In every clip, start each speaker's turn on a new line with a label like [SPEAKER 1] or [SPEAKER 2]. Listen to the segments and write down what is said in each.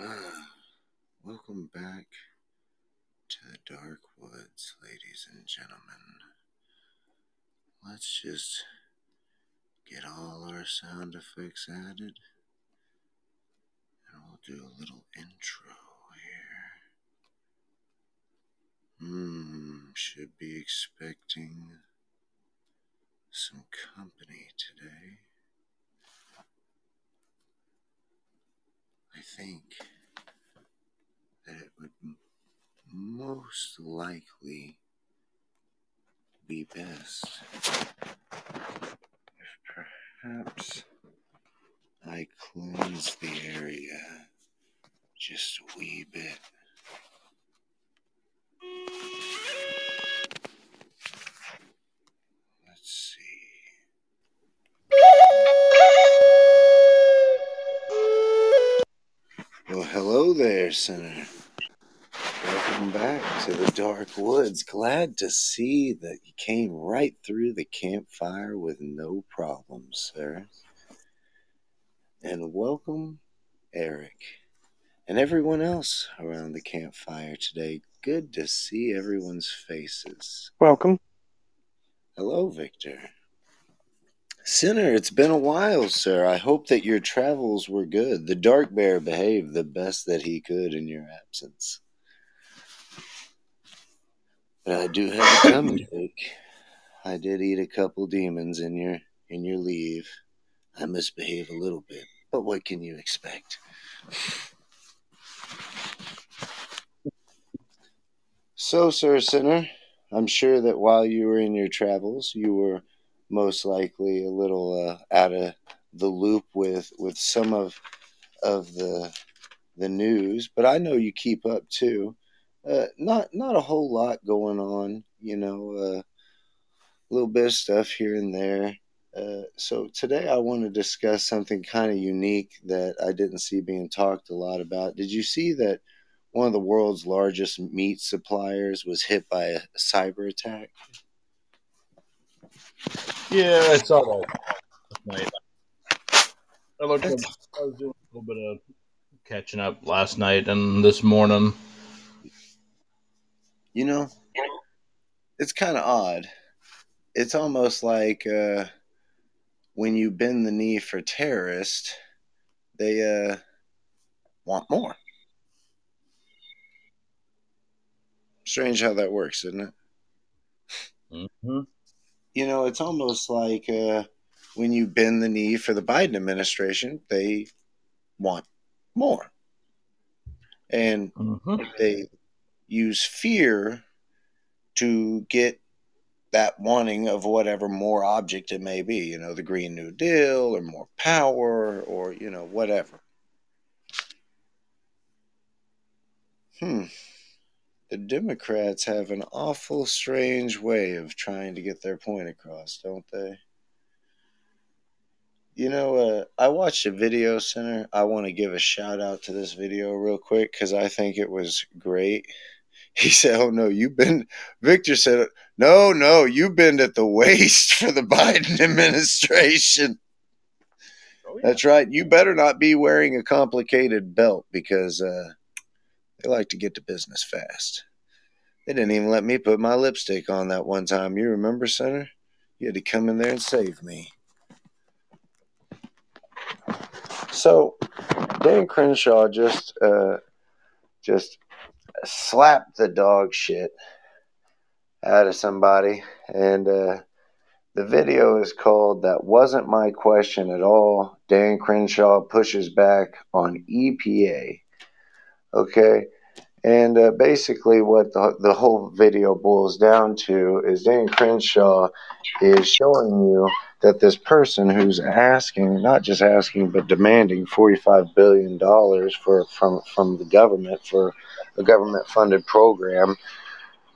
[SPEAKER 1] Welcome back to the dark woods, ladies and gentlemen. Let's just get all our sound effects added, and we'll do a little intro here. Hmm, should be expecting some company today. I think that it would most likely be best if perhaps I cleanse the area just a wee bit. Well, hello there, Senator. Welcome back to the Dark Woods. Glad to see that you came right through the campfire with no problems, sir. And welcome, Eric, and everyone else around the campfire today. Good to see everyone's faces.
[SPEAKER 2] Welcome.
[SPEAKER 1] Hello, Victor. Sinner, it's been a while, sir. I hope that your travels were good. The Dark Bear behaved the best that he could in your absence. But I do have a tummy ache. I did eat a couple demons in your in your leave. I misbehaved a little bit, but what can you expect? So, Sir Sinner, I'm sure that while you were in your travels, you were most likely a little uh, out of the loop with with some of of the the news, but I know you keep up too. Uh, not not a whole lot going on, you know, uh, a little bit of stuff here and there. Uh, so today I want to discuss something kind of unique that I didn't see being talked a lot about. Did you see that one of the world's largest meat suppliers was hit by a cyber attack?
[SPEAKER 3] Yeah, I saw that last night. I looked. Up, I was doing a little bit of catching up last night and this morning.
[SPEAKER 1] You know, it's kind of odd. It's almost like uh, when you bend the knee for terrorists, they uh, want more. Strange how that works, isn't it?
[SPEAKER 3] Mm-hmm.
[SPEAKER 1] You know, it's almost like uh, when you bend the knee for the Biden administration, they want more. And
[SPEAKER 3] Mm-hmm.
[SPEAKER 1] they use fear to get that wanting of whatever more object it may be, you know, the Green New Deal or more power or, you know, whatever. Hmm. The Democrats have an awful strange way of trying to get their point across, don't they? You know, uh, I watched a video Sinner. I want to give a shout out to this video real quick because I think it was great. He said, Oh no, you've been, Victor said, No, no, you've been at the waist for the Biden administration.
[SPEAKER 3] Oh, yeah.
[SPEAKER 1] That's right. You better not be wearing a complicated belt because uh, they like to get to business fast. They didn't even let me put my lipstick on that one time. You remember, Senator? You had to come in there and save me. So, Dan Crenshaw just uh, just slapped the dog shit out of somebody, and uh, the video is called "That Wasn't My Question at All." Dan Crenshaw pushes back on EPA. Okay, and uh, basically, what the, the whole video boils down to is Dan Crenshaw is showing you that this person who's asking, not just asking, but demanding $45 billion for, from, from the government for a government funded program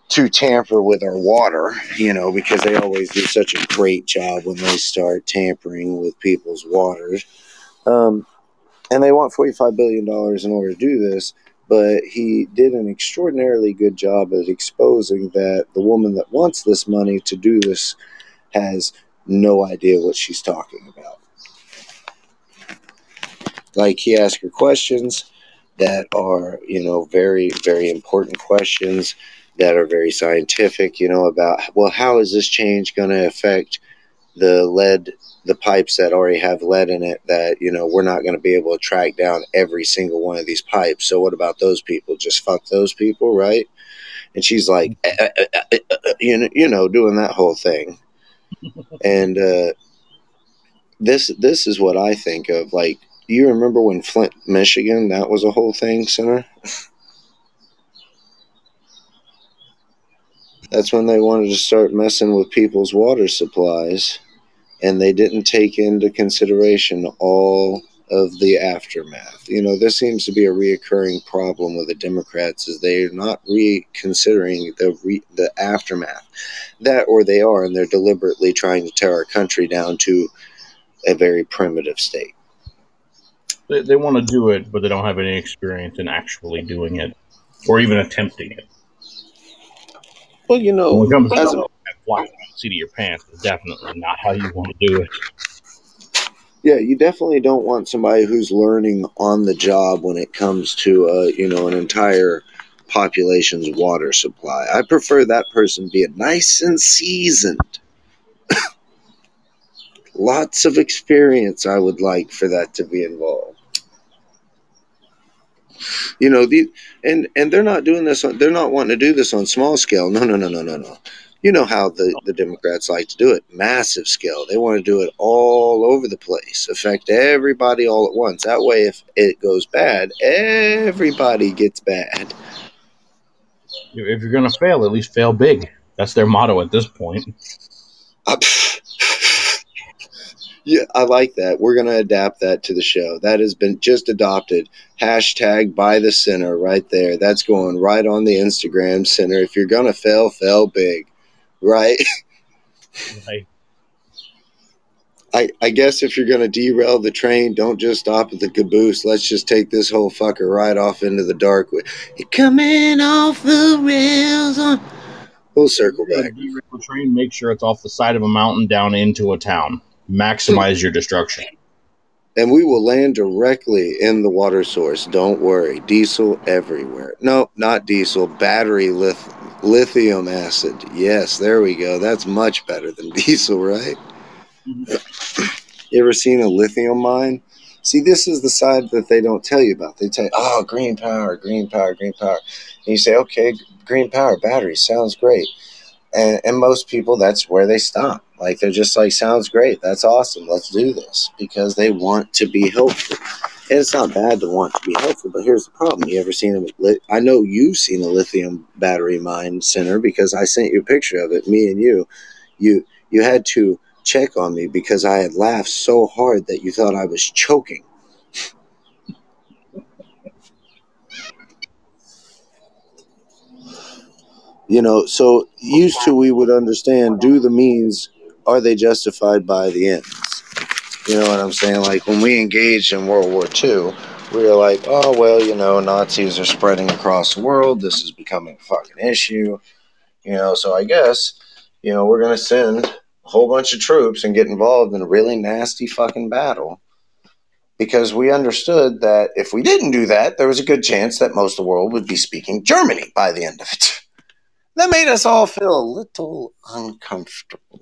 [SPEAKER 1] to tamper with our water, you know, because they always do such a great job when they start tampering with people's waters. Um, and they want $45 billion in order to do this but he did an extraordinarily good job at exposing that the woman that wants this money to do this has no idea what she's talking about. Like he asked her questions, that are, you know, very, very important questions that are very scientific, you know, about, well, how is this change going to affect the lead, the pipes that already have lead in it that, you know, we're not going to be able to track down every single one of these pipes. So what about those people? Just fuck those people, right? And she's like, uh, uh, uh, you know, you know, doing that whole thing. and uh, this this is what I think of. Like, you remember when Flint, Michigan, that was a whole thing, Sinner? That's when they wanted to start messing with people's water supplies, and they didn't take into consideration all of the aftermath. You know, this seems to be a reoccurring problem with the Democrats is they're not reconsidering the re- the aftermath. That or they are, and they're deliberately trying to tear our country down to a very primitive state.
[SPEAKER 3] They, they want to do it, but they don't have any experience in actually doing it or even attempting it.
[SPEAKER 1] Well, you know,
[SPEAKER 3] When it comes to
[SPEAKER 1] as a-
[SPEAKER 3] that fly seat of your pants, is definitely not how you want to do it.
[SPEAKER 1] Yeah, you definitely don't want somebody who's learning on the job when it comes to uh, you know an entire population's water supply. I prefer that person be nice and seasoned. Lots of experience I would like for that to be involved. You know, the and and they're not doing this on, they're not wanting to do this on small scale. No, no, no, no, no, no. You know how the, the Democrats like to do it, massive scale. They want to do it all over the place, affect everybody all at once. That way, if it goes bad, everybody gets bad.
[SPEAKER 3] If you're going to fail, at least fail big. That's their motto at this point.
[SPEAKER 1] Uh, yeah, I like that. We're going to adapt that to the show. That has been just adopted. Hashtag by the Sinner right there. That's going right on the Instagram Sinner. If you're going to fail, fail big. Right?
[SPEAKER 3] Like,
[SPEAKER 1] I, I guess if you're going to derail the train, don't just stop at the caboose. Let's just take this whole fucker right off into the dark. You're coming off the rails. On. We'll circle back.
[SPEAKER 3] derail the train, make sure it's off the side of a mountain down into a town. Maximize your destruction.
[SPEAKER 1] And we will land directly in the water source. Don't worry. Diesel everywhere. No, not diesel. Battery lith- lithium acid. Yes, there we go. That's much better than diesel, right? Mm-hmm. You ever seen a lithium mine? See, this is the side that they don't tell you about. They tell you, oh, green power, green power, green power. And you say, okay, green power, battery, sounds great. And, and most people, that's where they stop. Like, they're just like, sounds great. That's awesome. Let's do this because they want to be helpful. And it's not bad to want to be helpful, but here's the problem. You ever seen a? I know you've seen a lithium battery mine Sinner because I sent you a picture of it. Me and you, you you had to check on me because I had laughed so hard that you thought I was choking. You know, so used to we would understand do the means, are they justified by the ends? You know what I'm saying? Like when we engaged in World War II, we were like, oh, well, you know, Nazis are spreading across the world. This is becoming a fucking issue. You know, so I guess, you know, we're going to send a whole bunch of troops and get involved in a really nasty fucking battle because we understood that if we didn't do that, there was a good chance that most of the world would be speaking Germany by the end of it. That made us all feel a little uncomfortable.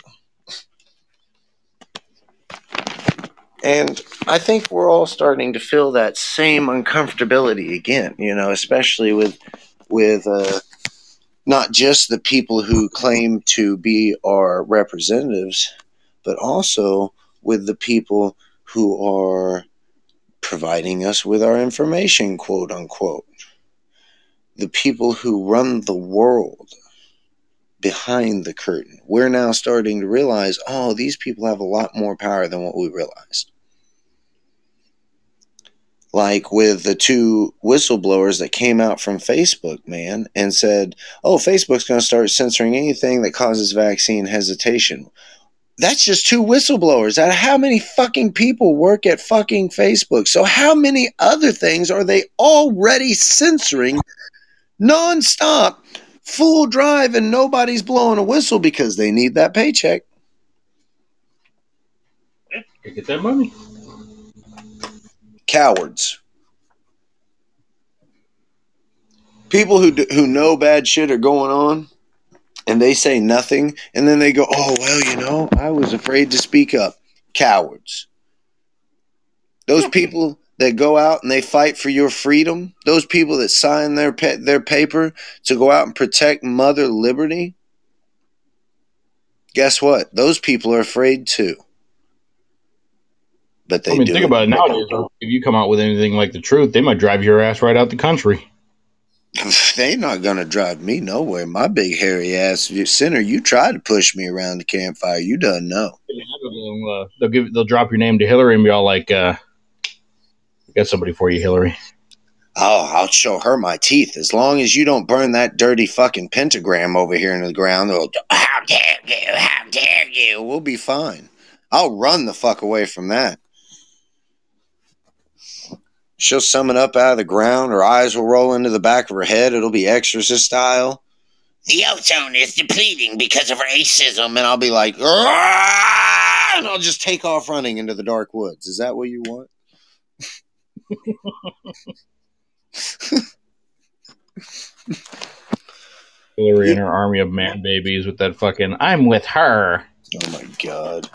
[SPEAKER 1] And I think we're all starting to feel that same uncomfortability again, you know, especially with with uh, not just the people who claim to be our representatives, but also with the people who are providing us with our information, quote unquote. The people who run the world behind the curtain. We're now starting to realize, oh, these people have a lot more power than what we realized. Like with the two whistleblowers that came out from Facebook, man, and said, oh, Facebook's going to start censoring anything that causes vaccine hesitation. That's just two whistleblowers. Out of how many fucking people work at fucking Facebook? So, how many other things are they already censoring nonstop, full drive, and nobody's blowing a whistle because they need that paycheck?
[SPEAKER 3] Get that money.
[SPEAKER 1] Cowards. People who do, who know bad shit are going on, and they say nothing, and then they go, "Oh well, you know, I was afraid to speak up." Cowards. Those people that go out and they fight for your freedom, those people that sign their pa- their paper to go out and protect mother liberty, guess what? Those people are afraid too. But they
[SPEAKER 3] I mean, think about it nowadays. If you come out with anything like the truth, they might drive your ass right out the country.
[SPEAKER 1] They not gonna drive me nowhere. My big hairy ass sinner. You tried to push me around the campfire. You done know.
[SPEAKER 3] They'll, uh, they'll give, they'll drop your name to Hillary and be all like, uh, "Got somebody for you, Hillary."
[SPEAKER 1] Oh, I'll show her my teeth as long as you don't burn that dirty fucking pentagram over here into the ground. They'll, how dare you? How dare you? We'll be fine. I'll run the fuck away from that. She'll summon up out of the ground. Her eyes will roll into the back of her head. It'll be exorcist style. The ozone is depleting because of racism. And I'll be like, "Arrgh!" and I'll just take off running into the dark woods. Is that what you want?
[SPEAKER 3] Hillary and her army of man babies with that fucking "I'm with her."
[SPEAKER 1] Oh my god.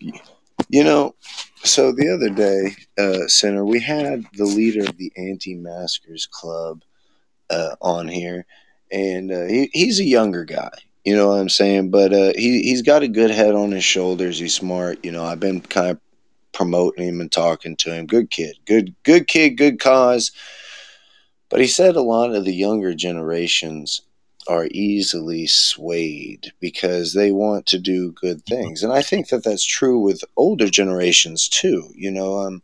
[SPEAKER 1] You know, so the other day, uh, Sinner, we had the leader of the anti-maskers club uh, on here, and uh, he, he's a younger guy. You know what I'm saying? But uh, he he's got a good head on his shoulders. He's smart. You know, I've been kind of promoting him and talking to him. Good kid, good good kid, good cause. But he said a lot of the younger generations are easily swayed because they want to do good things, and I think that that's true with older generations too. You know, um,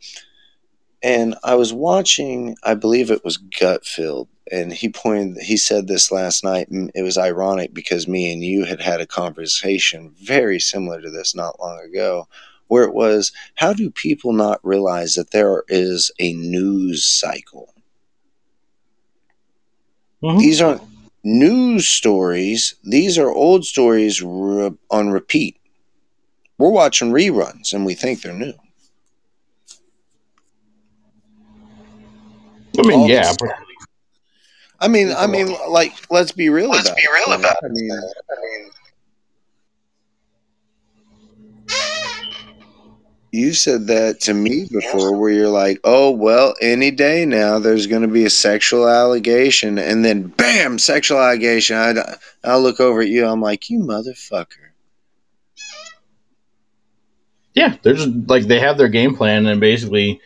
[SPEAKER 1] and I was watching, I believe it was Gutfeld, and he pointed, he said this last night, and it was ironic because me and you had had a conversation very similar to this not long ago, where it was, how do people not realize that there is a news cycle?
[SPEAKER 3] Mhm.
[SPEAKER 1] These aren't news stories, these are old stories re- on repeat. We're watching reruns and we think they're new.
[SPEAKER 3] I mean,
[SPEAKER 1] All
[SPEAKER 3] yeah, but
[SPEAKER 1] I mean, I mean, like, let's be real
[SPEAKER 2] Let's
[SPEAKER 1] about
[SPEAKER 2] be
[SPEAKER 1] it.
[SPEAKER 2] real about
[SPEAKER 1] I mean,
[SPEAKER 2] I mean,
[SPEAKER 1] you said that to me before, where you're like, "Oh well, any day now, there's going to be a sexual allegation," and then bam, sexual allegation. I I look over at you, I'm like, "You motherfucker."
[SPEAKER 3] yeah, they're just like they have their game plan, and basically,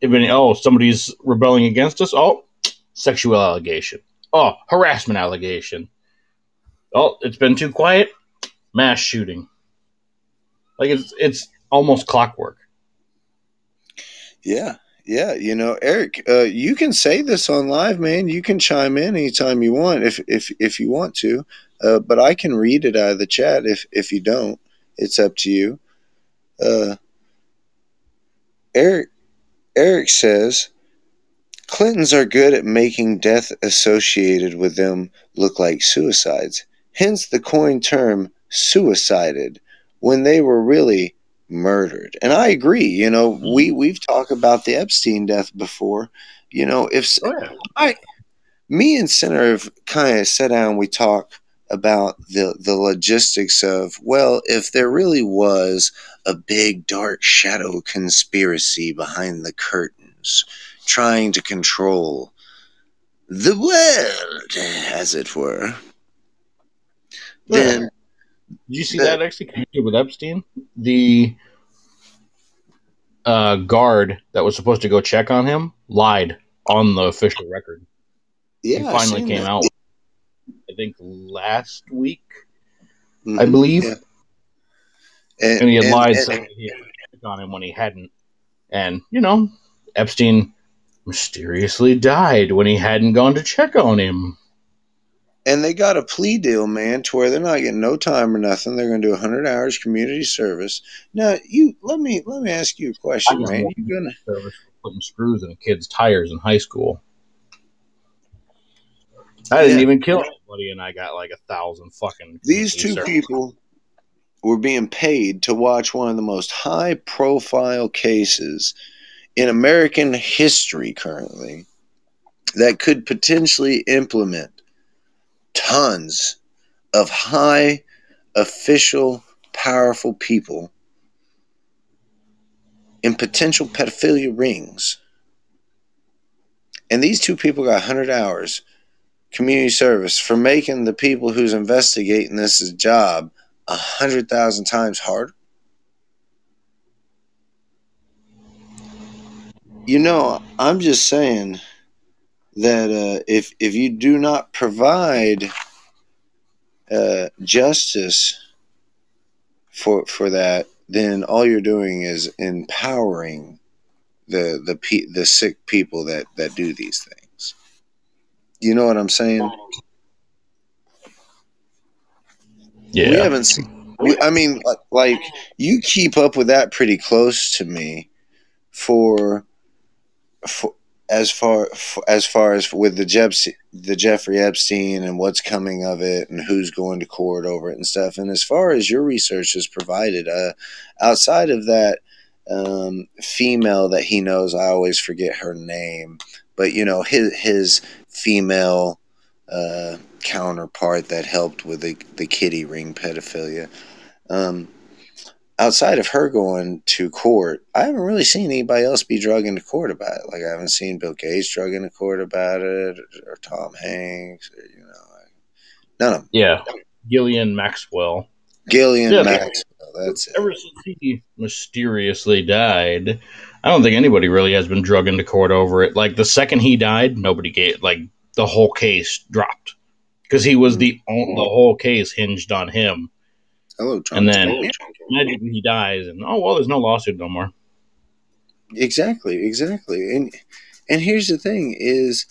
[SPEAKER 3] any, oh somebody's rebelling against us, oh sexual allegation, oh harassment allegation, oh it's been too quiet, mass shooting. Like it's it's almost clockwork.
[SPEAKER 1] Yeah, yeah. You know, Eric, uh, you can say this on live, man. You can chime in anytime you want, if if if you want to. Uh, but I can read it out of the chat if if you don't. It's up to you. Uh, Eric Eric says Clintons are good at making death associated with them look like suicides. Hence the coined term suicided when they were really murdered. And I agree, you know, mm-hmm. we we've talked about the Epstein death before. You know, if oh, I me and Sinner have kind of sat down we talk about the the logistics of well, if there really was a big dark shadow conspiracy behind the curtains trying to control the world as it were then
[SPEAKER 3] you see
[SPEAKER 1] The-
[SPEAKER 3] that actually connected with Epstein? The uh, guard that was supposed to go check on him lied on the official record.
[SPEAKER 1] yeah
[SPEAKER 3] he finally came
[SPEAKER 1] that.
[SPEAKER 3] out, I think last week,
[SPEAKER 1] Mhm.
[SPEAKER 3] I believe,
[SPEAKER 1] Yeah. and,
[SPEAKER 3] and he had
[SPEAKER 1] and-
[SPEAKER 3] lied
[SPEAKER 1] and-
[SPEAKER 3] he had on him when he hadn't. And you know, Epstein mysteriously died when he hadn't gone to check on him.
[SPEAKER 1] And they got a plea deal, man, to where they're not getting no time or nothing. They're going to do 100 hours community service. Now, you let me let me ask you a question,
[SPEAKER 3] I just
[SPEAKER 1] man.
[SPEAKER 3] want-
[SPEAKER 1] You gonna
[SPEAKER 3] Service putting screws in a kid's tires in high school. I didn't
[SPEAKER 1] Yeah.
[SPEAKER 3] even kill anybody, and I got like a thousand fucking.
[SPEAKER 1] these two
[SPEAKER 3] service.
[SPEAKER 1] people were being paid to watch one of the most high profile cases in American history currently. that could potentially implement tons of high official powerful people in potential pedophilia rings. And these two people got 100 hours community service for making the people who's investigating this job a 100,000 times harder. You know, I'm just saying that uh, if if you do not provide uh, justice for for that, then all you're doing is empowering the the pe- the sick people that that do these things. You know what I'm saying?
[SPEAKER 3] Yeah.
[SPEAKER 1] We haven't seen. We, I mean, like you keep up with that pretty close to me for for, as far as far as with the Jeffs, the Jeffrey Epstein and what's coming of it and who's going to court over it and stuff. And as far as your research has provided, uh, outside of that um, female that he knows, I always forget her name, but you know his his female uh, counterpart that helped with the the kitty ring pedophilia. Um, outside of her going to court, I haven't really seen anybody else be drug into court about it. Like I haven't seen Bill Gates drug into court about it, or, or Tom Hanks, or, you know, none of them.
[SPEAKER 3] Yeah, Ghislaine Maxwell.
[SPEAKER 1] Ghislaine
[SPEAKER 3] Yeah.
[SPEAKER 1] Maxwell. That's it.
[SPEAKER 3] Ever since he mysteriously died, I don't think anybody really has been drug into court over it. Like the second he died, nobody gave like the whole case dropped because he was the mm-hmm. the whole case hinged on him.
[SPEAKER 1] Hello, Trump.
[SPEAKER 3] And then magically he dies, and oh well, there's no lawsuit no more.
[SPEAKER 1] Exactly, exactly. And and here's the thing is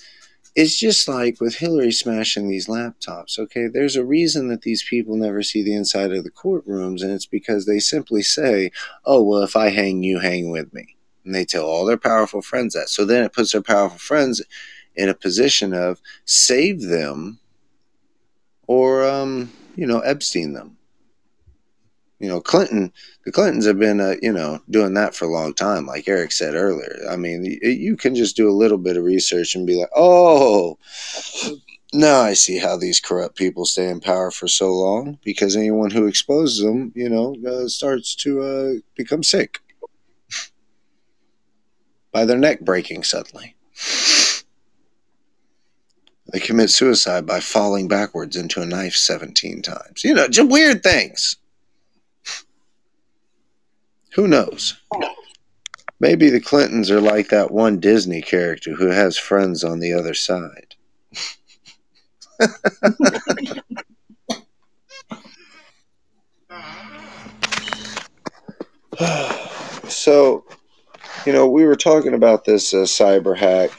[SPEAKER 1] it's just like with Hillary smashing these laptops, okay? There's a reason that these people never see the inside of the courtrooms and it's because they simply say, "Oh, well, if I hang, you hang with me." And they tell all their powerful friends that. So then it puts their powerful friends in a position of save them or um, you know, Epstein them. You know, Clinton, the Clintons have been, uh, you know, doing that for a long time, like Eric said earlier. I mean, you can just do a little bit of research and be like, oh, now I see how these corrupt people stay in power for so long because anyone who exposes them, you know, uh, starts to uh, become sick by their neck breaking suddenly. They commit suicide by falling backwards into a knife 17 times. You know, just weird things. Who knows? Maybe the Clintons are like that one Disney character who has friends on the other side. so, you know, we were talking about this uh, cyber hack.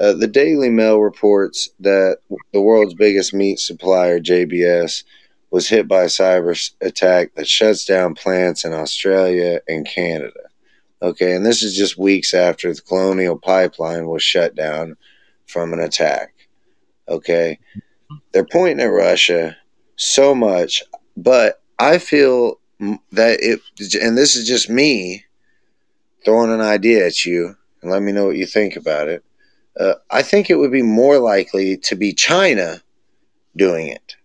[SPEAKER 1] Uh, the Daily Mail reports that the world's biggest meat supplier, JBS, was hit by a cyber attack that shuts down plants in Australia and Canada. Okay, and this is just weeks after the Colonial Pipeline was shut down from an attack. Okay, they're pointing at Russia so much, but I feel that it, and this is just me throwing an idea at you, and let me know what you think about it. Uh, I think it would be more likely to be China doing it.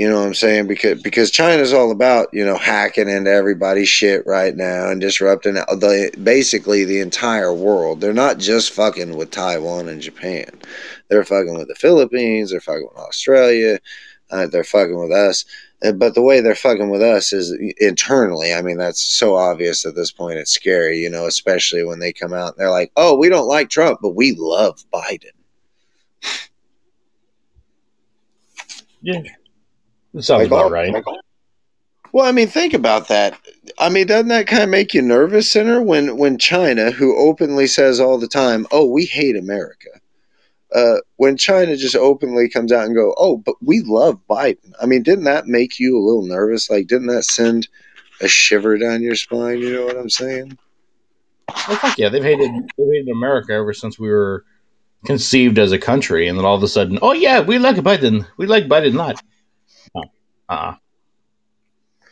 [SPEAKER 1] You know what I'm saying? Because because China's all about you know hacking into everybody's shit right now and disrupting the basically the entire world. They're not just fucking with Taiwan and Japan. They're fucking with the Philippines. They're fucking with Australia. Uh, they're fucking with us. Uh, But the way they're fucking with us is internally. I mean, that's so obvious at this point. It's scary, you know, especially when they come out and they're like, "Oh, we don't like Trump, but we love Biden."
[SPEAKER 3] Yeah, that sounds
[SPEAKER 1] Like,
[SPEAKER 3] about
[SPEAKER 1] all-
[SPEAKER 3] right.
[SPEAKER 1] Well, I mean, think about that. I mean, doesn't that kind of make you nervous, Sinner, when when China, who openly says all the time, "Oh, we hate America," uh, when China just openly comes out and go, "Oh, but we love Biden." I mean, didn't that make you a little nervous? Like, didn't that send a shiver down your spine? You know what I'm saying?
[SPEAKER 3] Well, fuck yeah, they've hated they've hated America ever since we were conceived as a country, and then all of a sudden, oh yeah, we like Biden, we like Biden a Oh, uh,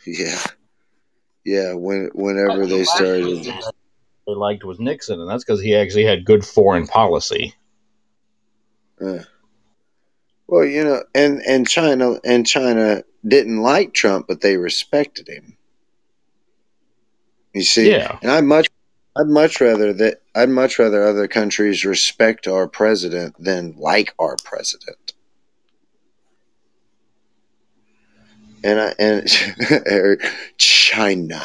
[SPEAKER 1] Yeah, yeah. When whenever they started,
[SPEAKER 3] they liked was Nixon, and that's because he actually had good foreign policy.
[SPEAKER 1] Uh, well, you know, and and China and China didn't like Trump, but they respected him. You see,
[SPEAKER 3] Yeah.
[SPEAKER 1] and I much, I'd much rather that I'd much rather other countries respect our president than like our president. And I and China,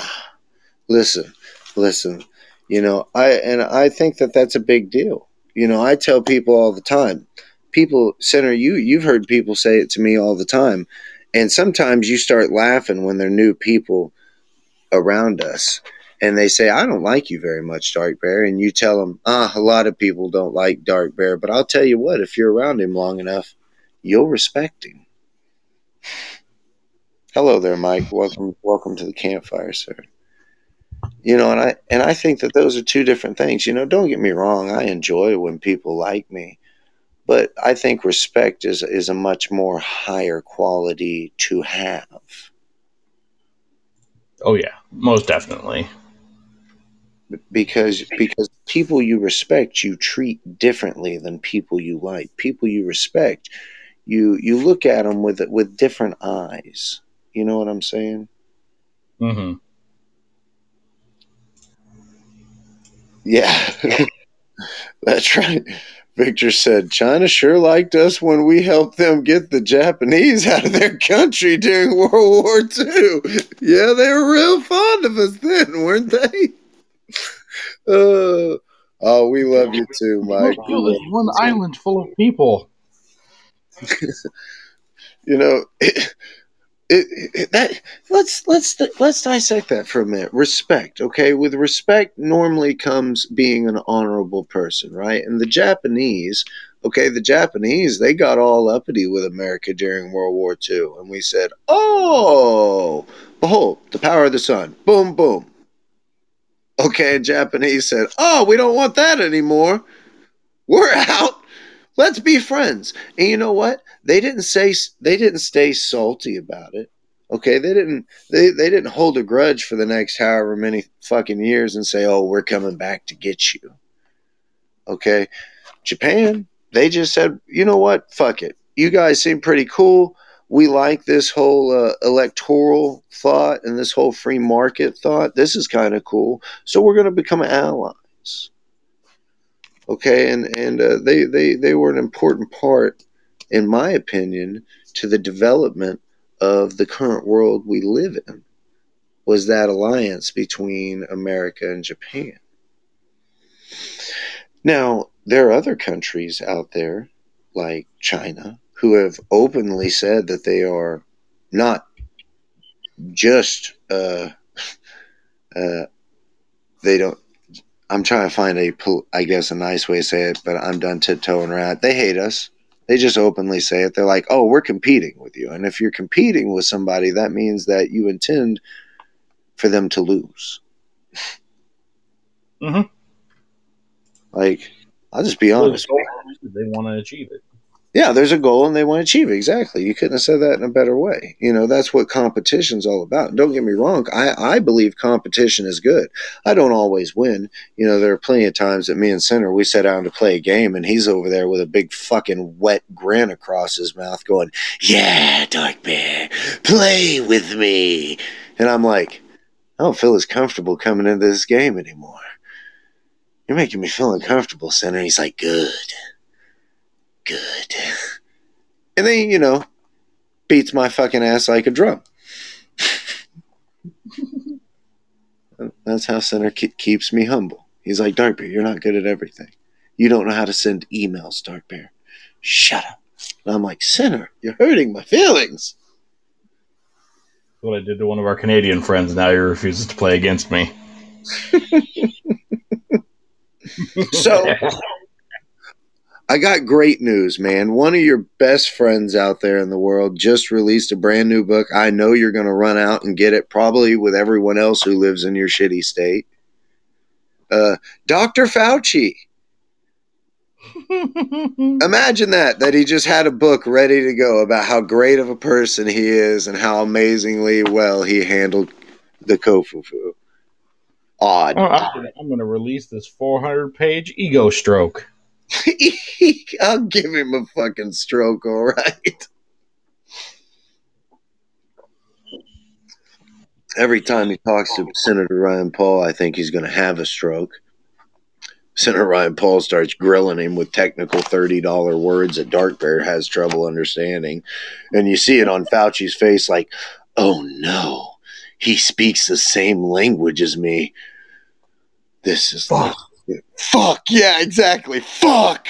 [SPEAKER 1] listen, listen, you know, I and I think that that's a big deal. You know, I tell people all the time. People, Senator, you you've heard people say it to me all the time, and sometimes you start laughing when they're new people around us, and they say, "I don't like you very much, Dark Bear," and you tell them, "Ah, a lot of people don't like Dark Bear, but I'll tell you what, if you're around him long enough, you'll respect him." Hello there, Mike. Welcome, welcome to the campfire, sir. You know, and I and I think that those are two different things. You know, don't get me wrong. I enjoy when people like me, but I think respect is is a much more higher quality to have.
[SPEAKER 3] Oh yeah, most definitely.
[SPEAKER 1] because because people you respect you treat differently than people you like people you respect you you look at them with with different eyes you know what i'm saying?
[SPEAKER 3] Mm-hmm.
[SPEAKER 1] yeah. That's right. Victor said china sure liked us when we helped them get the japanese out of their country during world war ii yeah they were real fond of us then weren't they? Uh, oh we love you too mike. We love you
[SPEAKER 3] one island full of people.
[SPEAKER 1] you know it, it, it, that let's let's let's dissect that for a minute. Respect okay? With respect normally comes being an honorable person right? And the japanese okay the japanese they got all uppity with america during world war ii and we said oh behold the power of the sun. Boom boom. Okay and japanese said oh we don't want that anymore. We're out let's be friends. And you know what? They didn't say they didn't stay salty about it okay? They didn't they, they didn't hold a grudge for the next however many fucking years and say oh we're coming back to get you okay? Japan they just said you know what? Fuck it. You guys seem pretty cool. We like this whole uh, electoral thought and this whole free market thought. This is kind of cool. So we're going to become allies okay? And and uh, they they they were an important part in my opinion to the development of the current world we live in was that alliance between america and japan. Now there are other countries out there like china who have openly said that they are not just uh, uh, they don't I'm trying to find a, I guess, a nice way to say it, but I'm done tiptoeing around. They hate us. They just openly say it. They're like, "Oh, we're competing with you," and if you're competing with somebody, that means that you intend for them to lose.
[SPEAKER 3] Mhm.
[SPEAKER 1] Like, I'll just be honest.
[SPEAKER 3] They want to achieve it.
[SPEAKER 1] Yeah, there's a goal and they want to achieve it. Exactly. You couldn't have said that in a better way. You know, that's what competition's all about. Don't get me wrong. I, I believe competition is good. I don't always win. You know, there are plenty of times that me and Sinner, we sat down to play a game and he's over there with a big fucking wet grin across his mouth going, Yeah, Dark Bear, play with me. And I'm like, I don't feel as comfortable coming into this game anymore. You're making me feel uncomfortable, Sinner. He's like, Good good. And then, you know, beats my fucking ass like a drum. That's how Sinner ke- keeps me humble. He's like, Dark Bear, you're not good at everything. You don't know how to send emails, Dark Bear. Shut up. And I'm like, Sinner, you're hurting my feelings.
[SPEAKER 3] What I did to one of our Canadian friends. Now he refuses to play against me.
[SPEAKER 1] So I got great news, man. One of your best friends out there in the world just released a brand new book. I know you're going to run out and get it, probably with everyone else who lives in your shitty state. Uh, Dr. Fauci. Imagine that, that he just had a book ready to go about how great of a person he is and how amazingly well he handled the Kofufu. Odd.
[SPEAKER 3] Oh, I'm going to release this 400 page ego stroke.
[SPEAKER 1] I'll give him a fucking stroke, all right. Every time he talks to Senator Rand Paul, I think he's going to have a stroke. Senator Rand Paul starts grilling him with technical $30 words that Dark Bear has trouble understanding. And you see it on Fauci's face like, oh no, he speaks the same language as me. This is
[SPEAKER 3] Fuck.
[SPEAKER 1] Fuck, yeah, exactly. Fuck.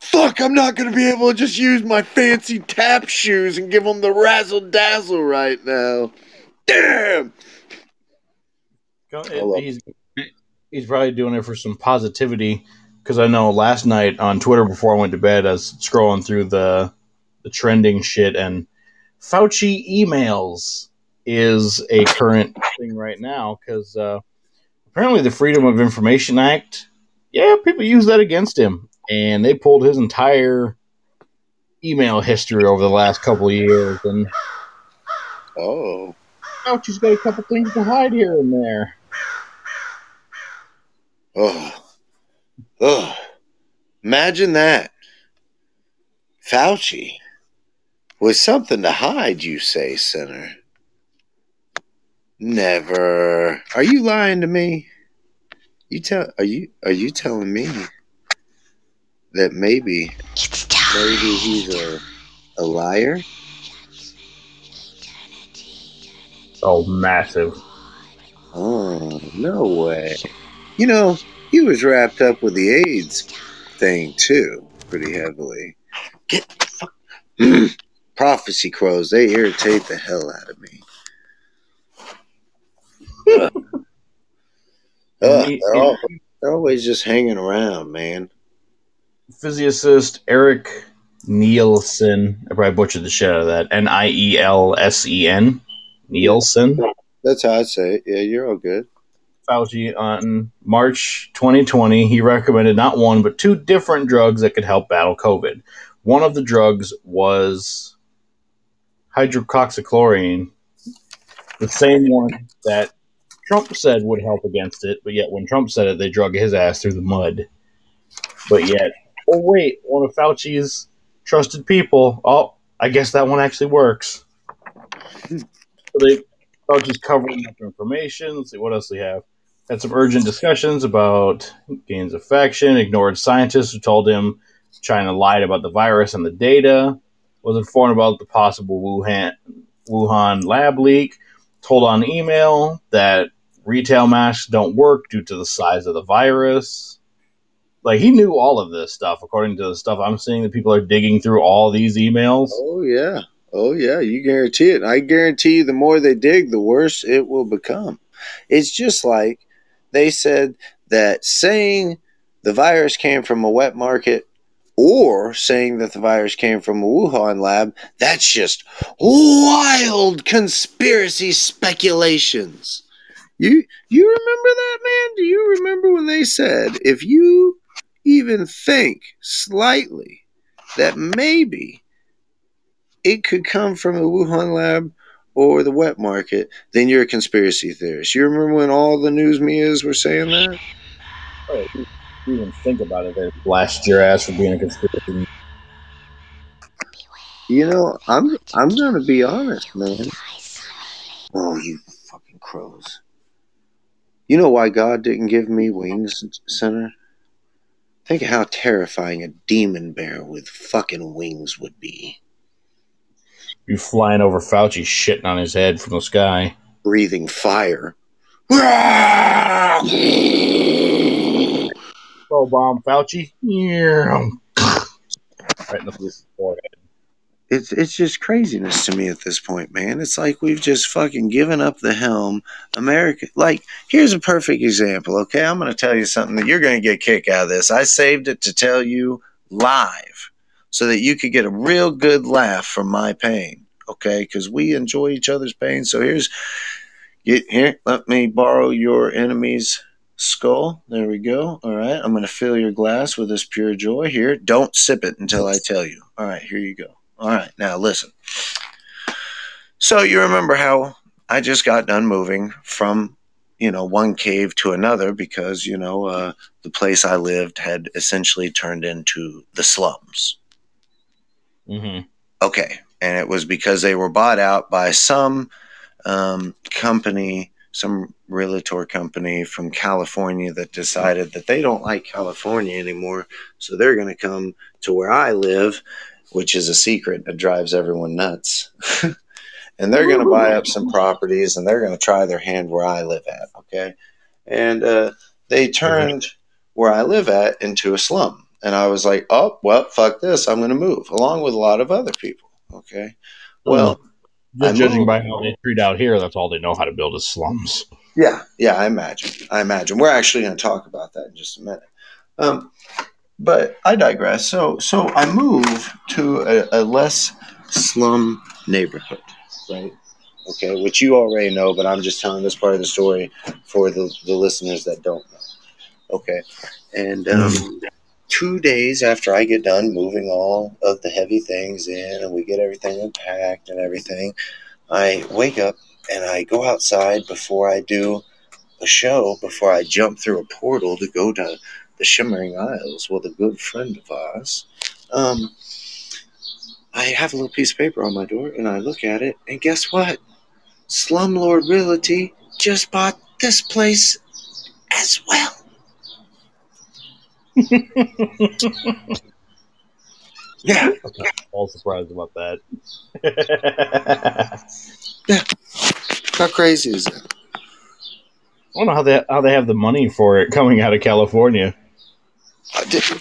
[SPEAKER 1] Fuck, I'm not going to be able to just use my fancy tap shoes and give them the razzle dazzle right now. Damn. love
[SPEAKER 3] He's, he's probably doing it for some positivity because I know last night on Twitter before I went to bed, I was scrolling through the the trending shit and Fauci emails is a current thing right now because uh, apparently the Freedom of Information Act, yeah, people use that against him, and they pulled his entire email history over the last couple of years, and
[SPEAKER 1] Oh.
[SPEAKER 3] Fauci's got a couple things to hide here and there.
[SPEAKER 1] Oh. Oh. Imagine that. Fauci. With something to hide, you say, Senator. Never. Are you lying to me? You tell are you are you telling me that maybe maybe he's a a liar?
[SPEAKER 3] Oh, massive.
[SPEAKER 1] Oh, no way. You know, he was wrapped up with the AIDS thing too, pretty heavily. Get the fuck. Prophecy crows, they irritate the hell out of me. Uh, Ugh, they're, al- they're always just hanging around, man.
[SPEAKER 3] physicist Eric Nielsen. I probably butchered the shit out of that. N I E L S E N. Nielsen.
[SPEAKER 1] That's how I say it. Yeah, you're all good.
[SPEAKER 3] Fauci on March 2020, he recommended not one but two different drugs that could help battle COVID. One of the drugs was hydroxychloroquine, the same one that Trump said would help against it, but yet when Trump said it, they drug his ass through the mud. But yet, oh wait, one of Fauci's trusted people. Oh, I guess that one actually works. So they Fauci's covering up information. Let's see what else they have. Had some urgent discussions about gains of function. Ignored scientists who told him China lied about the virus and the data. Was informed about the possible Wuhan Wuhan lab leak. Told on email that retail masks don't work due to the size of the virus. Like he knew all of this stuff, according to the stuff I'm seeing. That people are digging through all these emails.
[SPEAKER 1] Oh yeah. Oh yeah, you guarantee it. I guarantee you the more they dig, the worse it will become. It's just like they said that saying the virus came from a wet market or saying that the virus came from a Wuhan lab, that's just wild conspiracy speculations. You you remember that man? Do you remember when they said if you even think slightly that maybe it could come from a Wuhan lab or the wet market, then you're a conspiracy theorist. You remember when all the news medias were saying that?
[SPEAKER 3] Oh, you even think about it, they blast your ass for being a conspiracy.
[SPEAKER 1] You know, I'm I'm gonna be honest, man. Oh, you fucking crows! You know why God didn't give me wings, Sinner? Think of how terrifying a demon bear with fucking wings would be.
[SPEAKER 3] You flying over Fauci, shitting on his head from the sky.
[SPEAKER 1] Breathing fire.
[SPEAKER 3] Throw bomb, Fauci. Yeah. right in the forehead.
[SPEAKER 1] It's it's just craziness to me at this point, man. It's like we've just fucking given up the helm. America, like, here's a perfect example. Okay, I'm going to tell you something that you're going to get a kick out of this. I saved it to tell you live, so that you could get a real good laugh from my pain. Okay, because we enjoy each other's pain. So here's, get here. Let me borrow your enemy's skull. There we go. All right, I'm going to fill your glass with this pure joy. Here, don't sip it until I tell you. All right, here you go. All right, now listen. So you remember how I just got done moving from you know, one cave to another because, you know, uh, the place I lived had essentially turned into the slums.
[SPEAKER 3] hmm
[SPEAKER 1] Okay. And it was because they were bought out by some um, company, some realtor company from California that decided that they don't like California anymore. So they're going to come to where I live, which is a secret that drives everyone nuts. and they're going to buy up some properties and they're going to try their hand where I live at. Okay. And uh, they turned where I live at into a slum. And I was like, oh, well, fuck this. I'm going to move along with a lot of other people. Okay. Well,
[SPEAKER 3] Just
[SPEAKER 1] I
[SPEAKER 3] judging
[SPEAKER 1] moved.
[SPEAKER 3] by how they treat out here, that's all they know how to build is slums.
[SPEAKER 1] Yeah, yeah, I imagine. I imagine. We're actually going to talk about that in just a minute. Um, but I digress. So, so I move to a, a less slum neighborhood, right? Okay, which you already know, but I'm just telling this part of the story for the, the listeners that don't know. Okay, and um, two days after I get done moving all of the heavy things in and we get everything unpacked and everything, I wake up and I go outside before I do a show, before I jump through a portal to go to the Shimmering Isles with a good friend of ours. Um, I have a little piece of paper on my door and I look at it, and guess what? Slumlord Realty just bought this place as well. Yeah,
[SPEAKER 3] all surprised about that. yeah.
[SPEAKER 1] how crazy is that?
[SPEAKER 3] I don't know how they how they have the money for it coming out of California.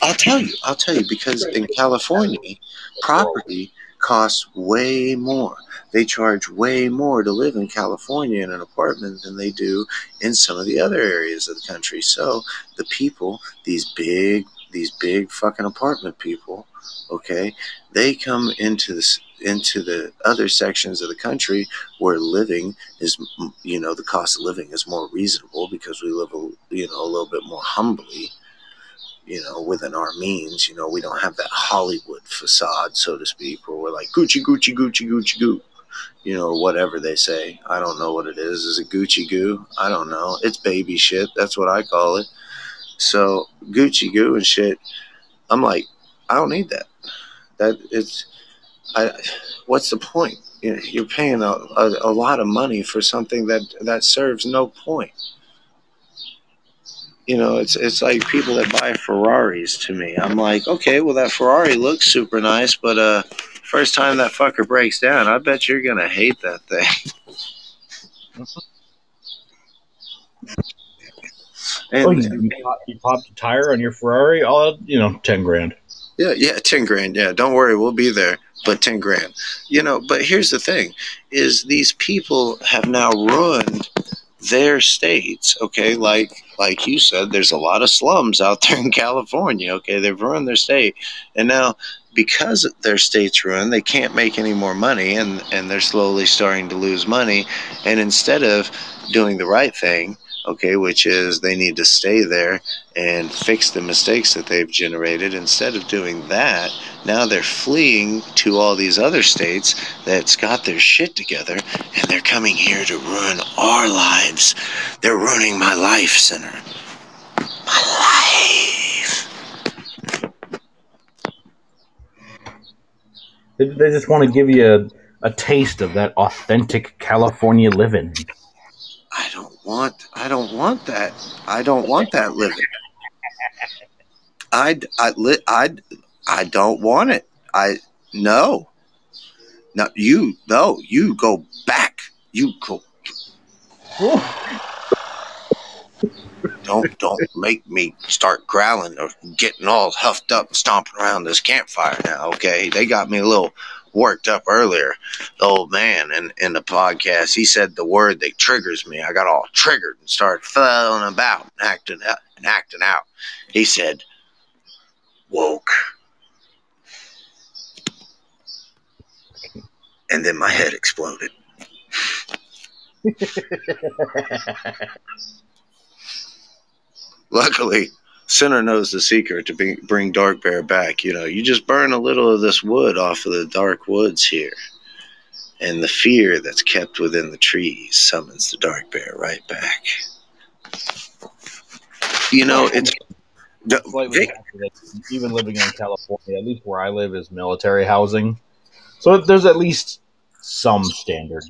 [SPEAKER 1] I'll tell you. I'll tell you because in California, property costs way more. They charge way more to live in California in an apartment than they do in some of the other areas of the country. So the people, these big, these big fucking apartment people, okay, they come into this into the other sections of the country where living is, you know, the cost of living is more reasonable because we live, a, you know, a little bit more humbly you know, within our means. You know, we don't have that Hollywood facade, so to speak, where we're like Gucci, Gucci, Gucci, Gucci, goo. You know, whatever they say. I don't know what it is. Is it Gucci goo? I don't know. It's baby shit. That's what I call it. So Gucci goo and shit. I'm like, I don't need that. That it's, I. What's the point? You're paying a, a, a lot of money for something that that serves no point you know, it's it's like people that buy Ferraris to me. I'm like, okay, well that Ferrari looks super nice, but uh, first time that fucker breaks down, I bet you're gonna hate that thing.
[SPEAKER 3] Oh,
[SPEAKER 1] And
[SPEAKER 3] you, pop, you popped a tire on your Ferrari, all you know, ten grand.
[SPEAKER 1] yeah, yeah, ten grand. Yeah, don't worry, we'll be there. But ten grand, you know. But here's the thing: is these people have now ruined their states. Okay, like like you said, there's a lot of slums out there in California. Okay, they've ruined their state, and now because their state's ruined, they can't make any more money, and and they're slowly starting to lose money. And instead of doing the right thing, okay, which is they need to stay there and fix the mistakes that they've generated. Instead of doing that, now they're fleeing to all these other states that's got their shit together, and they're coming here to ruin our lives. They're ruining my life, Sinner. My life.
[SPEAKER 3] They, just want to give you a, a taste of that authentic California living.
[SPEAKER 1] I don't want. I don't want that. I don't want that living. I I I I don't want it. I no. No, you no. You go back. You go. Don't don't make me start growling or getting all huffed up and stomping around this campfire now. Okay, they got me a little worked up earlier. The old man in, in the podcast, he said the word that triggers me. I got all triggered and started flailing about and acting and acting out. He said, "Woke," and then my head exploded. Luckily, Sinner knows the secret to bring, bring Dark Bear back. You know, you just burn a little of this wood off of the dark woods here, and the fear that's kept within the trees summons the Dark Bear right back. You know, it's
[SPEAKER 3] slightly
[SPEAKER 1] Vic-
[SPEAKER 3] that even living in California, at least where I live, is military housing. So there's at least some standard.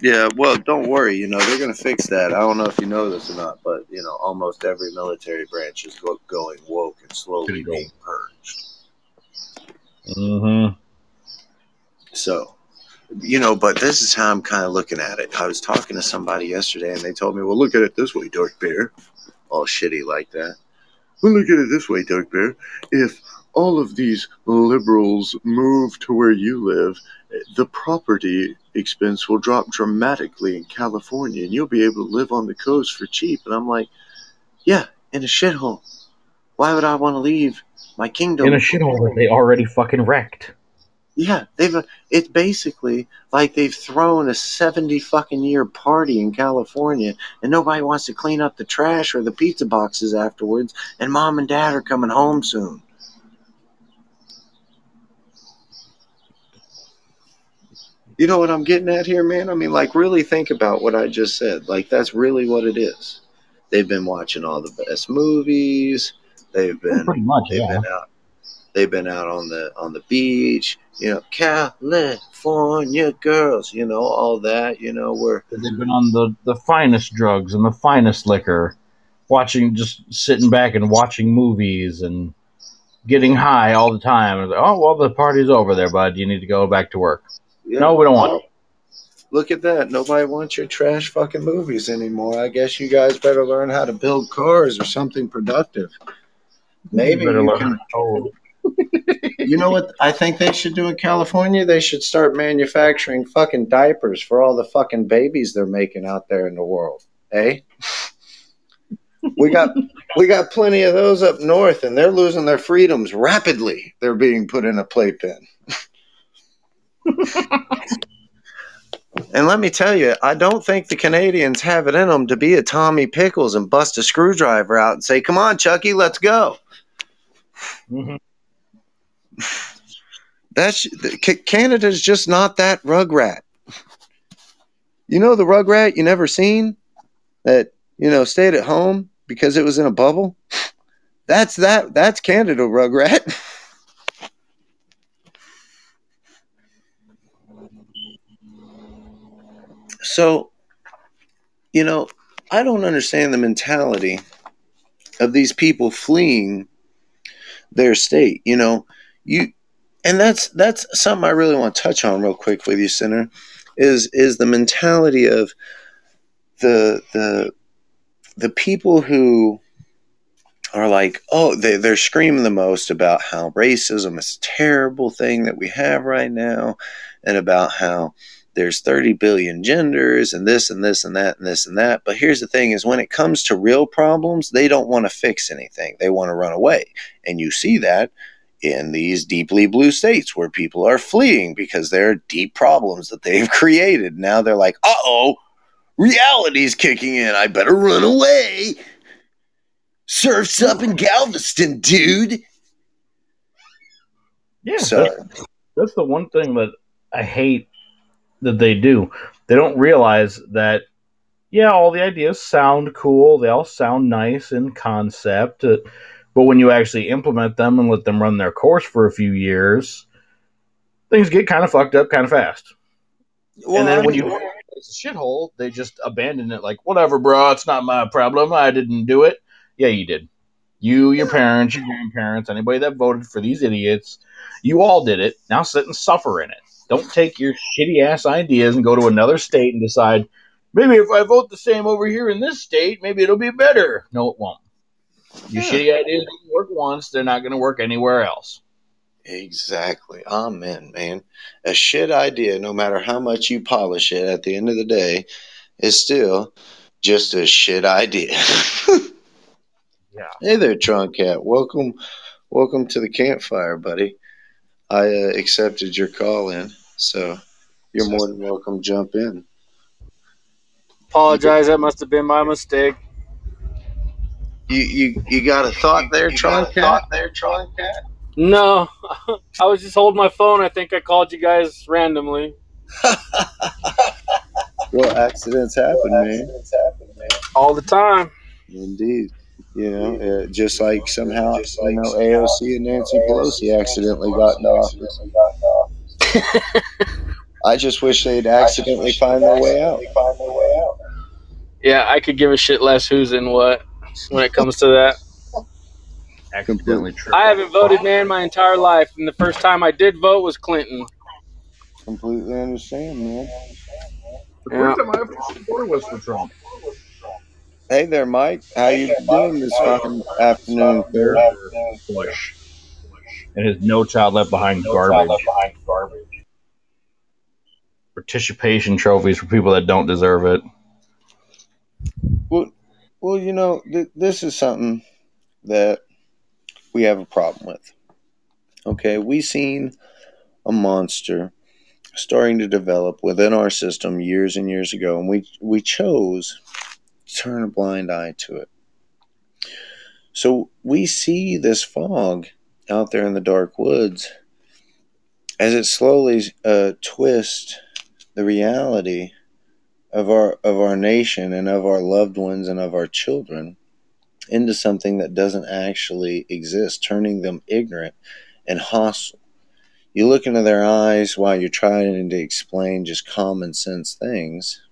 [SPEAKER 1] Yeah, well, don't worry. You know, they're going to fix that. I don't know if you know this or not, but, you know, almost every military branch is go- going woke and slowly
[SPEAKER 3] Pretty
[SPEAKER 1] being purged.
[SPEAKER 3] Mm-hmm.
[SPEAKER 1] So, you know, but this is how I'm kind of looking at it. I was talking to somebody yesterday and they told me, well, look at it this way, Dark Bear. All shitty like that. Well, look at it this way, Dark Bear. If all of these liberals move to where you live, the property expense will drop dramatically in California and you'll be able to live on the coast for cheap. And I'm like, yeah, in a shithole. Why would I want to leave my kingdom?
[SPEAKER 3] In a shithole that they already fucking wrecked.
[SPEAKER 1] Yeah, they've. It's basically like they've thrown a seventy fucking year party in California, and nobody wants to clean up the trash or the pizza boxes afterwards. And mom and dad are coming home soon. You know what I'm getting at here, man? I mean, like, really think about what I just said. Like, that's really what it is. They've been watching all the best movies. They've been
[SPEAKER 3] Pretty much,
[SPEAKER 1] They've
[SPEAKER 3] yeah.
[SPEAKER 1] been out. They've been out on the on the beach. You know, California girls. You know all that. You know where
[SPEAKER 3] They've been on the, the finest drugs and the finest liquor, watching, just sitting back and watching movies and getting high all the time. Oh, well, the party's over there, bud. You need to go back to work.
[SPEAKER 1] Yeah.
[SPEAKER 3] No, we don't want it.
[SPEAKER 1] Look at that. Nobody wants your trash fucking movies anymore. I guess you guys better learn how to build cars or something productive. Maybe
[SPEAKER 3] Better
[SPEAKER 1] you
[SPEAKER 3] learn-
[SPEAKER 1] can.
[SPEAKER 3] Oh,
[SPEAKER 1] You know what I think they should do in California? They should start manufacturing fucking diapers for all the fucking babies they're making out there in the world. Eh? We got we got plenty of those up north and they're losing their freedoms rapidly. They're being put in a playpen. and let me tell you, I don't think the Canadians have it in them to be a Tommy Pickles and bust a screwdriver out and say, "Come on, Chuckie, let's go."
[SPEAKER 3] mhm.
[SPEAKER 1] That's Canada's just not that rugrat. You know the rugrat you never seen that you know stayed at home because it was in a bubble. That's that. That's Canada rugrat. So, you know, I don't understand the mentality of these people fleeing their state. You know, you and that's that's something I really want to touch on real quick with you, Sinner, is is the mentality of the the the people who are like, oh, they, they're screaming the most about how racism is a terrible thing that we have right now, and about how there's 30 billion genders and this and this and that and this and that. But here's the thing is when it comes to real problems, they don't want to fix anything. They want to run away. And you see that in these deeply blue states where people are fleeing because there are deep problems that they've created. Now they're like, uh oh, reality's kicking in. I better run away. Surf's up in Galveston, dude.
[SPEAKER 3] Yeah,
[SPEAKER 1] So,
[SPEAKER 3] that's, that's the one thing that I hate that they do. They don't realize that, yeah, all the ideas sound cool. They all sound nice in concept. uh, but when you actually implement them and let them run their course for a few years, things get kind of fucked up kind of fast. and then when you it's a shithole, they just abandon it like, whatever, bro, it's not my problem. I didn't do it. Yeah, you did. You, your parents, your grandparents, anybody that voted for these idiots, you all did it. Now sit and suffer in it. Don't take your shitty ass ideas and go to another state and decide, maybe if I vote the same over here in this state, maybe it'll be better. No, it won't. Your
[SPEAKER 1] Yeah.
[SPEAKER 3] shitty ideas work once, they're not going to work anywhere else.
[SPEAKER 1] Exactly. Amen, man. A shit idea, no matter how much you polish it, at the end of the day, is still just a shit idea.
[SPEAKER 3] Yeah.
[SPEAKER 1] Hey there, Tron Cat. Welcome, welcome to the campfire, buddy. I uh, accepted your call in, so you're more than welcome. to Jump in.
[SPEAKER 2] Apologize, that must have been my mistake.
[SPEAKER 1] You you you got a thought there, Tron Cat? there, Tron Cat?
[SPEAKER 2] No, I was just holding my phone. I think I called you guys randomly.
[SPEAKER 1] Well, accidents happen, man.
[SPEAKER 2] all the time.
[SPEAKER 1] Indeed. You know, uh, just like somehow, you know, AOC and Nancy Pelosi accidentally got into office. I just wish they'd accidentally find their way out.
[SPEAKER 2] Yeah, I could give a shit less who's in what when it comes to that.
[SPEAKER 3] Accidentally true.
[SPEAKER 2] I haven't voted, man, my entire life, and the first time I did vote was Clinton.
[SPEAKER 1] Completely understand, man.
[SPEAKER 3] The first time I ever supported was for Trump.
[SPEAKER 1] Hey there, Mike. How you doing this fucking afternoon, sir?
[SPEAKER 3] Bush. And his No Child Left Behind garbage. Participation trophies for people that don't deserve it.
[SPEAKER 1] Well, well, you know, th- this is something that we have a problem with. Okay, we seen a monster starting to develop within our system years and years ago, and we we chose to turn a blind eye to it. So we see this fog out there in the dark woods as it slowly uh, twists the reality of our of our nation and of our loved ones and of our children into something that doesn't actually exist, turning them ignorant and hostile. You look into their eyes while you're trying to explain just common sense things,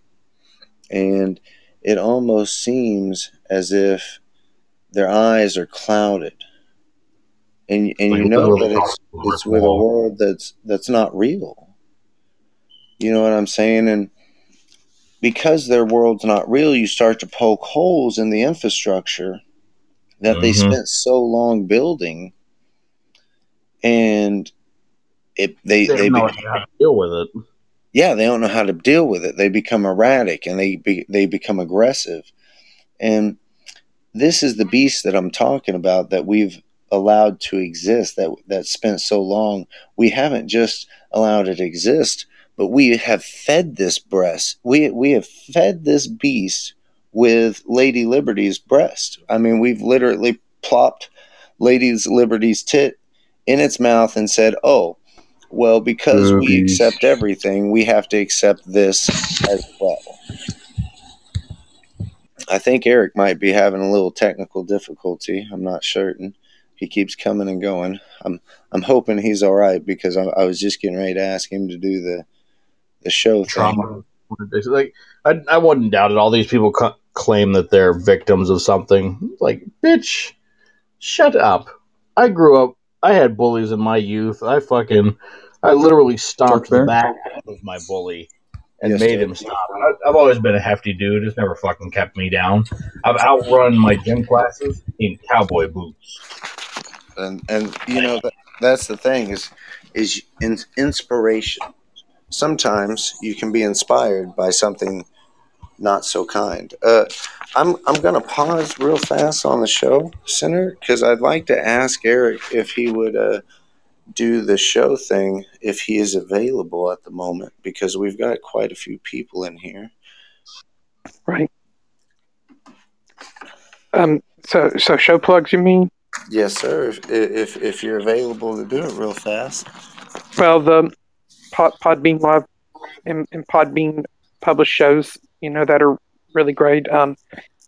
[SPEAKER 1] and it almost seems as if their eyes are clouded. And, and you know that it's it's with a world that's that's not real. You know what I'm saying? And because their world's not real, you start to poke holes in the infrastructure that they
[SPEAKER 3] Mhm.
[SPEAKER 1] spent so long building, and it they
[SPEAKER 3] They
[SPEAKER 1] they,
[SPEAKER 3] don't know
[SPEAKER 1] be,
[SPEAKER 3] how to deal with it.
[SPEAKER 1] Yeah they don't know how to deal with it. They become erratic and they be, they become aggressive, and this is the beast that I'm talking about that we've allowed to exist that that spent so long. We haven't just allowed it to exist, but we have fed this breast. We we have fed this beast with Lady Liberty's breast. I mean, we've literally plopped Lady Liberty's tit in its mouth and said, "Oh, well, because we accept everything, we have to accept this as well." I think Eric might be having a little technical difficulty. I'm not certain. He keeps coming and going. I'm I'm hoping he's all right because I, I was just getting ready to ask him to do the the show thing.
[SPEAKER 3] Trauma. Like I, I wouldn't doubt it. All these people c- claim that they're victims of something. Like, bitch, shut up. I grew up. I had bullies in my youth. I fucking, I literally stomped the back of my bully and
[SPEAKER 1] Yes,
[SPEAKER 3] made
[SPEAKER 1] sir.
[SPEAKER 3] him stop. I, I've always been a hefty dude. It's never fucking kept me down. I've outrun my gym classes in cowboy boots.
[SPEAKER 1] and and you know that, that's the thing is is in, inspiration sometimes you can be inspired by something not so kind uh, i'm i'm going to pause real fast on the show Sinner because i'd like to ask eric if he would uh, do the show thing if he is available at the moment because we've got quite a few people in here
[SPEAKER 4] Right. Um. So, so show plugs. You mean?
[SPEAKER 1] yes sir if if, if you're available to do it real fast
[SPEAKER 4] Well, the Pod, Podbean Live and, and Podbean published shows, you know, that are really great. Um,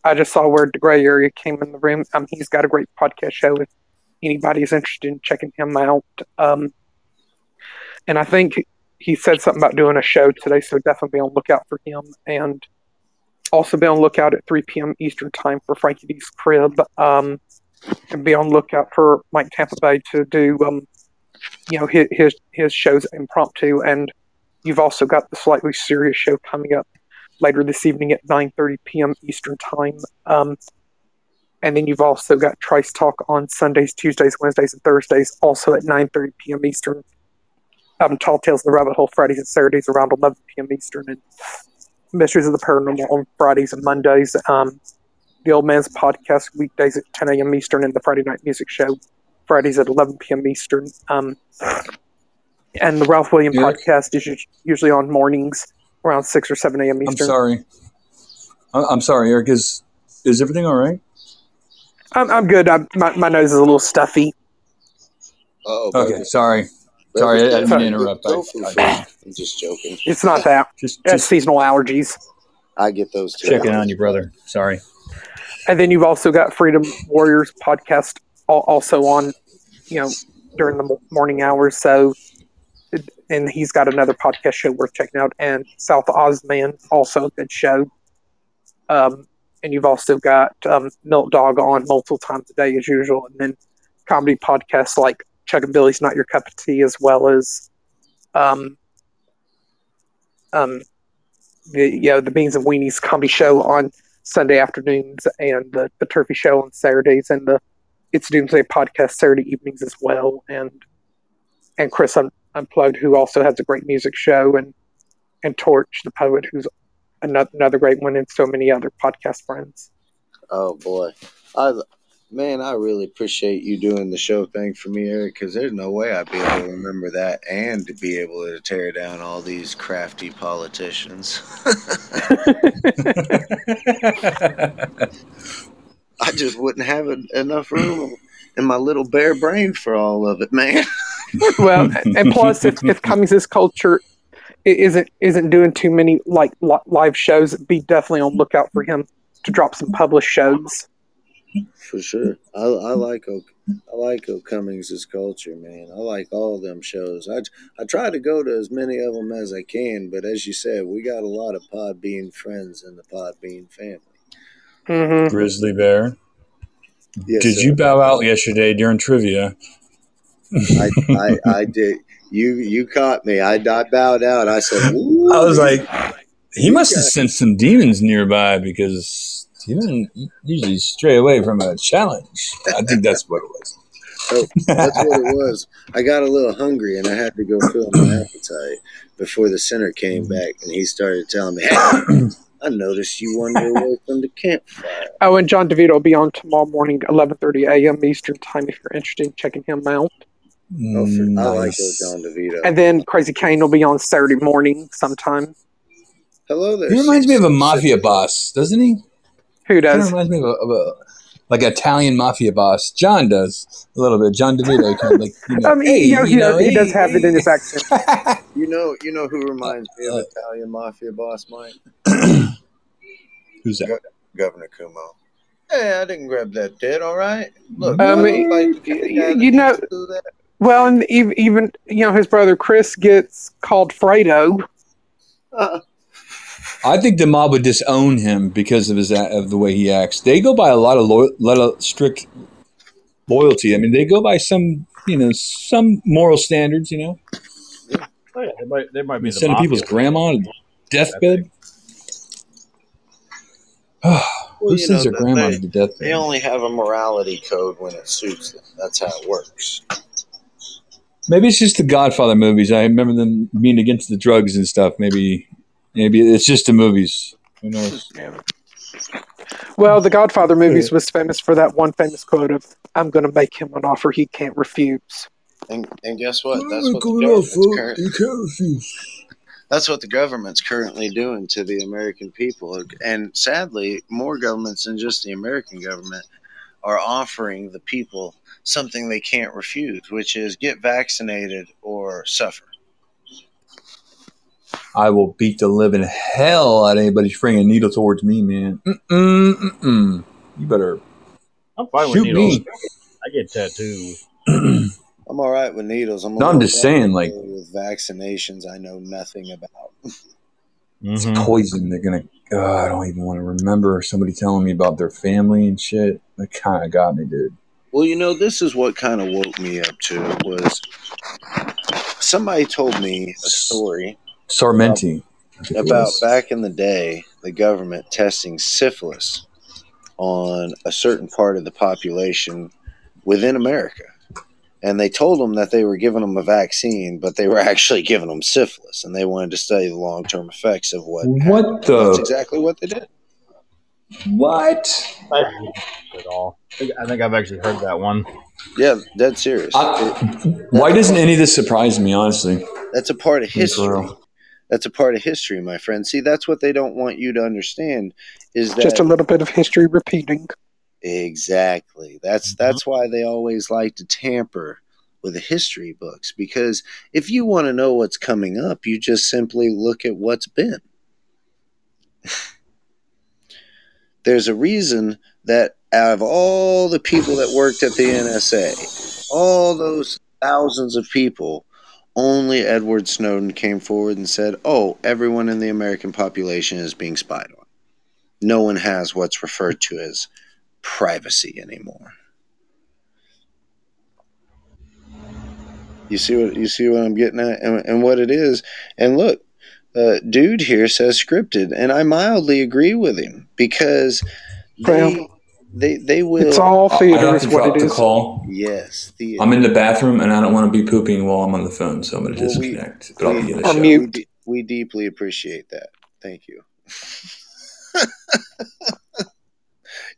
[SPEAKER 4] I just saw where the gray area came in the room. Um, he's got a great podcast show. If anybody is interested in checking him out, um, and I think he said something about doing a show today, so definitely be on lookout for him. And also be on lookout at 3 p.m. Eastern time for Frankie D's Crib. Um, and be on lookout for Mike Tampa Bay to do um, you know his his, his shows impromptu and you've also got the slightly serious show coming up later this evening at 9:30 p.m. Eastern time um, and then you've also got Trice Talk on Sundays, Tuesdays, Wednesdays, and Thursdays, also at 9:30 p.m. Eastern. Um, Tall Tales in the Rabbit Hole Fridays and Saturdays around 11 p.m. Eastern, and Mysteries of the Paranormal on Fridays and Mondays. Um, the Old Man's Podcast weekdays at 10 a.m. Eastern, and the Friday Night Music Show Fridays at 11 p.m. Eastern. Um, and the Ralph William
[SPEAKER 5] Eric?
[SPEAKER 4] Podcast is usually on mornings around 6 or 7 a.m. Eastern.
[SPEAKER 5] I'm sorry. I'm sorry, Eric. Is is everything all right?
[SPEAKER 4] I'm, I'm good. I'm, my, my nose is a little stuffy.
[SPEAKER 1] oh
[SPEAKER 5] Okay, sorry. Sorry, I- I didn't mean to interrupt. I-
[SPEAKER 1] Go for
[SPEAKER 5] I-
[SPEAKER 1] free. I'm just joking.
[SPEAKER 4] It's not that.
[SPEAKER 5] Just
[SPEAKER 4] It's
[SPEAKER 5] just
[SPEAKER 4] seasonal allergies.
[SPEAKER 1] I get those too.
[SPEAKER 5] Checking on you, brother. Sorry.
[SPEAKER 4] And then you've also got Freedom Warriors podcast also on, you know, during the morning hours. So, and he's got another podcast show worth checking out. And South Ozman, also a good show. Um, and you've also got um, Milk Dog on multiple times a day as usual. And then comedy podcasts like Chuck and Billy's Not Your Cup of Tea, as well as um, um, the you know the Beans and Weenies comedy show on Sunday afternoons and the, the Turfy Show on Saturdays and the It's Doomsday podcast Saturday evenings as well. And and Chris Un- Unplugged, who also has a great music show, and and Torch, the poet, who's another, another great one, and so many other podcast friends.
[SPEAKER 1] Oh boy, I man, I really appreciate you doing the show thing for me, Eric. Because there's no way I'd be able to remember that and to be able to tear down all these crafty politicians. I just wouldn't have en- enough room in my little bear brain for all of it, man.
[SPEAKER 4] well, and plus, if, if Cummings' culture isn't isn't doing too many like live shows, be definitely on lookout for him to drop some published shows.
[SPEAKER 1] For sure, I, I like O, I like O Cummings' culture, man. I like all them shows. I I try to go to as many of them as I can, but as you said, we got a lot of Podbean friends in the Podbean family.
[SPEAKER 4] hmm
[SPEAKER 5] Grizzly Bear.
[SPEAKER 1] Yes,
[SPEAKER 5] Did
[SPEAKER 1] sir.
[SPEAKER 5] you bow out yesterday during trivia?
[SPEAKER 1] I, I, I did. You you caught me. I, I bowed out. I said, Ooh.
[SPEAKER 5] I was like, he must have sent some demons nearby because he didn't usually stray away from a challenge. I think that's what it was.
[SPEAKER 1] Oh, that's what it was. I got a little hungry and I had to go fill my appetite before the Sinner came back and he started telling me, "Hey, I noticed you wandered away from the campfire."
[SPEAKER 4] Oh, and John DeVito will be on tomorrow morning, eleven thirty a.m. Eastern time. If you're interested in checking him out,
[SPEAKER 1] Oh, for, I like those John DeVito.
[SPEAKER 4] and then Crazy Kane will be on Saturday morning sometime.
[SPEAKER 1] Hello there.
[SPEAKER 5] He reminds me of a mafia boss, doesn't he?
[SPEAKER 4] Who
[SPEAKER 5] Kind of
[SPEAKER 4] does?
[SPEAKER 5] reminds me of a, of a like Italian mafia boss. John does a little bit. John DeVito kind of like you know.
[SPEAKER 4] I mean,
[SPEAKER 5] hey,
[SPEAKER 4] you know, he,
[SPEAKER 5] you know,
[SPEAKER 4] he does
[SPEAKER 5] hey,
[SPEAKER 4] have it in his accent.
[SPEAKER 1] You know, you know who reminds me of
[SPEAKER 5] Uh,
[SPEAKER 1] Italian mafia boss, Mike?
[SPEAKER 5] Who's that?
[SPEAKER 1] Governor Cuomo. Hey, I didn't grab that dead. All right. Look,
[SPEAKER 4] Um,
[SPEAKER 1] I don't like the kind of
[SPEAKER 4] you-
[SPEAKER 1] that
[SPEAKER 4] you know-
[SPEAKER 1] used to do that.
[SPEAKER 4] Well, and even, even you know his brother Chris gets called Fredo.
[SPEAKER 1] Uh,
[SPEAKER 5] I think the mob would disown him because of his of the way he acts. They go by a lot of lo- lot of strict loyalty. I mean, they go by some you know some moral standards. You know,
[SPEAKER 3] Oh, yeah, they might, they might be
[SPEAKER 5] sending people's
[SPEAKER 3] mafia.
[SPEAKER 5] grandma to deathbed.
[SPEAKER 1] Well,
[SPEAKER 5] Who sends
[SPEAKER 1] know,
[SPEAKER 5] their grandma
[SPEAKER 1] they-
[SPEAKER 5] to deathbed?
[SPEAKER 1] They only have a morality code when it suits them. That's how it works.
[SPEAKER 5] Maybe it's just the Godfather movies. I remember them being against the drugs and stuff. Maybe, maybe it's just the movies. Who knows?
[SPEAKER 4] Well, the Godfather movies was famous for that one famous quote of "I'm going to make him an offer he can't refuse."
[SPEAKER 1] And and guess what? That's what the government's current, that's what the government's currently doing to the American people. And sadly, more governments than just the American government are offering the people something they can't refuse, which is get vaccinated or suffer.
[SPEAKER 5] I will beat the living hell out of anybody springing a needle towards me, man. Mm-mm, mm-mm. You better
[SPEAKER 3] I'm fine with
[SPEAKER 5] shoot
[SPEAKER 3] needles.
[SPEAKER 5] me.
[SPEAKER 3] I get tattoos.
[SPEAKER 1] I'm all right with needles. I'm a
[SPEAKER 5] No, I'm just saying, like-
[SPEAKER 1] uncomfortable with vaccinations. I know nothing about.
[SPEAKER 5] It's
[SPEAKER 3] Mhm.
[SPEAKER 5] poison. They're gonna. Oh, I don't even want to remember somebody telling me about their family and shit. That kind of got me, dude.
[SPEAKER 1] Well, you know, this is what kind of woke me up to was somebody told me a story
[SPEAKER 5] Sarmenti. It
[SPEAKER 1] about back in the day, the government testing syphilis on a certain part of the population within America. And they told them that they were giving them a vaccine, but they were actually giving them syphilis, and they wanted to study the long term effects of what.
[SPEAKER 5] What
[SPEAKER 1] happened.
[SPEAKER 5] the-
[SPEAKER 1] That's exactly what they did.
[SPEAKER 5] What?
[SPEAKER 3] I at all. I think- I think I've actually heard that one.
[SPEAKER 1] Yeah, dead serious.
[SPEAKER 5] I-
[SPEAKER 1] It-
[SPEAKER 5] Why doesn't any of this surprise me? Honestly,
[SPEAKER 1] That's a part of history. That's a part of history, my friend. See, that's what they don't want you to understand is that
[SPEAKER 4] Just a little bit of history repeating.
[SPEAKER 1] Exactly. That's mm-hmm. that's why they always like to tamper with the history books because if you want to know what's coming up, you just simply look at what's been. there's a reason that out of all the people that worked at the NSA, all those thousands of people, only Edward Snowden came forward and said, "Oh, everyone in the American population is being spied on. No one has what's referred to as privacy anymore." You see what you see what I'm getting at, and, and what it is. And look, uh, dude here says scripted, and I mildly agree with him because they
[SPEAKER 4] Well,
[SPEAKER 1] they they will.
[SPEAKER 4] It's all
[SPEAKER 5] I
[SPEAKER 4] theater,
[SPEAKER 5] have
[SPEAKER 4] is
[SPEAKER 5] to
[SPEAKER 4] what
[SPEAKER 5] drop
[SPEAKER 4] it
[SPEAKER 5] the
[SPEAKER 4] is.
[SPEAKER 5] call.
[SPEAKER 1] yes, the
[SPEAKER 5] I'm in the bathroom and I don't want to be pooping while I'm on the phone, so I'm going to
[SPEAKER 1] Well, we-
[SPEAKER 5] disconnect. but I'll
[SPEAKER 1] we-
[SPEAKER 5] be in the show.
[SPEAKER 4] mute.
[SPEAKER 1] we, de- we deeply appreciate that. Thank you.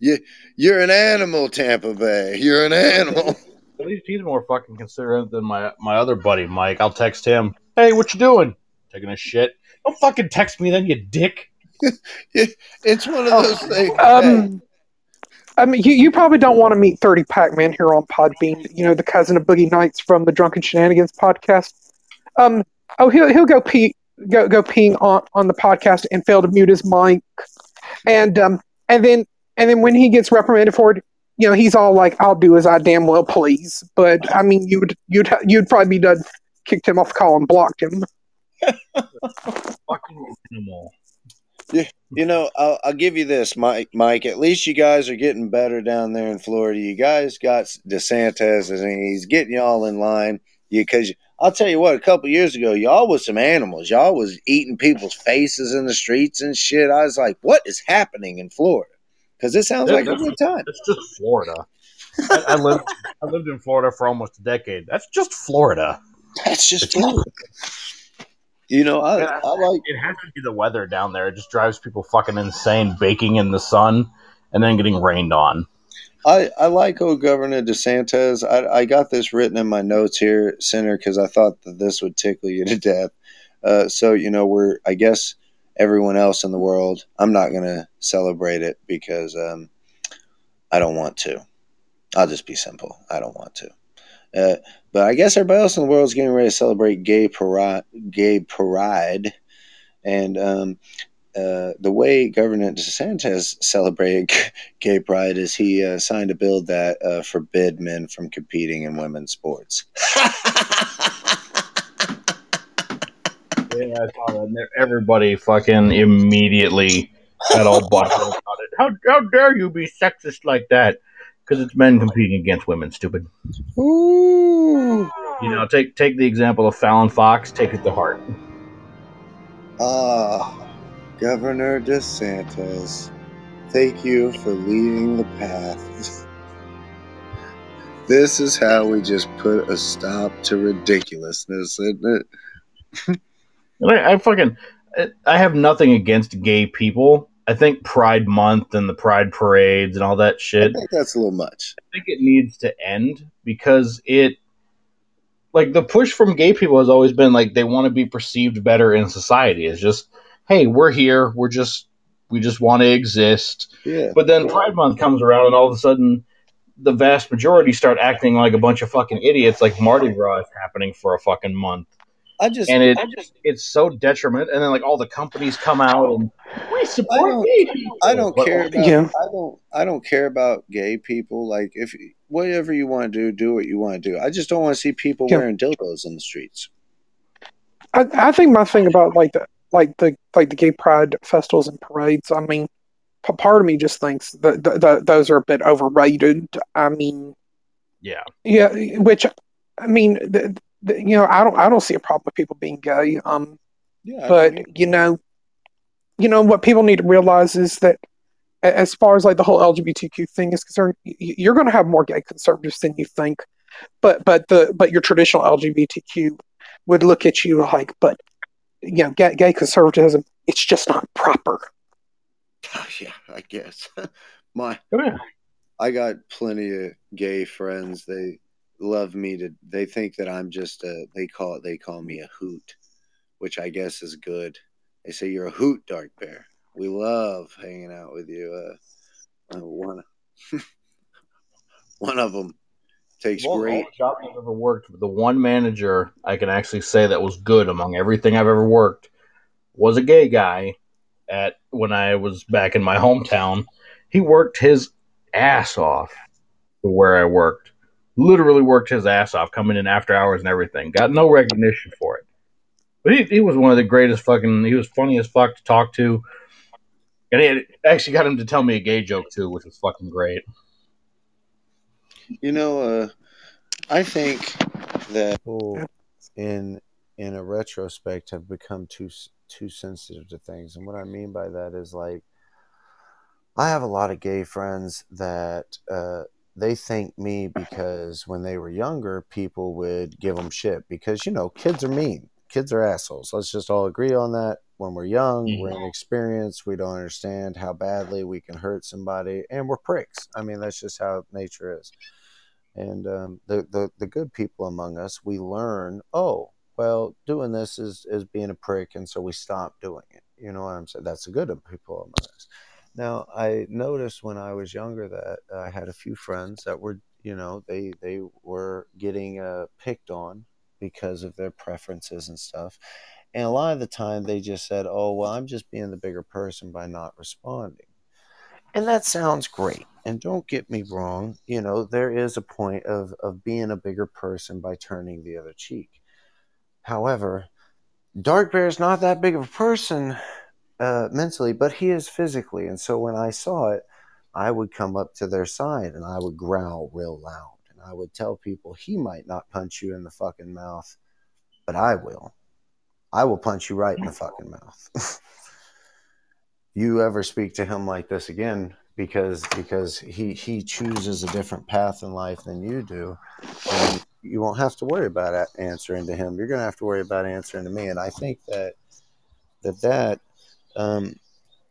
[SPEAKER 1] you you're an animal, Tampa Bay. You're an animal.
[SPEAKER 3] At least he's more fucking considerate than my my other buddy Mike. I'll text him, "Hey, what you doing? Taking a shit? Don't fucking text me then, you dick."
[SPEAKER 1] It's one of those things.
[SPEAKER 4] Um, I mean, you, you probably don't want to meet 30 Pac Man here on Podbean, you know, the cousin of Boogie Nights from the Drunken Shenanigans podcast. Um, oh, he'll, he'll go pee, go, go peeing on, on the podcast and fail to mute his mic. And, um, and then, and then when he gets reprimanded for it, you know, he's all like, I'll do as I damn well please. But I mean, you'd, you'd, you'd probably be done, kicked him off the call and blocked him.
[SPEAKER 3] Fucking animal.
[SPEAKER 1] You know, I'll, I'll give you this, Mike. Mike, at least you guys are getting better down there in Florida. You guys got DeSantis, and he's getting y'all in line. Because I'll tell you what, a couple years ago, y'all was some animals. Y'all was eating people's faces in the streets and shit. I was like, what is happening in Florida? Because it sounds like a good time.
[SPEAKER 3] It's just Florida. I, I lived I lived in Florida for almost a decade. That's just Florida.
[SPEAKER 1] That's just Florida. You know, I,
[SPEAKER 3] Yeah.
[SPEAKER 1] I like.
[SPEAKER 3] It has to be the weather down there. It just drives people fucking insane, baking in the sun and then getting rained on.
[SPEAKER 1] I, I like old Governor DeSantis. I, I got this written in my notes here, Senator, because I thought that this would tickle you to death. Uh, so, you know, we're, I guess, everyone else in the world, I'm not going to celebrate it because um, I don't want to. I'll just be simple. I don't want to. Uh, but I guess everybody else in the world is getting ready to celebrate gay pride. Gay. And um, uh, the way Governor DeSantis celebrated gay pride is he uh, signed a bill that uh, forbid men from competing in women's sports.
[SPEAKER 3] Yeah, I saw. And Everybody fucking immediately got all butthurt about it. How, how dare you be sexist like that? Because it's men competing against women, stupid.
[SPEAKER 1] Ooh.
[SPEAKER 3] You know, take take the example of Fallon Fox. Take it to heart.
[SPEAKER 1] Ah, Governor DeSantis, thank you for leading the path. This is how we just put a stop to ridiculousness, isn't it?
[SPEAKER 3] I, I fucking I have nothing against gay people. I think Pride Month and the Pride parades and all that shit.
[SPEAKER 1] I think that's a little much.
[SPEAKER 3] I think it needs to end because it like the push from gay people has always been like they want to be perceived better in society. It's just, hey, we're here, we're just we just want to exist.
[SPEAKER 1] Yeah.
[SPEAKER 3] But then Pride Month comes around and all of a sudden the vast majority start acting like a bunch of fucking idiots like Mardi Gras is happening for a fucking month.
[SPEAKER 1] I just,
[SPEAKER 3] And it
[SPEAKER 1] I just,
[SPEAKER 3] it's so detriment and then like all the companies come out and we
[SPEAKER 1] I
[SPEAKER 3] support
[SPEAKER 1] don't-
[SPEAKER 3] gay people.
[SPEAKER 1] I don't
[SPEAKER 3] But-
[SPEAKER 1] care about.
[SPEAKER 4] Yeah.
[SPEAKER 1] I don't. I don't care about gay people. Like if whatever you want to do, do what you want to do. I just don't want to see people
[SPEAKER 4] Yeah.
[SPEAKER 1] wearing dildos in the streets.
[SPEAKER 4] I, I think my thing about like the like the like the gay pride festivals and parades. I mean, p- part of me just thinks that th- th- those are a bit overrated. I mean,
[SPEAKER 3] Yeah.
[SPEAKER 4] yeah, which I mean, the, the, you know, I don't I don't see a problem with people being gay. Um,
[SPEAKER 1] Yeah.
[SPEAKER 4] but you know, you know what people need to realize is that as far as like the whole LGBTQ thing is concerned, y- y- you're going to have more gay conservatives than you think. But but the but your traditional LGBTQ would look at you like, but you know, gay, gay conservatism, it's just not proper.
[SPEAKER 1] yeah, I guess. My,
[SPEAKER 3] Come here.
[SPEAKER 1] I got plenty of gay friends. They love me to. They think that I'm just a. They call it. They call me a hoot, which I guess is good. They say you're a hoot, Dark Bear. We love hanging out with you. Uh, uh, one, one of them takes
[SPEAKER 3] Well, all
[SPEAKER 1] great.
[SPEAKER 3] the jobs I've ever worked, the one manager I can actually say that was good among everything I've ever worked was a gay guy at when I was back in my hometown, he worked his ass off to where I worked. Literally worked his ass off, coming in after hours and everything. Got no recognition for it. But he, he was one of the greatest fucking. He was funny as fuck to talk to, and he actually got him to tell me a gay joke too, which was fucking great.
[SPEAKER 1] You know, uh, I think that people in in a retrospect have become too too sensitive to things, and what I mean by that is like I have a lot of gay friends that uh, they thank me because when they were younger, people would give them shit because you know kids are mean, kids are assholes. Let's just all agree on that. When we're young, we're inexperienced, we don't understand how badly we can hurt somebody, and we're pricks. I mean, that's just how nature is. And um, the, the the good people among us, we learn. Oh, well, doing this is is being a prick, and so we stop doing it. You know what I'm saying? That's the good people among us. Now, I noticed when I was younger that I had a few friends that were, you know, they they were getting uh, picked on because of their preferences and stuff. And a lot of the time, they just said, "Oh, well, I'm just being the bigger person by not responding." And that sounds great. And don't get me wrong, you know, there is a point of, of being a bigger person by turning the other cheek. However, Dark Bear is not that big of a person uh, mentally, but he is physically. And so when I saw it, I would come up to their side and I would growl real loud. And I would tell people, he might not punch you in the fucking mouth, but I will. I will punch you right in the fucking mouth. you ever speak to him like this again because because he he chooses a different path in life than you do and you won't have to worry about answering to him you're going to have to worry about answering to me and i think that that that um,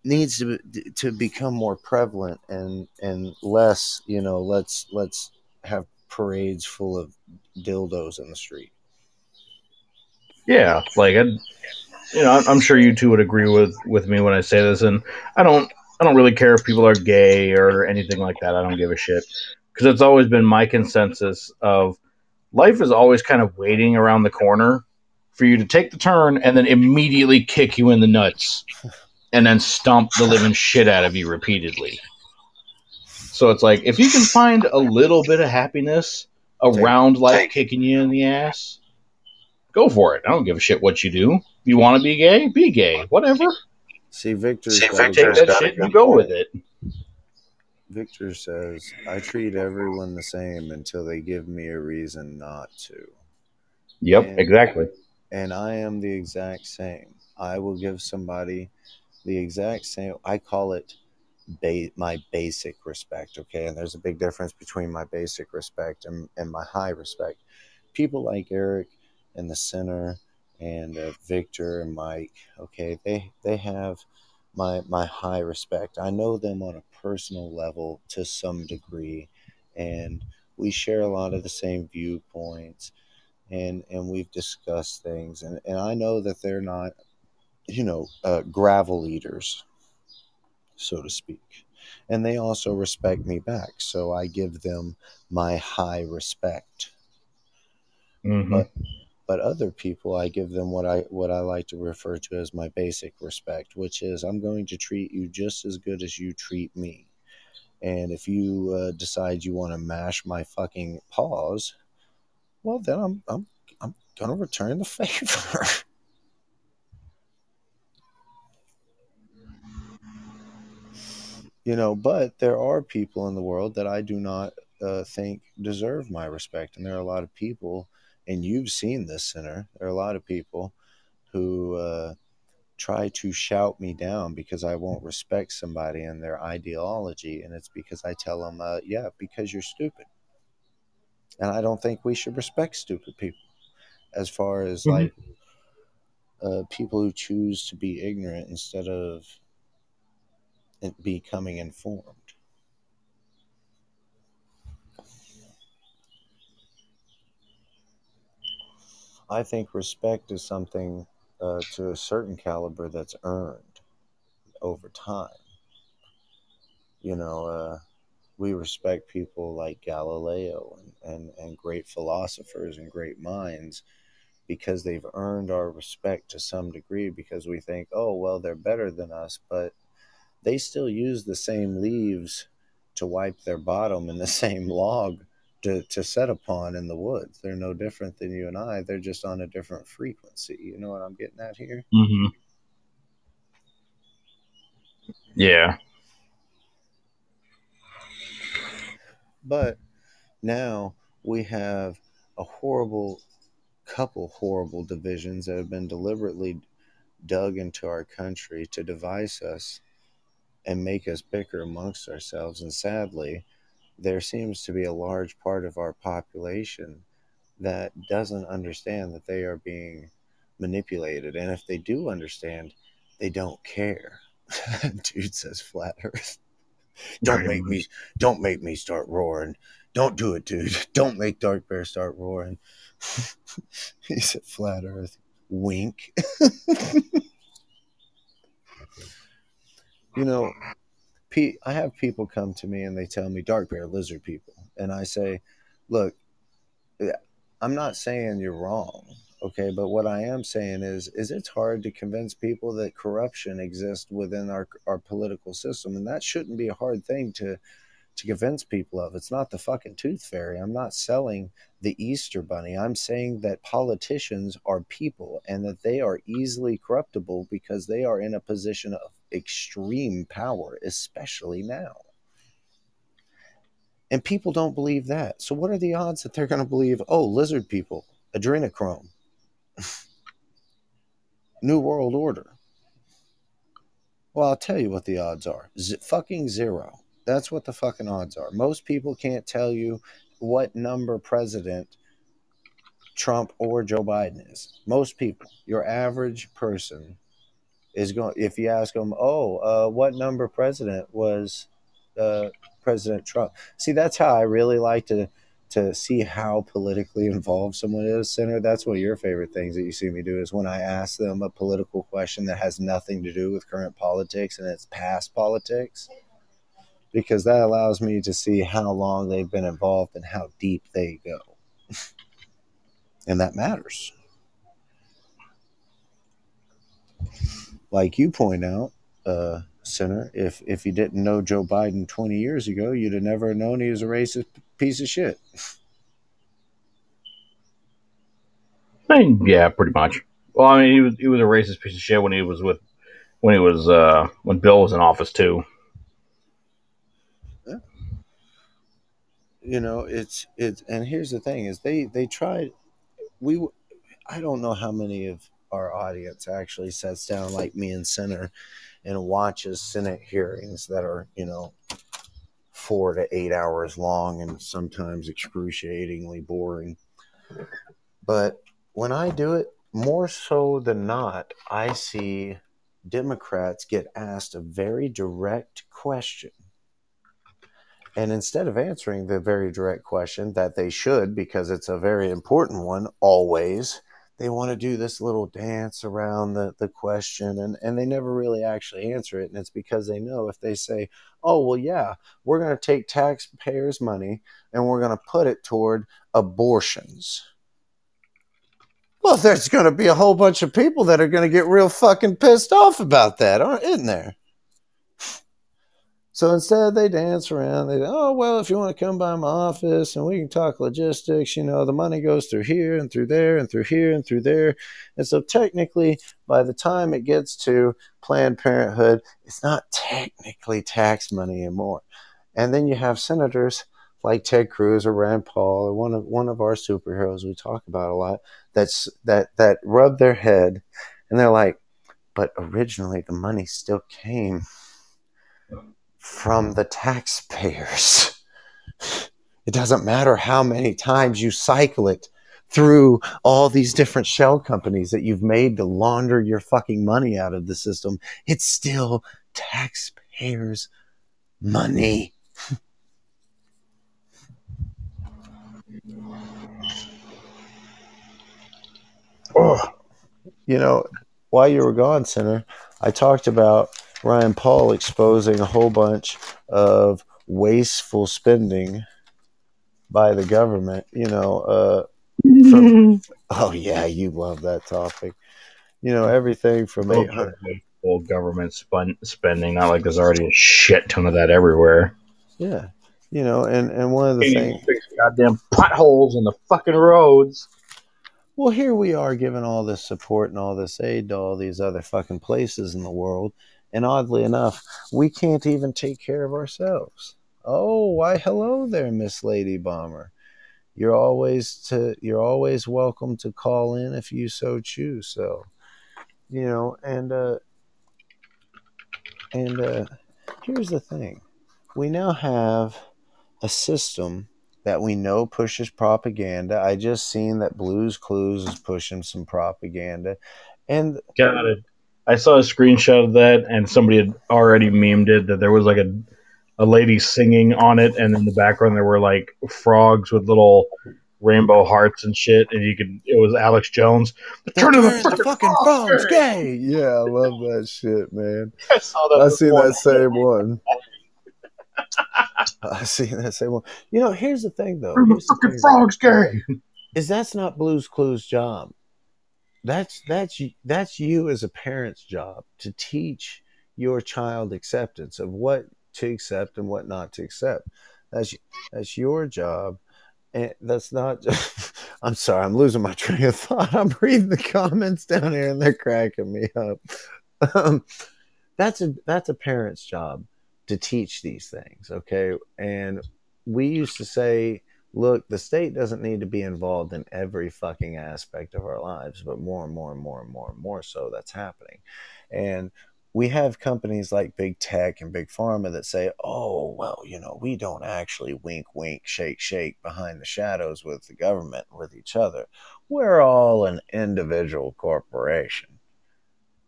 [SPEAKER 1] needs to to become more prevalent and and less you know let's let's have parades full of dildos in the street
[SPEAKER 3] Yeah, like I, you know, I'm- sure you two would agree with with me when I say this, and I don't, I don't really care if people are gay or anything like that. I don't give a shit because it's always been my consensus of life is always kind of waiting around the corner for you to take the turn and then immediately kick you in the nuts and then stomp the living shit out of you repeatedly. So it's like if you can find a little bit of happiness around life kicking you in the ass, go for it. I don't give a shit what you do. You want to be gay? Be gay. Whatever.
[SPEAKER 1] see Victor.
[SPEAKER 2] See,
[SPEAKER 1] got a
[SPEAKER 3] Take that shit and go with it.
[SPEAKER 1] Victor says, I treat everyone the same until they give me a reason not to.
[SPEAKER 3] Yep,
[SPEAKER 1] And-
[SPEAKER 3] exactly.
[SPEAKER 1] And I am the exact same. I will give somebody the exact same, I call it ba- my basic respect, okay? And there's a big difference between my basic respect and, and my high respect. People like Eric and the Sinner and uh, Victor and Mike, okay, they, they have my my high respect. I know them on a personal level to some degree, and we share a lot of the same viewpoints, and and we've discussed things, and and I know that they're not, you know, uh, gravel eaters, so to speak, and they also respect me back. So I give them my high respect.
[SPEAKER 3] Hmm
[SPEAKER 1] but but other people i give them what i what i like to refer to as my basic respect which is i'm going to treat you just as good as you treat me. And if you uh, decide you want to mash my fucking paws well then i'm i'm i'm gonna return the favor you know but there are people in the world that i do not uh, think deserve my respect and there are a lot of people and you've seen this Sinner there are a lot of people who uh, try to shout me down because I won't respect somebody and their ideology. And it's because I tell them, uh, yeah, because you're stupid. And I don't think we should respect stupid people as far as
[SPEAKER 3] Mhm.
[SPEAKER 1] like uh, people who choose to be ignorant instead of becoming informed. I think respect is something uh, to a certain caliber that's earned over time. You know, uh, we respect people like Galileo and, and, and great philosophers and great minds because they've earned our respect to some degree because we think, oh, well, they're better than us, but they still use the same leaves to wipe their bottom and the same log to, to set upon in the woods. They're no different than you and I. They're just on a different frequency. You know what I'm getting at here?
[SPEAKER 3] hmm Yeah.
[SPEAKER 1] But now we have a horrible couple horrible divisions that have been deliberately dug into our country to devise us and make us bicker amongst ourselves. And sadly, there seems to be a large part of our population that doesn't understand that they are being manipulated. And if they do understand, they don't care. Dude says flat earth. Don't make me don't make me start roaring. Don't do it, dude. Don't make Dark Bear start roaring. he said flat earth. Wink. you know, Pete, I have people come to me and they tell me dark bear lizard people. And I say, look, eh, I'm not saying you're wrong. Okay, but what I am saying is, is it's hard to convince people that corruption exists within our our political system, and that shouldn't be a hard thing to to convince people of. It's not the fucking tooth fairy. I'm not selling the Easter bunny. I'm saying that politicians are people and that they are easily corruptible because they are in a position of extreme power, especially now. And people don't believe that. So, what are the odds that they're going to believe, oh, lizard people, adrenochrome, New World Order? Well, I'll tell you what the odds are Z- fucking zero. That's what the fucking odds are. Most people can't tell you what number president Trump or Joe Biden is. Most people, your average person, is going. If you ask them, "Oh, uh, what number president was uh, President Trump?" See, that's how I really like to to see how politically involved someone is. Senator, that's one of your favorite things that you see me do is when I ask them a political question that has nothing to do with current politics and it's past politics because that allows me to see how long they've been involved and how deep they go. and that matters. Like you point out, uh, Senator, if, if you didn't know Joe Biden 20 years ago, you'd have never known he was a racist piece of shit.
[SPEAKER 3] I mean, yeah, pretty much. Well, I mean, he was he was a racist piece of shit when he was with when he was uh when Bill was in office too.
[SPEAKER 1] you know it's it's and here's the thing is they they tried we i don't know how many of our audience actually sits down like me and Sinner and watches senate hearings that are you know four to eight hours long and sometimes excruciatingly boring. But when i do it more so than not i see democrats get asked a very direct question. And instead of answering the very direct question that they should, because it's a very important one always, they want to do this little dance around the, the question and, and they never really actually answer it. And it's because they know if they say, oh, well, yeah, we're going to take taxpayers' money and we're going to put it toward abortions. Well, there's going to be a whole bunch of people that are going to get real fucking pissed off about that, aren't isn't there? So instead, they dance around. They, oh, well, if you want to come by my office and we can talk logistics, you know, the money goes through here and through there and through here and through there. And so technically, by the time it gets to Planned Parenthood, it's not technically tax money anymore. And then you have senators like Ted Cruz or Rand Paul or one of one of our superheroes we talk about a lot that's that that rub their head and they're like, but originally the money still came from the taxpayers. It doesn't matter how many times you cycle it through all these different shell companies that you've made to launder your fucking money out of the system. It's still taxpayers' money. oh, you know, while you were gone, Senator, I talked about Rand Paul exposing a whole bunch of wasteful spending by the government. You know, uh, from, oh yeah, you love that topic. You know, everything from eight hundred
[SPEAKER 3] full government spun- spending. Not like there's already a shit ton of that everywhere.
[SPEAKER 1] Yeah, you know, and and one of the things.
[SPEAKER 3] goddamn potholes in the fucking roads.
[SPEAKER 1] Well, here we are giving all this support and all this aid to all these other fucking places in the world. And oddly enough, we can't even take care of ourselves. Oh, why hello there, Miss Lady Bomber. You're always to you're always welcome to call in if you so choose. So, you know, and uh and uh here's the thing. We now have a system that we know pushes propaganda. I just seen that Blue's Clues is pushing some propaganda, and
[SPEAKER 3] Got it. I saw a screenshot of that, and somebody had already memed it that there was like a a lady singing on it, and in the background there were like frogs with little rainbow hearts and shit, and you could it was Alex Jones. The turn of the fucking,
[SPEAKER 1] frogs gay. Yeah, I love that shit, man.
[SPEAKER 3] I saw that.
[SPEAKER 1] I seen that same one. I seen that same one. You know, here's the thing, though.
[SPEAKER 3] The
[SPEAKER 1] Here's the
[SPEAKER 3] fucking
[SPEAKER 1] thing,
[SPEAKER 3] frogs gay.
[SPEAKER 1] is that's not Blue's Clues' job. That's that's that's you as a parent's job to teach your child acceptance of what to accept and what not to accept. That's that's your job, and that's not. Just, I'm sorry, I'm losing my train of thought. I'm reading the comments down here, and they're cracking me up. Um, that's a that's a parent's job to teach these things, okay? And we used to say look, the state doesn't need to be involved in every fucking aspect of our lives, but more and more and more and more and more so that's happening. And we have companies like big tech and big pharma that say, oh, well, you know, we don't actually wink, wink, shake, shake behind the shadows with the government, with each other. We're all an individual corporation.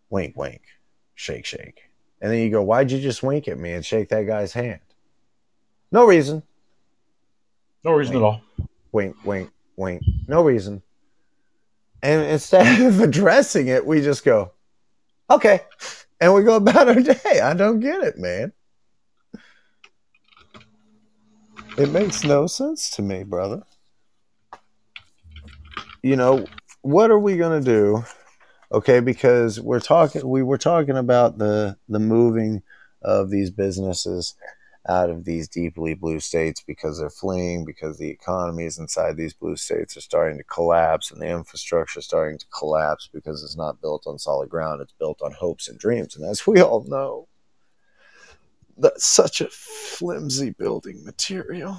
[SPEAKER 1] Wink, wink, shake, shake. And then you go, why'd you just wink at me and shake that guy's hand? No reason
[SPEAKER 3] No reason at all.
[SPEAKER 1] wink, wink, wink. No reason. And instead of addressing it, we just go, okay. And we go about our day. I don't get it, man. It makes no sense to me, brother. You know, what are we going to do? Okay, because we're talking we were talking about the the moving of these businesses out of these deeply blue states because they're fleeing, because the economies inside these blue states are starting to collapse and the infrastructure is starting to collapse because it's not built on solid ground, it's built on hopes and dreams. And as we all know, that's such a flimsy building material.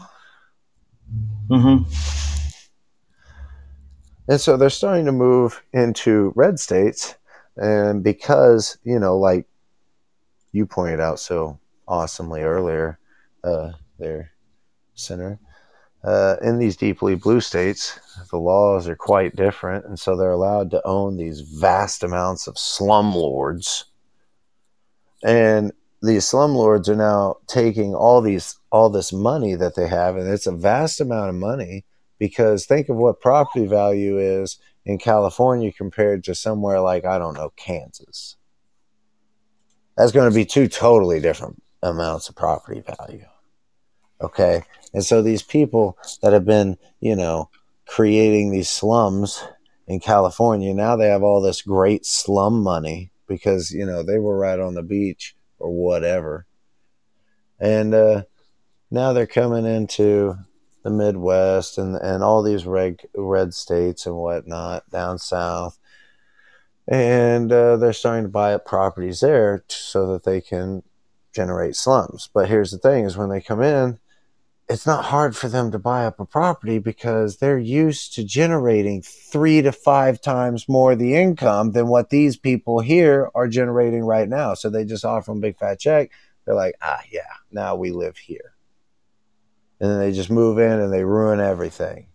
[SPEAKER 3] Mm-hmm.
[SPEAKER 1] And so they're starting to move into red states. And because, you know, like you pointed out so awesomely earlier, uh, there, Sinner, uh, in these deeply blue states, the laws are quite different. And so they're allowed to own these vast amounts of slumlords. And these slumlords are now taking all these all this money that they have, and it's a vast amount of money because think of what property value is in California compared to somewhere like I don't know Kansas. That's going to be two totally different amounts of property value. Okay, and so these people that have been, you know, creating these slums in California now they have all this great slum money because you know they were right on the beach or whatever, and uh, now they're coming into the Midwest and and all these red red states and whatnot down south, and uh, they're starting to buy up properties there so that they can generate slums. But here's the thing: is when they come in, it's not hard for them to buy up a property because they're used to generating three to five times more the income than what these people here are generating right now. So they just offer them a big fat check. They're like, ah, yeah, now we live here and then they just move in and they ruin everything.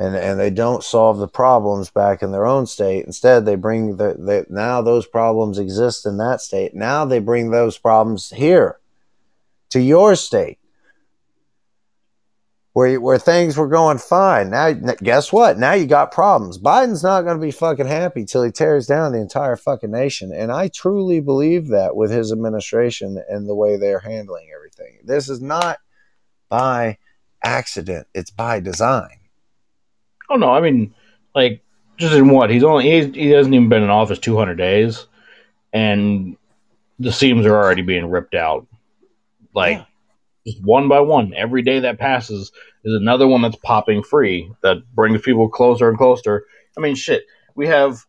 [SPEAKER 1] And and they don't solve the problems back in their own state. Instead, they bring the now those problems exist in that state. Now they bring those problems here to your state. Where, where things were going fine. Now, guess what? Now you got problems. Biden's not going to be fucking happy till he tears down the entire fucking nation. And I truly believe that with his administration and the way they're handling everything. This is not by accident. It's by design.
[SPEAKER 3] Oh no, I mean, like just in what he's only he, he hasn't even been in office two hundred days, and the seams are already being ripped out. Like
[SPEAKER 1] Yeah.
[SPEAKER 3] just one by one, every day that passes is another one that's popping free that brings people closer and closer. I mean, shit, we have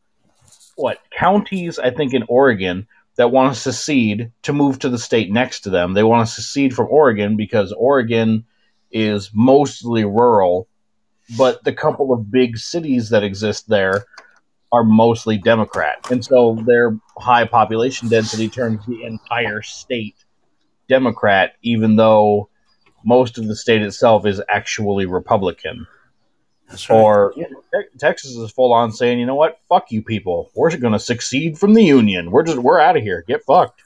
[SPEAKER 3] what counties? I think in Oregon that want to secede to move to the state next to them. They want to secede from Oregon because Oregon is mostly rural, but the couple of big cities that exist there are mostly Democrat. And so their high population density turns the entire state Democrat, even though most of the state itself is actually Republican.
[SPEAKER 1] That's
[SPEAKER 3] Or you know, Te- Texas is full on saying, you know what, fuck you people. We're going to succeed from the union. We're just we're out of here. Get fucked.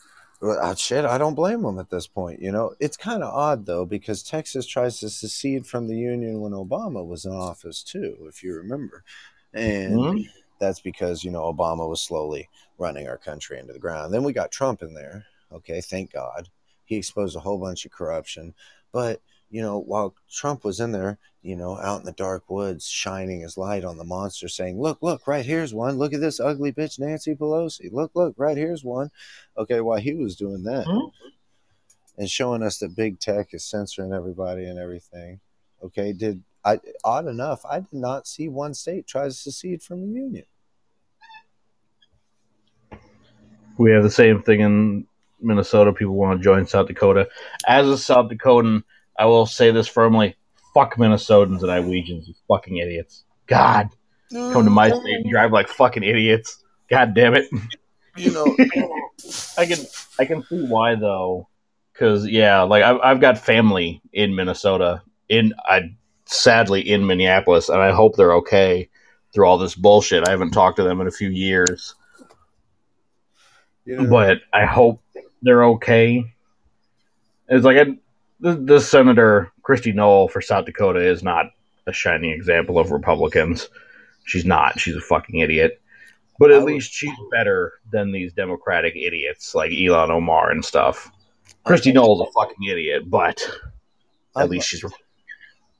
[SPEAKER 1] Uh, shit, I don't blame them at this point. You know, it's kind of odd though because Texas tries to secede from the union when Obama was in office too, if you remember, and
[SPEAKER 3] Mhm.
[SPEAKER 1] that's because you know Obama was slowly running our country into the ground. Then we got Trump in there. Okay, thank God, he exposed a whole bunch of corruption. But you know, while Trump was in there, you know, out in the dark woods, shining his light on the monster, saying, "Look, look, right here's one. Look at this ugly bitch, Nancy Pelosi. Look, look, right here's one." Okay, while he was doing that
[SPEAKER 3] Mhm.
[SPEAKER 1] and showing us that big tech is censoring everybody and everything. Okay, did I odd enough, I did not see one state try to secede from the union.
[SPEAKER 3] We have the same thing in Minnesota. People want to join South Dakota. As a South Dakotan, I will say this firmly: fuck Minnesotans and Iowegians, you fucking idiots. God, come to my mm-hmm. state and drive like fucking idiots. God damn it.
[SPEAKER 1] You know,
[SPEAKER 3] I can I can see why though, because yeah, like I've I've got family in Minnesota, in I sadly in Minneapolis, and I hope they're okay through all this bullshit. I haven't talked to them in a few years,
[SPEAKER 1] know
[SPEAKER 3] but I hope they're okay. It's like I, the, the senator Kristi Noem for South Dakota is not a shining example of Republicans. She's not. She's a fucking idiot. But
[SPEAKER 1] I
[SPEAKER 3] at
[SPEAKER 1] would-
[SPEAKER 3] least she's better than these Democratic idiots like Ilhan Omar and stuff. Kristi Noem's a fucking idiot, but at
[SPEAKER 1] I'd,
[SPEAKER 3] least she's.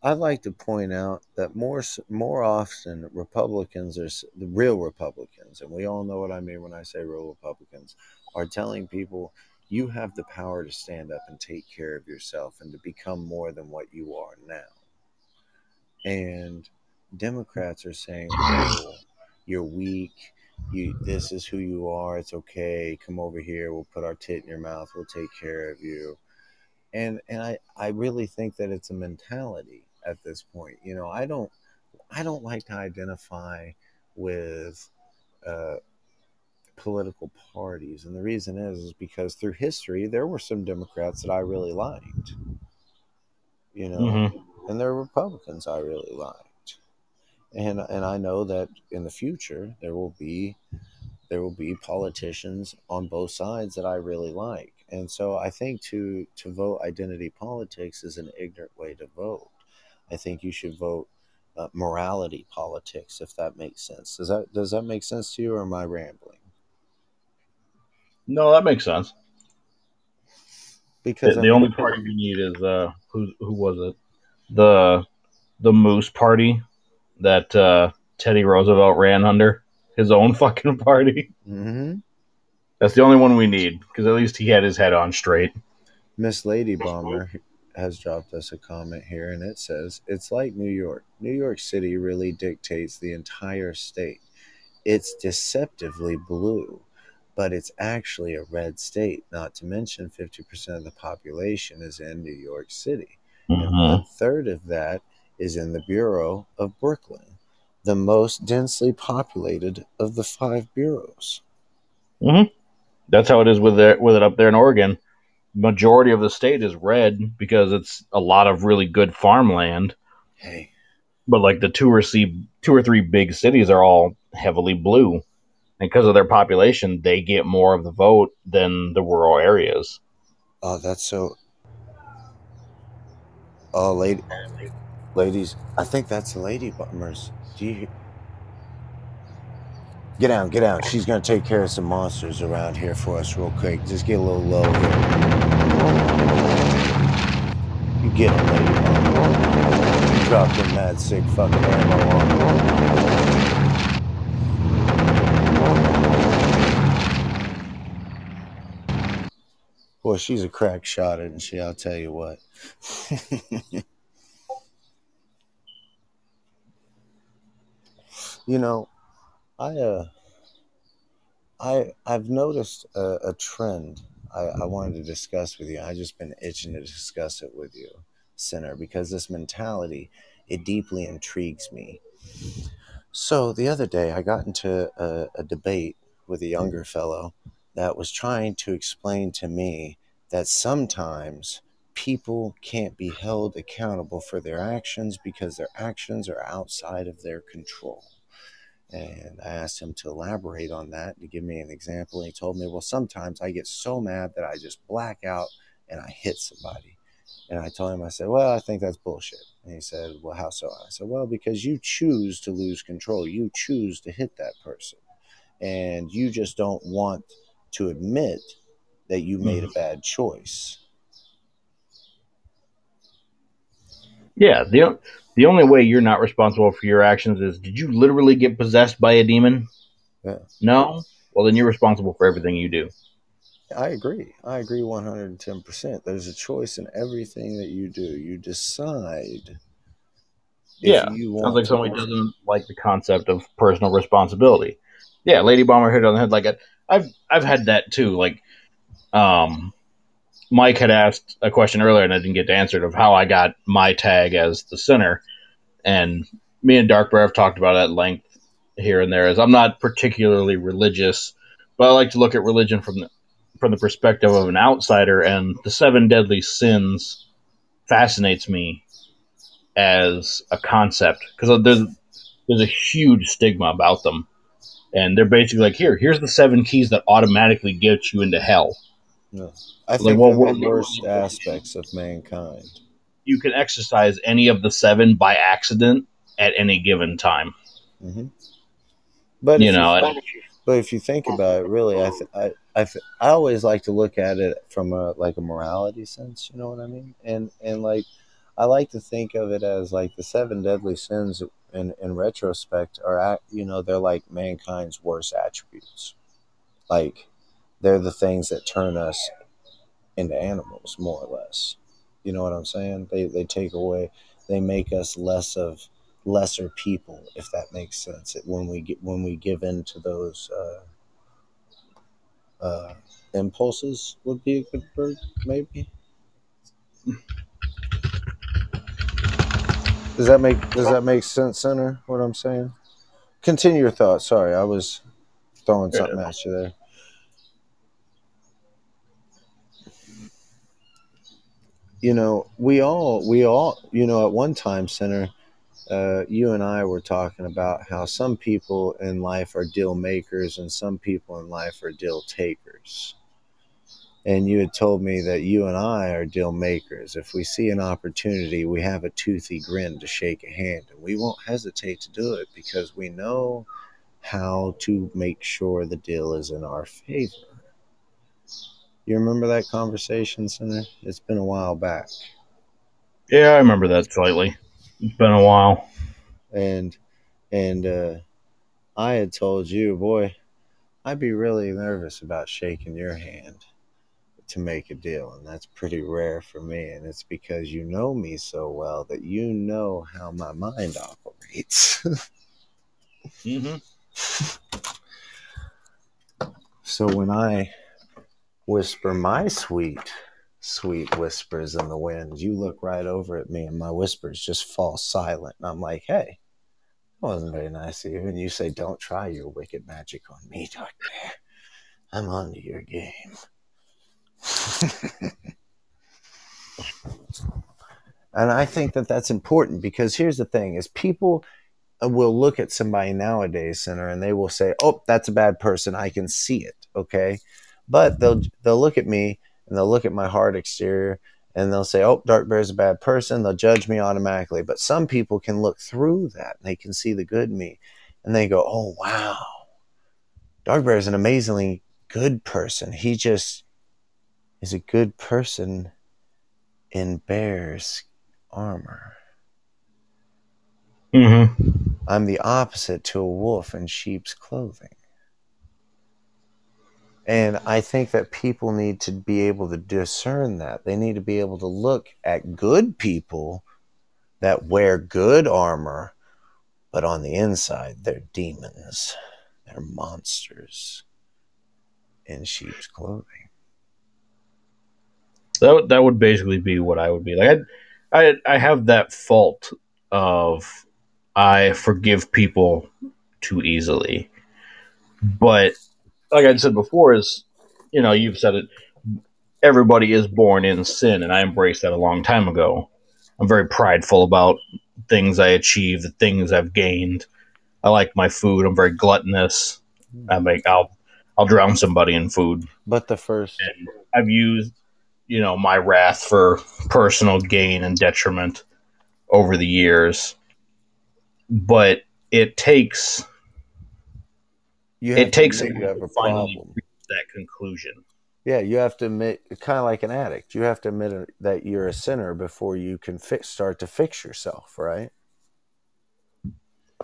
[SPEAKER 1] I'd like to point out that more more often Republicans are the real Republicans, and we all know what I mean when I say real Republicans, are telling people you have the power to stand up and take care of yourself and to become more than what you are now. And Democrats are saying, "Oh, you're weak. You this is who you are. It's okay. Come over here. We'll put our tit in your mouth. We'll take care of you." And and I I really think that it's a mentality at this point. You know, I don't I don't like to identify with uh, political parties, and the reason is is because through history there were some Democrats that I really liked. You know,
[SPEAKER 3] Mhm.
[SPEAKER 1] and there are Republicans I really liked, and and I know that in the future there will be there will be politicians on both sides that I really like, and so I think to to vote identity politics is an ignorant way to vote. I think you should vote uh, morality politics if that makes sense. Does that does that make sense to you, or am I rambling?
[SPEAKER 3] No, that makes sense.
[SPEAKER 1] Because
[SPEAKER 3] The,
[SPEAKER 1] I
[SPEAKER 3] the only party we need is uh, who who was it? The the Moose Party that uh, Teddy Roosevelt ran under his own fucking party.
[SPEAKER 1] Mhm.
[SPEAKER 3] That's the only one we need because at least he had his head on straight.
[SPEAKER 1] Miss Lady Bomber has dropped us a comment here, and it says it's like New York. New York City really dictates the entire state. It's deceptively blue, but it's actually a red state. Not to mention, fifty percent of the population is in New York City. and
[SPEAKER 3] Mhm.
[SPEAKER 1] one third of that is in the Borough of Brooklyn, the most densely populated of the five boroughs.
[SPEAKER 3] That's how it is with it with it up there in Oregon. Majority of the state is red because it's a lot of really good farmland.
[SPEAKER 1] Hey,
[SPEAKER 3] But like the two or three, two or three big cities are all heavily blue, and because of their population, they get more of the vote than the rural areas.
[SPEAKER 1] oh, that's so. Oh, lady, ladies, I think that's lady bummers. Do you? Get down, get down. She's gonna take care of some monsters around here for us, real quick. Just get a little low here. You get him, lady drop them mad sick fucking ammo on. Boy, she's a crack shot, isn't she? I'll tell you what. you know, I uh, I I've noticed a, a trend. I, I wanted to discuss with you. I just been itching to discuss it with you, Sinner, because this mentality it deeply intrigues me. So the other day, I got into a, a debate with a younger fellow that was trying to explain to me that sometimes people can't be held accountable for their actions because their actions are outside of their control. And I asked him to elaborate on that, to give me an example. And he told me, well, sometimes I get so mad that I just black out and I hit somebody. And I told him, I said, well, I think that's bullshit. And he said, well, how so? I said, well, because you choose to lose control. You choose to hit that person. And you just don't want to admit that you made a mm-hmm. bad choice.
[SPEAKER 3] Yeah, the the only way you're not responsible for your actions is did you literally get possessed by a demon?
[SPEAKER 1] Yeah.
[SPEAKER 3] No? Well, then you're responsible for everything you do.
[SPEAKER 1] I agree. I agree 110%. There's a choice in everything that you do. You decide.
[SPEAKER 3] Yeah,
[SPEAKER 1] You
[SPEAKER 3] Sounds like somebody doesn't like the concept of personal responsibility. Yeah, Lady Bomber hit it on the head. Like I- I've I've had that too. Like, um, Mike had asked a question earlier and I didn't get to answer it of how I got my tag as the Sinner, and me and Dark Bear have talked about it at length here and there. As I'm not particularly religious, but I like to look at religion from the from the perspective of an outsider, and the seven deadly sins fascinates me as a concept because there's there's a huge stigma about them, and they're basically like, here, here's the seven keys that automatically get you into hell.
[SPEAKER 1] I
[SPEAKER 3] Like,
[SPEAKER 1] think
[SPEAKER 3] well,
[SPEAKER 1] the worst aspects of mankind.
[SPEAKER 3] You can exercise any of the seven by accident at any given time.
[SPEAKER 1] hmm But
[SPEAKER 3] You know,
[SPEAKER 1] you,
[SPEAKER 3] and-
[SPEAKER 1] but if you think about it, really, I th- I I, th- I always like to look at it from a like a morality sense. You know what I mean? And and like I like to think of it as like the seven deadly sins. In in retrospect, are you know they're like mankind's worst attributes. Like they're the things that turn us into animals, more or less. You know what I'm saying? They they take away, they make us less of lesser people, if that makes sense. When we get when we give in to those uh, uh, impulses, would be a good word, maybe. Does that make Does that make sense, Sinner? What I'm saying? Continue your thought. Sorry, I was throwing
[SPEAKER 3] Fair
[SPEAKER 1] something at you there. You know, we all, we all, you know, at one time, Sinner, uh, you and I were talking about how some people in life are deal makers and some people in life are deal takers. And you had told me that you and I are deal makers. If we see an opportunity, we have a toothy grin to shake a hand, and we won't hesitate to do it because we know how to make sure the deal is in our favor. You remember that conversation, Senator? It's been a while back.
[SPEAKER 3] Yeah, I remember that slightly. It's been a while.
[SPEAKER 1] and and uh, I had told you, boy, I'd be really nervous about shaking your hand to make a deal, and that's pretty rare for me. And it's because you know me so well that you know how my mind operates.
[SPEAKER 3] Mm-hmm.
[SPEAKER 1] so when I whisper my sweet, sweet whispers in the wind, you look right over at me, and my whispers just fall silent. And I'm like, hey. That wasn't very nice of you. And you say, Don't try your wicked magic on me, Dark Bear. I'm onto your game. and I think that that's important because here's the thing is people uh, will look at somebody nowadays, Sinner, and they will say, Oh, that's a bad person. I can see it. Okay. But they'll they'll look at me and they'll look at my hard exterior and they'll say, "Oh, Dark Bear's a bad person." They'll judge me automatically. But some people can look through that they can see the good in me, and they go, "Oh, wow, Dark Bear is an amazingly good person. He just is a good person in bear's armor.
[SPEAKER 3] Mm-hmm.
[SPEAKER 1] I'm the opposite to a wolf in sheep's clothing." And I think that people need to be able to discern that. They need to be able to look at good people that wear good armor, but on the inside, they're demons. They're monsters in sheep's clothing.
[SPEAKER 3] That would- that would basically be what I would be like. I I I have that fault of I forgive people too easily, but like I said before, is you know you've said it. Everybody is born in sin, and I embraced that a long time ago. I'm very prideful about things I achieve, the things I've gained. I like my food. I'm very gluttonous. Mm-hmm. I make I'll I'll drown somebody in food
[SPEAKER 1] But the first,
[SPEAKER 3] and I've used, you know, my wrath for personal gain and detriment over the years. But it takes
[SPEAKER 1] you
[SPEAKER 3] it takes
[SPEAKER 1] you have a problem.
[SPEAKER 3] reach that conclusion.
[SPEAKER 1] Yeah, you have to admit, kind of like an addict. You have to admit that you're a sinner before you can fix, start to fix yourself, right?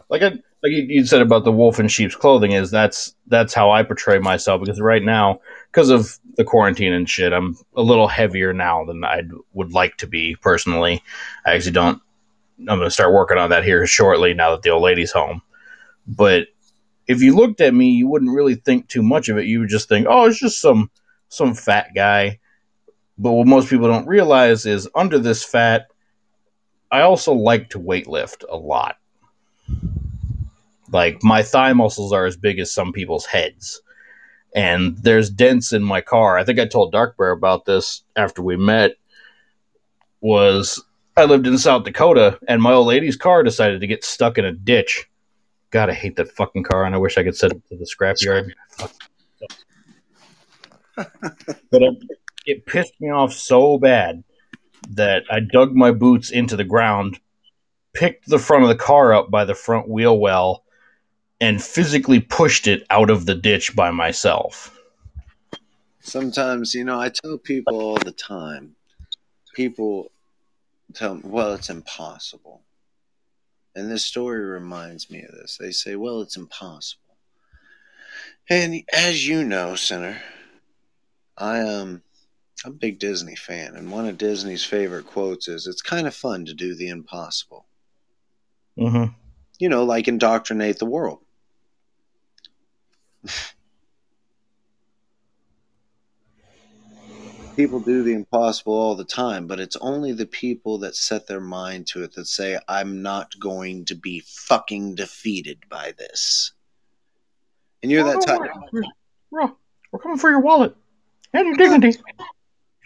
[SPEAKER 3] Like I, like you said about the wolf in sheep's clothing is that's that's how I portray myself because right now because of the quarantine and shit I'm a little heavier now than I would like to be personally. I actually don't. I'm going to start working on that here shortly now that the old lady's home. But if you looked at me, you wouldn't really think too much of it. You would just think, oh, it's just some some fat guy. But what most people don't realize is under this fat, I also like to weightlift a lot. Like my thigh muscles are as big as some people's heads. And there's dents in my car. I think I told Dark Bear about this after we met. Was I lived in South Dakota and my old lady's car decided to get stuck in a ditch. God, I hate that fucking car, and I wish I could send it to the scrapyard. but it, it pissed me off so bad that I dug my boots into the ground, picked the front of the car up by the front wheel well, and physically pushed it out of the ditch by myself.
[SPEAKER 1] Sometimes, you know, I tell people all the time, people tell me, well, it's impossible. And this story reminds me of this. They say, well, it's impossible. And as you know, Sinner, I am I'm a big Disney fan, and one of Disney's favorite quotes is, "It's kind of fun to do the impossible."
[SPEAKER 3] Mm-hmm.
[SPEAKER 1] You know, like indoctrinate the world. People do the impossible all the time, but it's only the people that set their mind to it that say, I'm not going to be fucking defeated by this. And you're that type.
[SPEAKER 3] Bro, we're coming for your wallet and your dignity.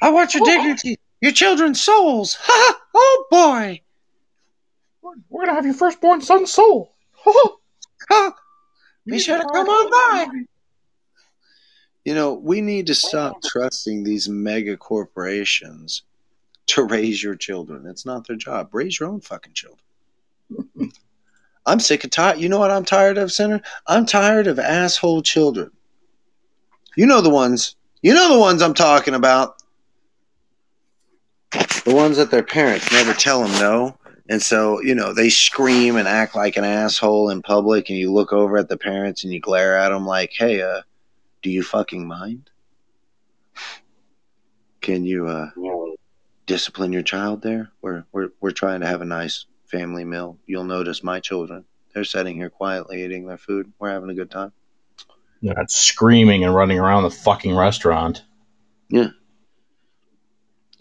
[SPEAKER 1] I want your dignity, your children's souls. Ha! Oh boy!
[SPEAKER 3] We're gonna have your firstborn son's soul.
[SPEAKER 1] Ha! Be sure to come on by. You know, we need to stop trusting these mega corporations to raise your children. It's not their job. Raise your own fucking children. I'm sick of tired. You know what I'm tired of, Senator? I'm tired of asshole children. You know the ones. You know the ones I'm talking about. The ones that their parents never tell them no. And so, you know, they scream and act like an asshole in public, and you look over at the parents and you glare at them like, hey, uh, do you fucking mind? Can you uh, discipline your child there? We're, we're, we're trying to have a nice family meal. You'll notice my children. They're sitting here quietly eating their food. We're having a good time.
[SPEAKER 3] They're Not screaming and running around the fucking restaurant. Yeah.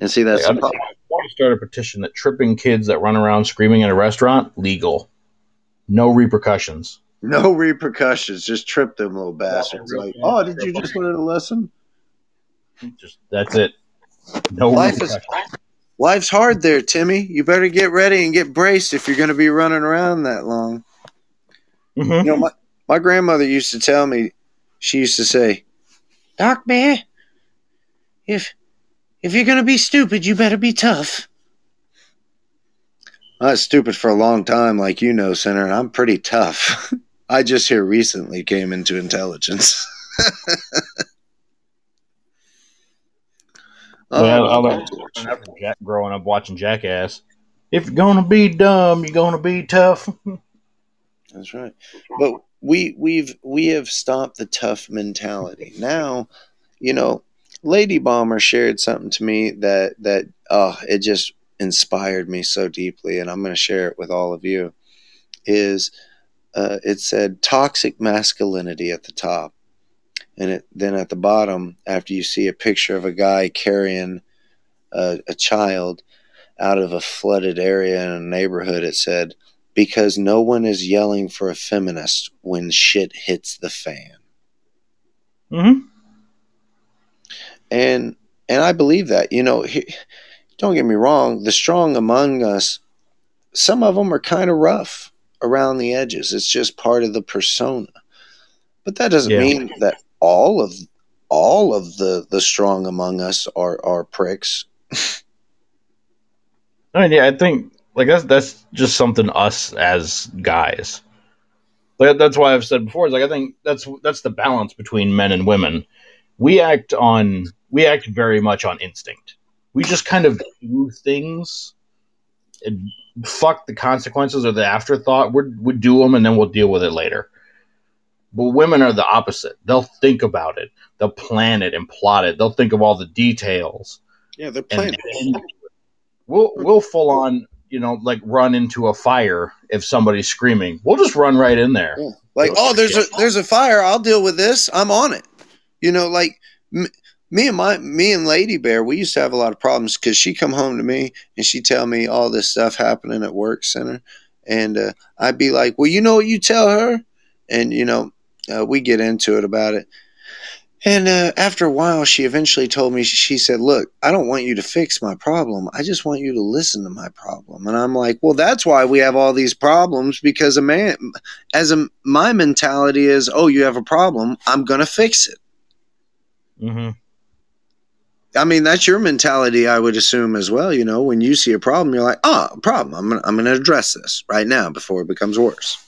[SPEAKER 1] And see, that's
[SPEAKER 3] Like, I'm- I want to start a petition that tripping kids that run around screaming in a restaurant legal, no repercussions.
[SPEAKER 1] no repercussions. Just trip them little bastards. Like, oh, did you just learn a lesson?
[SPEAKER 3] Just that's it. No
[SPEAKER 1] Life is life's hard there, Timmy. You better get ready and get braced if you're going to be running around that long.
[SPEAKER 3] Mhm.
[SPEAKER 1] You know, my, my grandmother used to tell me, she used to say, Doc man, if if you're gonna be stupid, you better be tough. I was stupid for a long time, like you know, Senator, and I'm pretty tough. I just here recently came into intelligence.
[SPEAKER 3] Well,
[SPEAKER 1] Oh,
[SPEAKER 3] I learned Jack, growing up watching Jackass. If you're gonna be dumb, you're gonna be tough.
[SPEAKER 1] That's right. But we we've we have stopped the tough mentality. Now, you know, Lady Bomber shared something to me that that oh, it just inspired me so deeply, and I'm going to share it with all of you. Is uh, it said toxic masculinity at the top, and it, then at the bottom, after you see a picture of a guy carrying a, a child out of a flooded area in a neighborhood, it said because no one is yelling for a feminist when shit hits the fan.
[SPEAKER 3] Mm-hmm.
[SPEAKER 1] And and I believe that. You know, he, don't get me wrong, the strong among us, some of them are kind of rough around the edges. It's just part of the persona. But that doesn't
[SPEAKER 3] Yeah.
[SPEAKER 1] mean that all of all of the the strong among us are are pricks.
[SPEAKER 3] I mean, yeah, I think like that's that's just something us as guys. Like, that's why I've said before. Is like I think that's that's the balance between men and women. We act on we act very much on instinct. We just kind of do things. And fuck the consequences or the afterthought. We're, we do them and then we'll deal with it later. But women are the opposite. They'll think about it. They'll plan it and plot it. They'll think of all the details
[SPEAKER 1] Yeah, they're
[SPEAKER 3] and we'll we'll full on you know like run into a fire if somebody's screaming. We'll just run right in there.
[SPEAKER 1] Yeah. Like, oh, there's a there's a fire. I'll deal with this. I'm on it. You know, like m- me and my me and Lady Bear, we used to have a lot of problems because she come home to me and she tell me all this stuff happening at work Sinner, and uh, I'd be like, well, you know what you tell her, and you know, uh, we get into it about it. And uh, after a while, she eventually told me, she said, Look, I don't want you to fix my problem. I just want you to listen to my problem. And I'm like, Well, that's why we have all these problems because a man, as a, my mentality is, Oh, you have a problem. I'm going to fix it.
[SPEAKER 3] hmm
[SPEAKER 1] I mean, that's your mentality, I would assume as well. You know, when you see a problem, you're like, Oh, problem. I'm going to I'm going to address this right now before it becomes worse.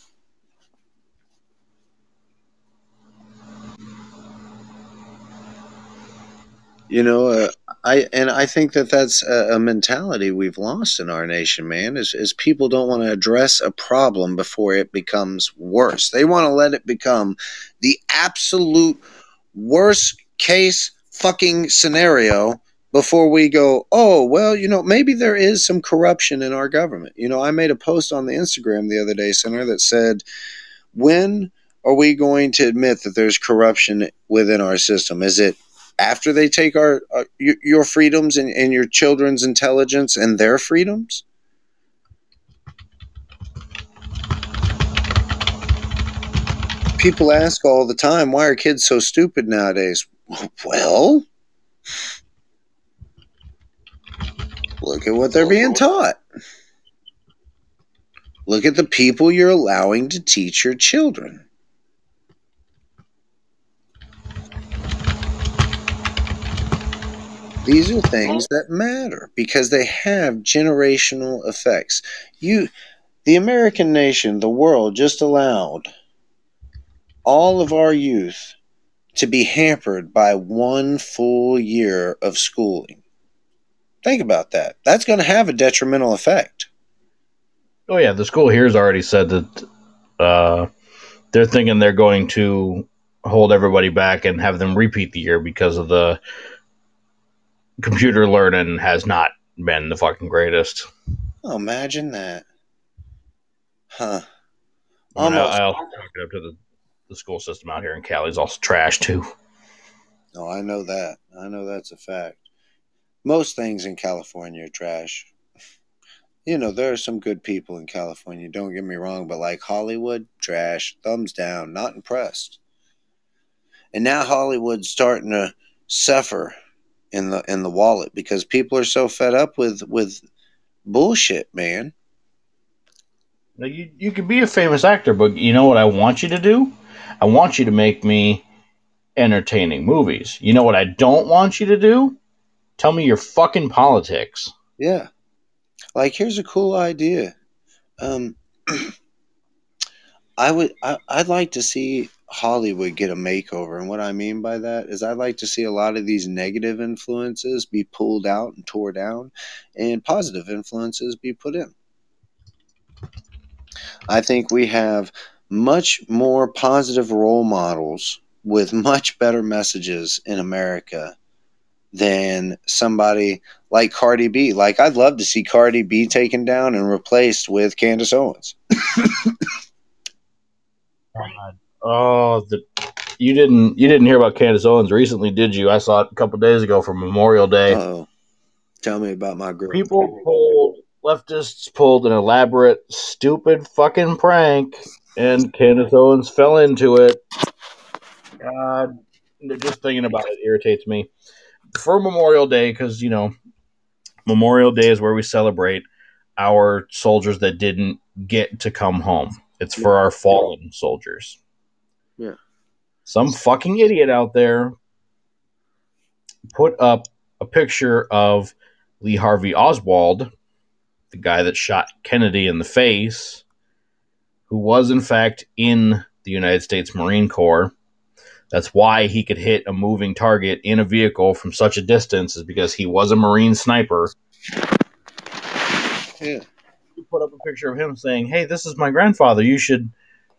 [SPEAKER 1] You know, uh, I and I think that that's a, a mentality we've lost in our nation, man. Is is people don't want to address a problem before it becomes worse. They want to let it become the absolute worst case fucking scenario before we go. Oh well, you know, maybe there is some corruption in our government. You know, I made a post on the Instagram the other day, Senator, that said, "When are we going to admit that there's corruption within our system? Is it after they take our, uh, our your, your freedoms and, and your children's intelligence and their freedoms? People ask all the time, why are kids so stupid nowadays? Well, look at what they're being taught. Look at the people you're allowing to teach your children. These are things that matter because they have generational effects. You, the American nation, the world just allowed all of our youth to be hampered by one full year of schooling. Think about that. That's going to have a detrimental effect.
[SPEAKER 3] Oh yeah, the school here has already said that uh, they're thinking they're going to hold everybody back and have them repeat the year because of the computer learning has not been the fucking greatest.
[SPEAKER 1] Oh, imagine that. Huh. Almost.
[SPEAKER 3] I also talk it up to the, the school system out here in Cali's also trash too.
[SPEAKER 1] No, I know that. I know that's a fact. Most things in California are trash. You know, there are some good people in California, don't get me wrong, but like Hollywood, trash, thumbs down, not impressed. And now Hollywood's starting to suffer in the in the wallet because people are so fed up with with bullshit, man.
[SPEAKER 3] Now, you you could be a famous actor, but you know what I want you to do? I want you to make me entertaining movies. You know what I don't want you to do? Tell me your fucking politics.
[SPEAKER 1] Yeah. Like here's a cool idea. Um I would I, I'd like to see Hollywood get a makeover and what I mean by that is I'd like to see a lot of these negative influences be pulled out and tore down and positive influences be put in. I think we have much more positive role models with much better messages in America than somebody like Cardi B. Like I'd love to see Cardi B taken down and replaced with Candace Owens.
[SPEAKER 3] Oh, the, you didn't you didn't hear about Candace Owens recently, did you? I saw it a couple days ago for Memorial Day.
[SPEAKER 1] Oh, tell me about my girl.
[SPEAKER 3] People pulled leftists pulled an elaborate, stupid fucking prank, and Candace Owens fell into it. God, just thinking about it irritates me. For Memorial Day, because you know, Memorial Day is where we celebrate our soldiers that didn't get to come home. It's for our fallen soldiers.
[SPEAKER 1] Yeah.
[SPEAKER 3] Some fucking idiot out there put up a picture of Lee Harvey Oswald, the guy that shot Kennedy in the face, who was in fact in the United States Marine Corps. That's why he could hit a moving target in a vehicle from such a distance, is because he was a Marine sniper.
[SPEAKER 1] Yeah.
[SPEAKER 3] He put up a picture of him saying, Hey, this is my grandfather. You should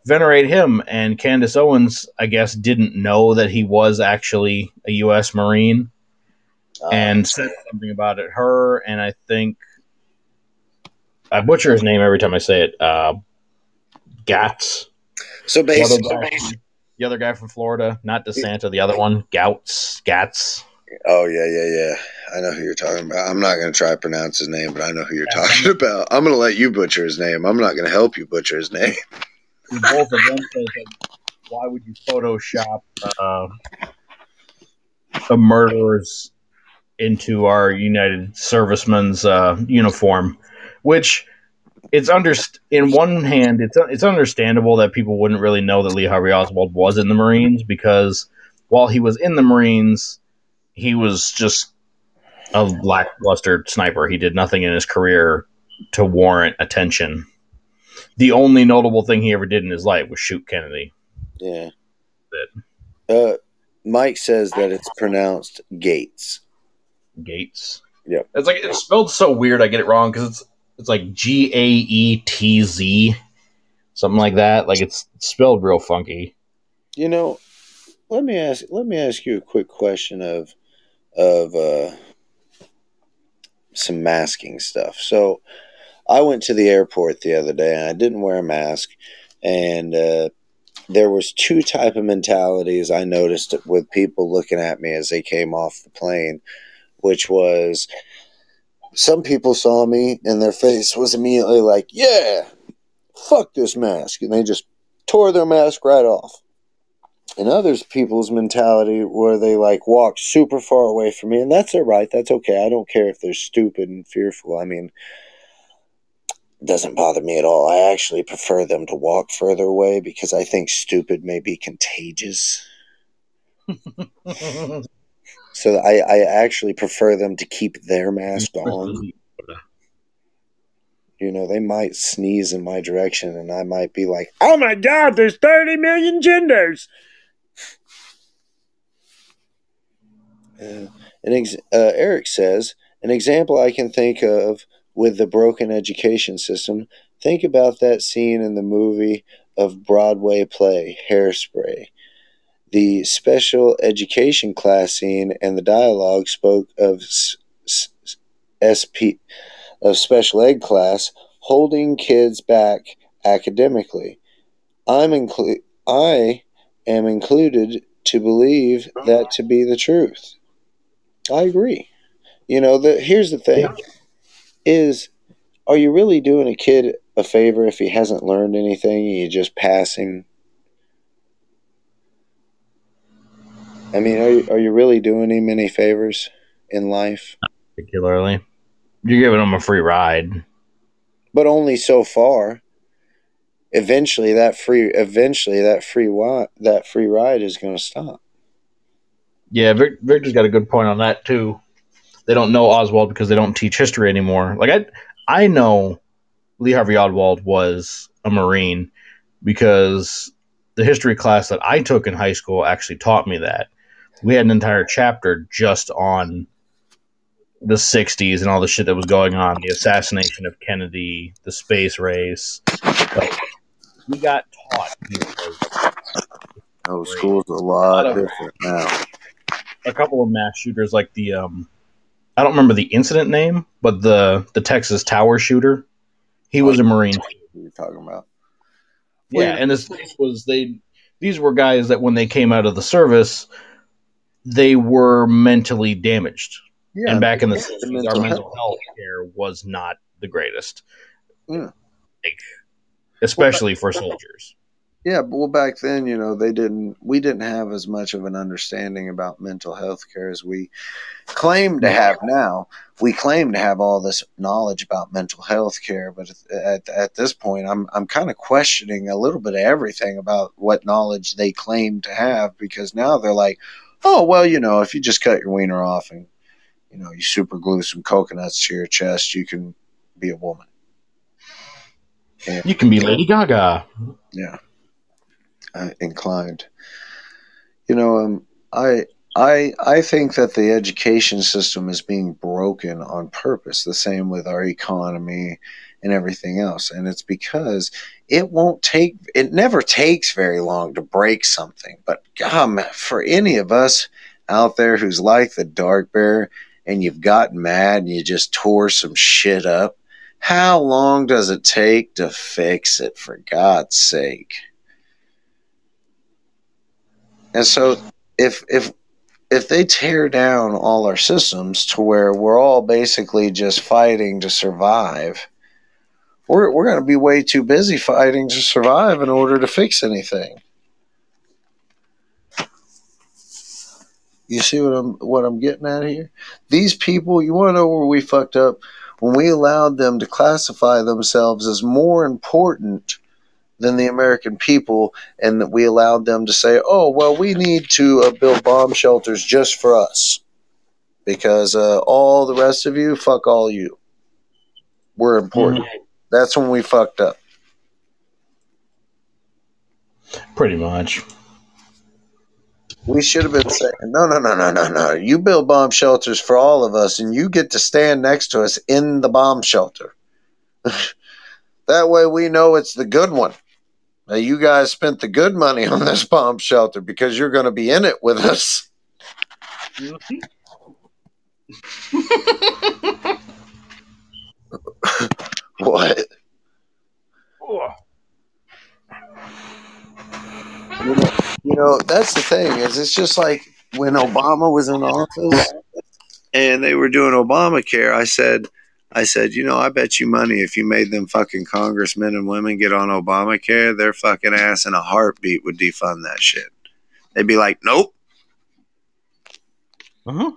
[SPEAKER 3] venerate him. And Candace Owens, I guess, didn't know that he was actually a U.S. Marine
[SPEAKER 1] Uh,
[SPEAKER 3] and said something about it. Her and I think I butcher his name every time I say it. Uh, Gats,
[SPEAKER 1] so
[SPEAKER 3] the other,
[SPEAKER 1] basically,
[SPEAKER 3] guy, the other guy from Florida, not DeSanta, the other one, Gouts, Gats.
[SPEAKER 1] oh yeah, yeah, yeah. I know who you're talking about. I'm not going to try to pronounce his name, but I know who you're talking about. I'm going to let you butcher his name. I'm not going to help you butcher his name.
[SPEAKER 3] Both of them said, "Why would you Photoshop uh, a murderer's into our United Servicemen's uh, uniform?" Which it's under in one hand it's it's understandable that people wouldn't really know that Lee Harvey Oswald was in the Marines because while he was in the Marines, he was just a lackluster sniper. He did nothing in his career to warrant attention. The only notable thing he ever did in his life was shoot Kennedy.
[SPEAKER 1] Yeah. Uh, Mike says that it's pronounced Gates.
[SPEAKER 3] Gates.
[SPEAKER 1] Yeah.
[SPEAKER 3] It's like it's spelled so weird. I get it wrong because it's it's like G A E T Z, something like that. Like it's spelled real funky.
[SPEAKER 1] You know, let me ask. Let me ask you a quick question of of uh, some masking stuff. So, I went to the airport the other day and I didn't wear a mask, and uh, there was two type of mentalities I noticed with people looking at me as they came off the plane, which was some people saw me and their face was immediately like, "Yeah, fuck this mask," and they just tore their mask right off. And others people's mentality where they like walk super far away from me, and that's their right. That's okay. I don't care if they're stupid and fearful. I mean, it doesn't bother me at all. I actually prefer them to walk further away because I think stupid may be contagious. So I, I actually prefer them to keep their mask on. You know, they might sneeze in my direction and I might be like, oh my God, there's 30 million genders. Uh, an ex- uh, Eric says, an example I can think of with the broken education system, think about that scene in the movie of Broadway play, Hairspray. The special education class scene and the dialogue spoke of SP of special ed class holding kids back academically. I'm inclu- I am included to believe that to be the truth. I agree. You know, the here's the thing is are you really doing a kid a favor if he hasn't learned anything and you're just passing? I mean, are you, are you really doing him any favors in life?
[SPEAKER 3] Particularly, you're giving them a free ride.
[SPEAKER 1] But only so far. Eventually, that free eventually that free wi- that free ride is going to stop.
[SPEAKER 3] Yeah, Vic, Victor's got a good point on that too. They don't know Oswald because they don't teach history anymore. Like I, I know Lee Harvey Oswald was a Marine because the history class that I took in high school actually taught me that. We had an entire chapter just on the 60s and all the shit that was going on the assassination of Kennedy, the space race. Like, we got taught
[SPEAKER 1] Oh, school's a lot
[SPEAKER 3] lot of-
[SPEAKER 1] different now.
[SPEAKER 3] a couple of mass shooters, like the um, I don't remember the incident name, but the the Texas Tower shooter, he was a Marine.
[SPEAKER 1] What are talking about?
[SPEAKER 3] Yeah, and this was they. These were guys that when they came out of the service, they were mentally damaged.
[SPEAKER 1] Yeah,
[SPEAKER 3] and back in the
[SPEAKER 1] the
[SPEAKER 3] 60s, our mental
[SPEAKER 1] health.
[SPEAKER 3] health care was not the greatest.
[SPEAKER 1] Yeah.
[SPEAKER 3] Like, especially for soldiers.
[SPEAKER 1] Yeah, but well, back then, you know, they didn't. We didn't have as much of an understanding about mental health care as we claim to have now. We claim to have all this knowledge about mental health care, but at, at this point, I'm I'm kind of questioning a little bit of everything about what knowledge they claim to have because now they're like, oh well, you know, if you just cut your wiener off and you know you super glue some coconuts to your chest, you can be a woman.
[SPEAKER 3] You can be Lady Gaga.
[SPEAKER 1] yeah uh, inclined you know um i i i think that the education system is being broken on purpose the same with our economy and everything else. And it's because it won't take it never takes very long to break something. But god for any of us out there who's like the dark bear and you've gotten mad and you just tore some shit up how long does it take to fix it for god's sake? And so if if if they tear down all our systems to where we're all basically just fighting to survive, we're we're going to be way too busy fighting to survive in order to fix anything. You see what I'm what I'm getting at here? These people, you want to know where we fucked up when we allowed them to classify themselves as more important than the American people, and that we allowed them to say, "Oh, well, we need to uh, build bomb shelters just for us, because uh, all the rest of you, fuck all you. We're important." That's when we fucked up.
[SPEAKER 3] Pretty much.
[SPEAKER 1] We should have been saying, "No, no, no, no, no, no. You build bomb shelters for all of us, and you get to stand next to us in the bomb shelter. that way, we know it's the good one." Now, you guys spent the good money on this bomb shelter because you're going to be in it with us. What? You know, you know, that's the thing is it's just like when Obama was in office and they were doing Obamacare. I said, I said, you know, I bet you money if you made them fucking congressmen and women get on Obamacare, their fucking ass in a heartbeat would defund that shit. They'd be like, nope.
[SPEAKER 3] Uh-huh.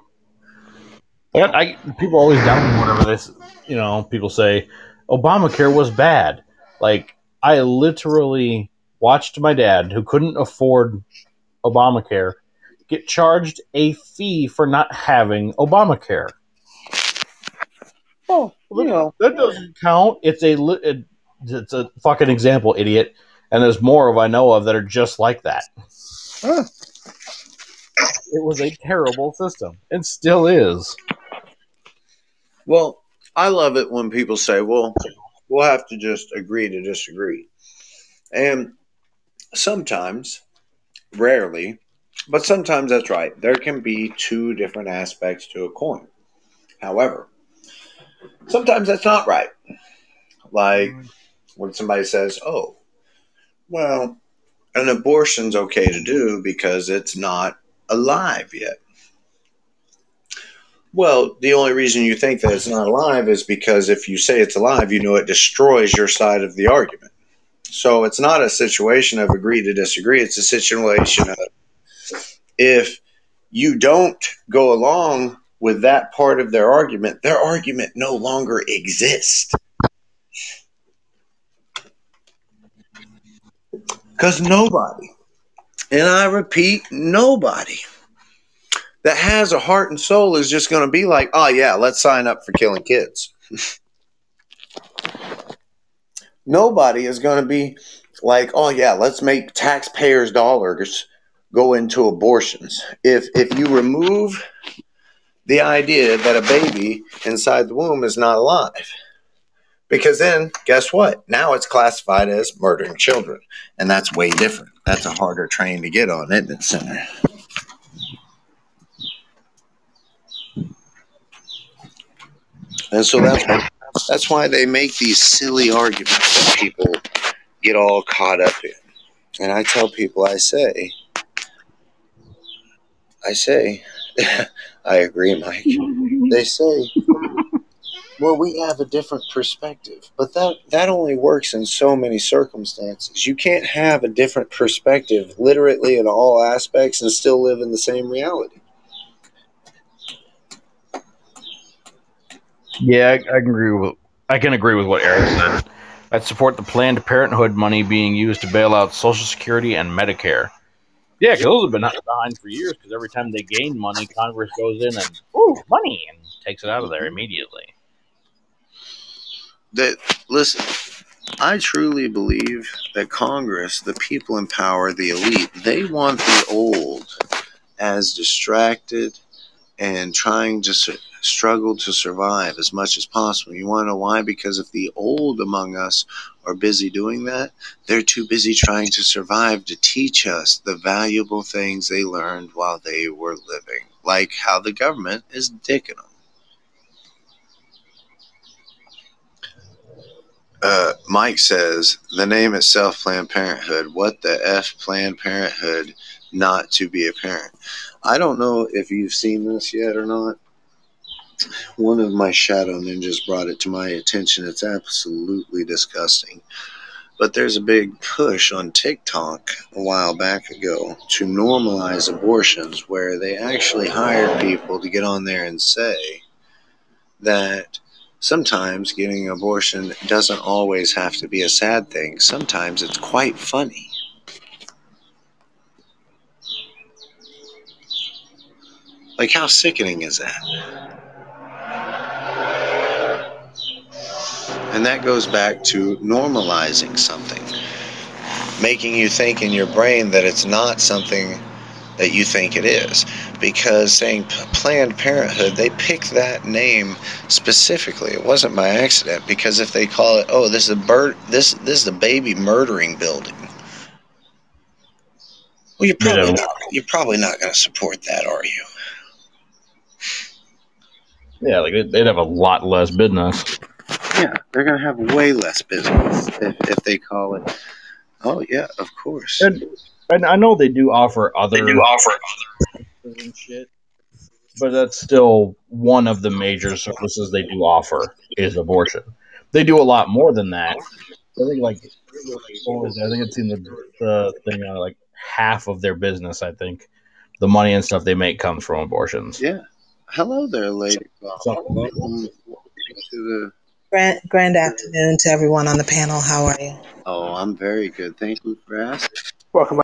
[SPEAKER 3] I, I, people always down whatever this, you know, people say Obamacare was bad. Like, I literally watched my dad, who couldn't afford Obamacare, get charged a fee for not having Obamacare.
[SPEAKER 1] Oh, you know,
[SPEAKER 3] That doesn't count. It's a it, it's a fucking example, idiot. And there's more of I know of that are just like that.
[SPEAKER 1] Huh.
[SPEAKER 3] It was a terrible system, and still is.
[SPEAKER 1] Well, I love it when people say, well, we'll have to just agree to disagree. And sometimes, rarely, but sometimes that's right. There can be two different aspects to a coin. However, sometimes that's not right. Like when somebody says, oh, well, an abortion's okay to do because it's not alive yet. Well, the only reason you think that it's not alive is because if you say it's alive, you know it destroys your side of the argument. So it's not a situation of agree to disagree. It's a situation of if you don't go along with that part of their argument, their argument no longer exists. Because nobody, and I repeat, nobody that has a heart and soul is just going to be like, oh, yeah, let's sign up for killing kids. Nobody is going to be like, oh, yeah, let's make taxpayers' dollars go into abortions. If, if you remove the idea that a baby inside the womb is not alive, Because then, guess what? Now it's classified as murdering children, and that's way different. That's a harder train to get on, isn't it, Senator? And so that's why, that's why they make these silly arguments that people get all caught up in. And I tell people, I say, I say, I agree, Mike. They say, well, we have a different perspective, but that that only works in so many circumstances. You can't have a different perspective, literally in all aspects, and still live in the same reality.
[SPEAKER 3] Yeah, I, I can agree with I can agree with what Eric said. I'd support the Planned Parenthood money being used to bail out Social Security and Medicare. Yeah, because those have been behind for years. Because every time they gain money, Congress goes in and ooh money and takes it out of there immediately.
[SPEAKER 1] that listen i truly believe that congress the people in power the elite they want the old as distracted and trying to su- struggle to survive as much as possible you want to know why because if the old among us are busy doing that they're too busy trying to survive to teach us the valuable things they learned while they were living like how the government is dicking them uh, Mike says the name itself, Planned Parenthood. What the f, Planned Parenthood, not to be a parent. I don't know if you've seen this yet or not. One of my shadow ninjas brought it to my attention. It's absolutely disgusting. But there's a big push on TikTok a while back ago to normalize abortions, where they actually hired people to get on there and say that sometimes getting an abortion doesn't always have to be a sad thing. Sometimes it's quite funny. Like, how sickening is that? And that goes back to normalizing something, making you think in your brain that it's not something that you think it is. Because saying Planned Parenthood, they picked that name specifically. It wasn't by accident. Because if they call it, oh, this is a bird, this this is the baby murdering building. Well, you're probably
[SPEAKER 3] Yeah.
[SPEAKER 1] not, you're probably not going to support that, are you?
[SPEAKER 3] Yeah, like they'd they'd have a lot less business.
[SPEAKER 1] Yeah, they're going to have way less business if, if they call it. Oh yeah, of course.
[SPEAKER 3] And, and I know they do offer other
[SPEAKER 1] They do offer
[SPEAKER 3] and shit, but that's still one of the major services they do offer is abortion. They do a lot more than that. I think like what was it? I think it's in the the thing uh, like half of their business. I think the money and stuff they make comes from abortions.
[SPEAKER 1] Yeah. Hello there, lady.
[SPEAKER 3] So-
[SPEAKER 1] Welcome to the.
[SPEAKER 6] Grand, grand afternoon to everyone on the panel. How are you?
[SPEAKER 1] Oh, I'm very good. Thank you for asking.
[SPEAKER 4] Welcome.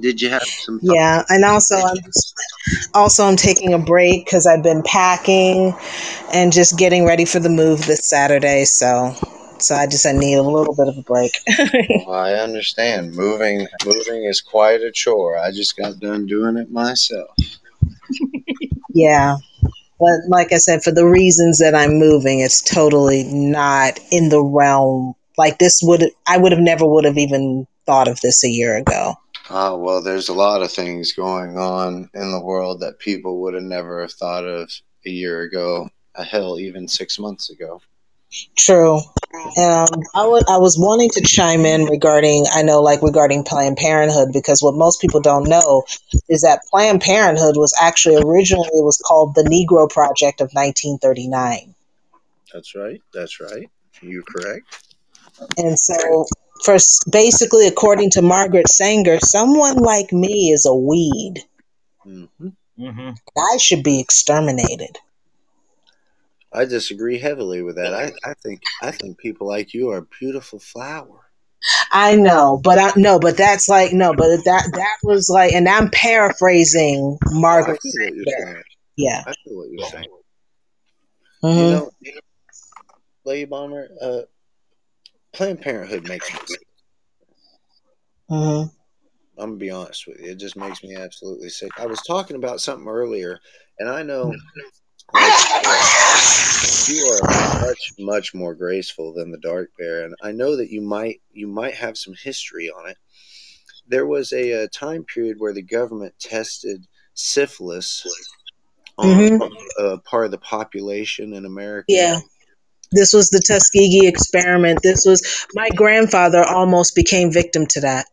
[SPEAKER 1] Did you have some?
[SPEAKER 6] Yeah, and also I'm also I'm taking a break because I've been packing and just getting ready for the move this Saturday. So, so I just I need a little bit of a break.
[SPEAKER 1] Well, I understand. Moving, moving is quite a chore. I just got done doing it myself.
[SPEAKER 6] yeah, but like I said, for the reasons that I'm moving, it's totally not in the realm. Like this would I would have never would have even thought of this a year ago.
[SPEAKER 1] Oh well, there's a lot of things going on in the world that people would have never have thought of a year ago. a hell, even six months ago.
[SPEAKER 6] True. Um, I wa- I was wanting to chime in regarding, I know, like regarding Planned Parenthood, because what most people don't know is that Planned Parenthood was actually originally it was called the Negro Project of 1939,
[SPEAKER 1] That's right. That's right. You're correct.
[SPEAKER 6] and so first, basically, according to Margaret Sanger, someone like me is a weed.
[SPEAKER 1] hmm
[SPEAKER 3] Mm-hmm.
[SPEAKER 6] I should be exterminated.
[SPEAKER 1] I disagree heavily with that. I, I think I think people like you are a beautiful flower.
[SPEAKER 6] I know, but I no, but that's like no, but that that was like, and I'm paraphrasing
[SPEAKER 1] I
[SPEAKER 6] Margaret
[SPEAKER 1] feel what you're saying.
[SPEAKER 6] Yeah.
[SPEAKER 1] I feel what you're saying.
[SPEAKER 6] Mhm.
[SPEAKER 1] You know, you know, Lady Bomber, uh, Planned Parenthood makes me sick.
[SPEAKER 6] hmm
[SPEAKER 1] I'm gonna be honest with you. It just makes me absolutely sick. I was talking about something earlier, and I know you are much much more graceful than the dark bear and i know that you might you might have some history on it there was a, a time period where the government tested syphilis on
[SPEAKER 6] Mhm.
[SPEAKER 1] a part of the population in america
[SPEAKER 6] Yeah. This was the Tuskegee experiment. This was my grandfather almost became victim to that.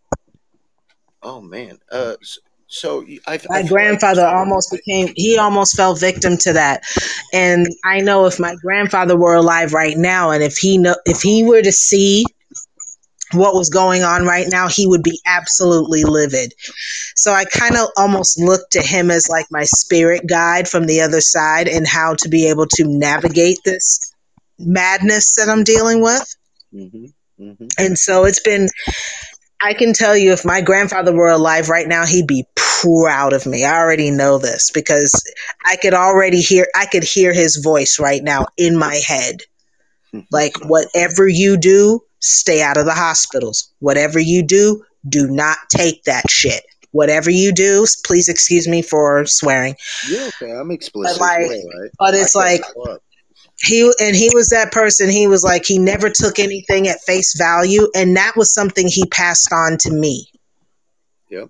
[SPEAKER 1] oh man uh s- so I, I
[SPEAKER 6] My
[SPEAKER 1] like-
[SPEAKER 6] grandfather almost became he almost fell victim to that. And I know if my grandfather were alive right now and if he know if he were to see what was going on right now, he would be absolutely livid. So I kind of almost look to him as like my spirit guide from the other side and how to be able to navigate this madness that I'm dealing with.
[SPEAKER 1] Mhm, mhm.
[SPEAKER 6] And so it's been, I can tell you, if my grandfather were alive right now, he'd be proud of me. I already know this because I could already hear, I could hear his voice right now in my head. Like, whatever you do, stay out of the hospitals. Whatever you do, do not take that shit. Whatever you do, please excuse me for swearing.
[SPEAKER 1] You're okay. I'm explicit.
[SPEAKER 6] like-
[SPEAKER 1] You're all right.
[SPEAKER 6] but it's
[SPEAKER 1] I
[SPEAKER 6] like-. He and he was that person he was like he never took anything at face value and that was something he passed on to me.
[SPEAKER 1] Yep.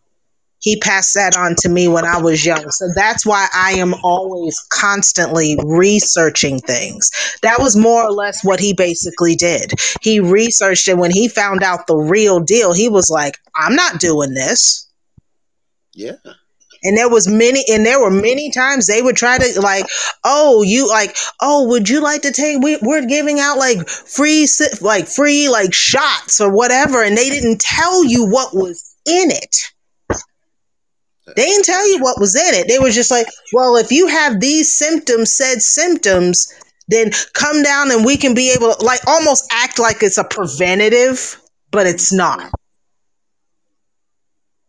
[SPEAKER 6] he passed that on to me when i was young. So that's why i am always constantly researching things. That was more or less what he basically did. He researched it when he found out the real deal he was like i'm not doing this.
[SPEAKER 1] Yeah.
[SPEAKER 6] And there was many and there were many times they would try to like oh you like oh would you like to take we, we're giving out like free like free like shots or whatever and they didn't tell you what was in it. They didn't tell you what was in it. They were just like well if you have these symptoms said symptoms then come down and we can be able to like almost act like it's a preventative but it's not.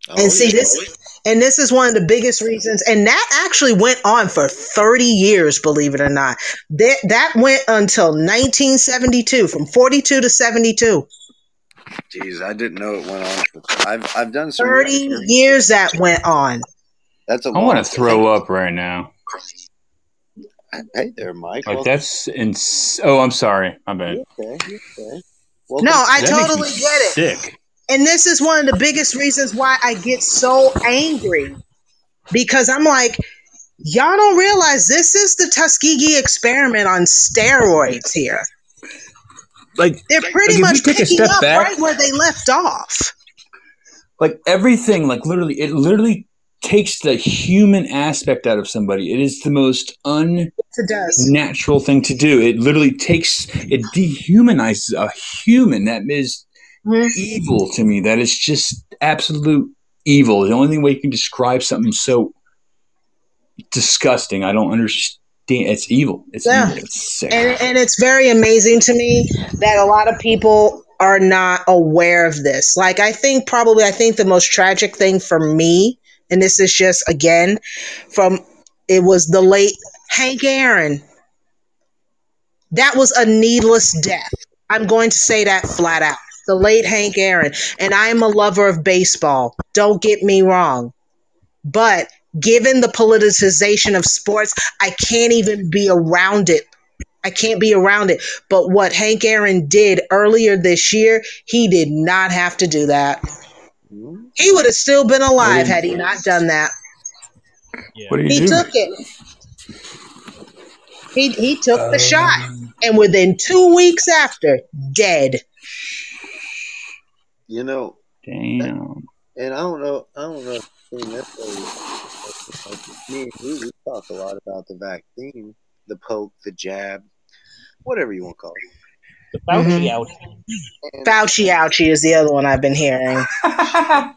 [SPEAKER 1] Oh,
[SPEAKER 6] and see
[SPEAKER 1] yeah.
[SPEAKER 6] this and this is one of the biggest reasons and that actually went on for 30 years believe it or not that that went until 1972 from 42 to 72
[SPEAKER 1] Jeez, I didn't know it went on. For, I've I've done some.
[SPEAKER 6] 30
[SPEAKER 1] research.
[SPEAKER 6] years that went on
[SPEAKER 1] That's a.
[SPEAKER 5] I want to throw up right now.
[SPEAKER 1] Hey there, Mike.
[SPEAKER 5] Like that's ins- Oh, I'm sorry. My bad.
[SPEAKER 1] you okay? You okay?
[SPEAKER 6] no i
[SPEAKER 5] That makes me
[SPEAKER 6] totally get it
[SPEAKER 5] Sick.
[SPEAKER 6] And this is one of the biggest reasons why i get so angry. Because i'm like y'all don't realize this is the tuskegee experiment on steroids here.
[SPEAKER 5] Like
[SPEAKER 6] they're pretty
[SPEAKER 5] Like,
[SPEAKER 6] much
[SPEAKER 5] you take a
[SPEAKER 6] picking
[SPEAKER 5] step
[SPEAKER 6] up
[SPEAKER 5] back-
[SPEAKER 6] right where they left off.
[SPEAKER 5] Like everything like literally it literally takes the human aspect out of somebody. It is the most unnatural thing to do. It literally takes it dehumanizes a human. That is
[SPEAKER 6] Mhm.
[SPEAKER 5] evil to me that is just absolute evil. The only way you can describe something so disgusting i don't understand. It's evil. It's
[SPEAKER 6] Yeah.
[SPEAKER 5] evil. It's sick.
[SPEAKER 6] And, and it's very amazing to me that a lot of people are not aware of this. Like i think probably i think the most tragic thing for me and this is just again from it was the late hank aaron. That was a needless death. I'm going to say that flat out the late hank aaron and i am a lover of baseball don't get me wrong but given the politicization of sports i can't even be around it I can't be around it. But what Hank Aaron did earlier this year, he did not have to do that. He would have still been alive had he not done that.
[SPEAKER 5] what do you
[SPEAKER 6] He
[SPEAKER 5] do
[SPEAKER 6] took it. He he took the
[SPEAKER 5] Um,
[SPEAKER 6] shot, and within two weeks after, dead.
[SPEAKER 1] You know,
[SPEAKER 5] damn
[SPEAKER 1] and I don't know. I don't know. If you've seen this lately. Like, me and you, we talk a lot about the vaccine, the poke, the jab, whatever you want to call it.
[SPEAKER 2] The Fauci
[SPEAKER 6] Mhm.
[SPEAKER 2] out.
[SPEAKER 1] And-
[SPEAKER 6] Fauci ouchie is the other one I've been hearing.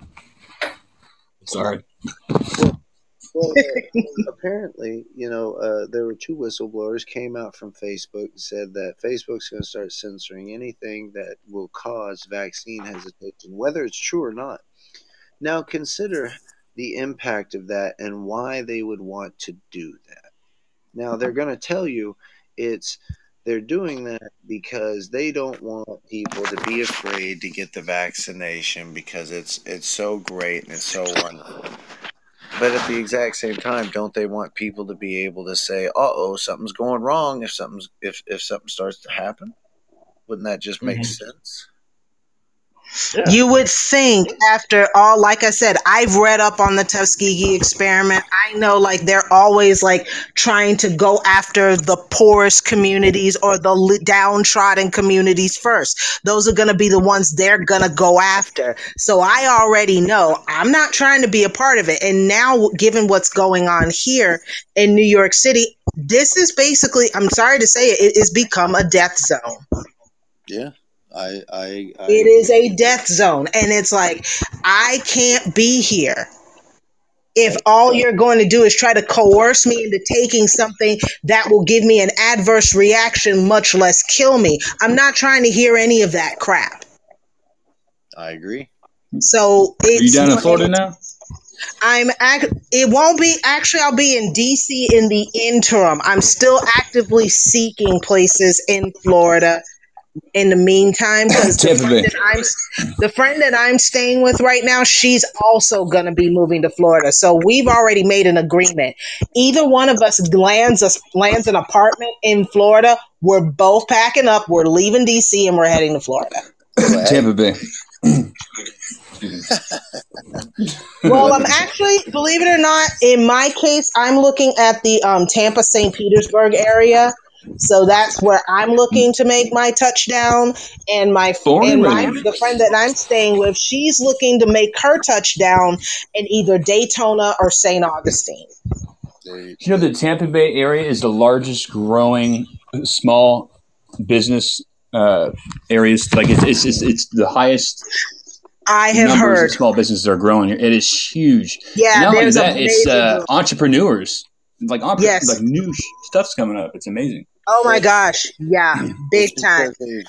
[SPEAKER 5] sorry
[SPEAKER 1] Well, apparently, you know, uh, there were two whistleblowers came out from Facebook and said that Facebook's going to start censoring anything that will cause vaccine hesitation, whether it's true or not. Now, consider the impact of that and why they would want to do that. Now, they're going to tell you it's they're doing that because they don't want people to be afraid to get the vaccination because it's it's so great and it's so wonderful. But at the exact same time, don't they want people to be able to say, "Uh oh, something's going wrong"? If something's if if something starts to happen, wouldn't that just make
[SPEAKER 3] Mhm.
[SPEAKER 1] sense?
[SPEAKER 3] Yeah.
[SPEAKER 6] You would think after all, like I said, I've read up on the Tuskegee experiment. I know like they're always like trying to go after the poorest communities or the downtrodden communities first. Those are going to be the ones they're going to go after. So I already know I'm not trying to be a part of it. And now, given what's going on here in New York City, this is basically, I'm sorry to say it, it has become a death zone.
[SPEAKER 1] Yeah, I I, I
[SPEAKER 6] It is a death zone. And it's like, I can't be here. If all you're going to do is try to coerce me into taking something that will give me an adverse reaction, much less kill me, I'm not trying to hear any of that crap.
[SPEAKER 1] I agree.
[SPEAKER 6] So
[SPEAKER 5] Are you
[SPEAKER 6] it's
[SPEAKER 5] down in Florida now?
[SPEAKER 6] I'm act- it won't be actually I'll be in DC in the interim. I'm still actively seeking places in Florida in the meantime because the friend that I'm the friend that I'm staying with right now, she's also going to be moving to Florida. So we've already made an agreement. Either one of us lands us lands an apartment in Florida, we're both packing up, we're leaving DC and we're heading to Florida.
[SPEAKER 5] Tampa Bay.
[SPEAKER 6] Well, I'm actually, believe it or not, in my case, I'm looking at the um, Tampa St. Petersburg area. So that's where I'm looking to make my touchdown. And my
[SPEAKER 5] Born
[SPEAKER 6] and
[SPEAKER 5] and
[SPEAKER 6] my the friend that I'm staying with, she's looking to make her touchdown in either Daytona or St. Augustine.
[SPEAKER 5] You know, the Tampa Bay area is the largest growing small business uh, areas. Like it's, it's it's it's the highest
[SPEAKER 6] I have heard.
[SPEAKER 5] of small businesses are growing here. It is huge.
[SPEAKER 6] Yeah,
[SPEAKER 5] Not only
[SPEAKER 6] there's
[SPEAKER 5] that, it's uh, entrepreneurs. Like entre-
[SPEAKER 6] Yes.
[SPEAKER 5] like new stuff's coming up. It's amazing.
[SPEAKER 6] Oh my gosh, yeah, big time.
[SPEAKER 1] because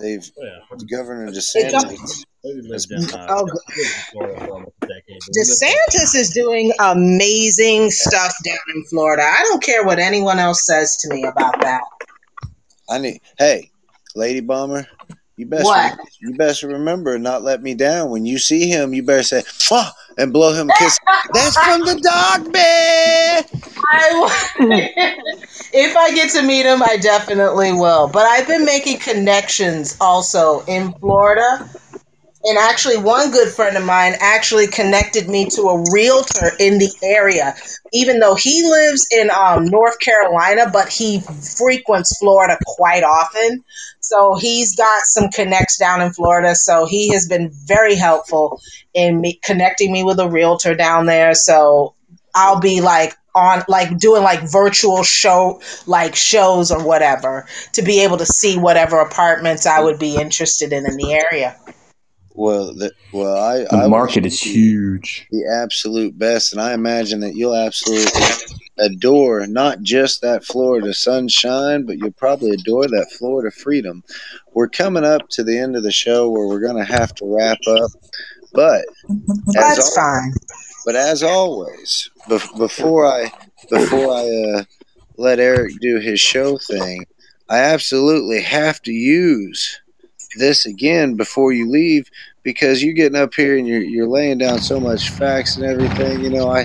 [SPEAKER 1] They've, they've
[SPEAKER 3] Yeah.
[SPEAKER 1] Governor
[SPEAKER 6] It's
[SPEAKER 1] DeSantis.
[SPEAKER 3] We lived in, uh,
[SPEAKER 6] Oh,
[SPEAKER 3] lived in Florida for almost a decade. We lived
[SPEAKER 6] DeSantis is doing amazing stuff down in Florida. I don't care what anyone else says to me about that.
[SPEAKER 1] I need. Hey, Lady Bomber, you best
[SPEAKER 6] What?
[SPEAKER 1] you best remember not let me down. When you see him, you better say "Mwah," and blow him a kiss. That's from the dark bear.
[SPEAKER 6] I if I get to meet him, I definitely will. But I've been making connections also in Florida. And actually, one good friend of mine actually connected me to a realtor in the area, even though he lives in um, North Carolina, but he frequents Florida quite often. So he's got some connects down in Florida. So he has been very helpful in me connecting me with a realtor down there. So I'll be like on like doing like virtual show like shows or whatever to be able to see whatever apartments I would be interested in in the area.
[SPEAKER 1] Well, the, well, I
[SPEAKER 5] The
[SPEAKER 1] I
[SPEAKER 5] market is huge.
[SPEAKER 1] the absolute best, and I imagine that you'll absolutely adore not just that Florida sunshine, but you'll probably adore that Florida freedom. We're coming up to the end of the show where we're going to have to wrap up, but as
[SPEAKER 6] That's
[SPEAKER 1] al-
[SPEAKER 6] fine.
[SPEAKER 1] but as always, bef- before I before I uh, let Eric do his show thing, I absolutely have to use this again before you leave because you're getting up here and you're you're laying down so much facts and everything. You know, I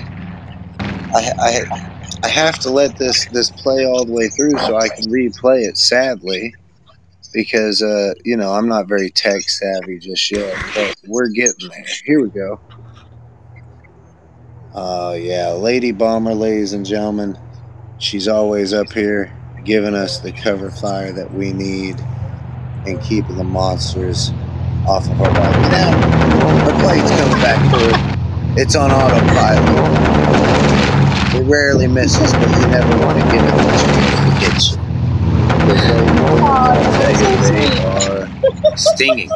[SPEAKER 1] I I, I have to let this this play all the way through so I can replay it. Sadly. Because uh, you know I'm not very tech savvy just yet, but we're getting there. Here we go. Oh yeah, Lady Bomber, ladies and gentlemen. She's always up here giving us the cover fire that we need and keeping the monsters off of our body. Now, the plane's coming back through. It's on autopilot. It rarely misses, but you never want to give it the chance to hit you. Because they, they are stinging.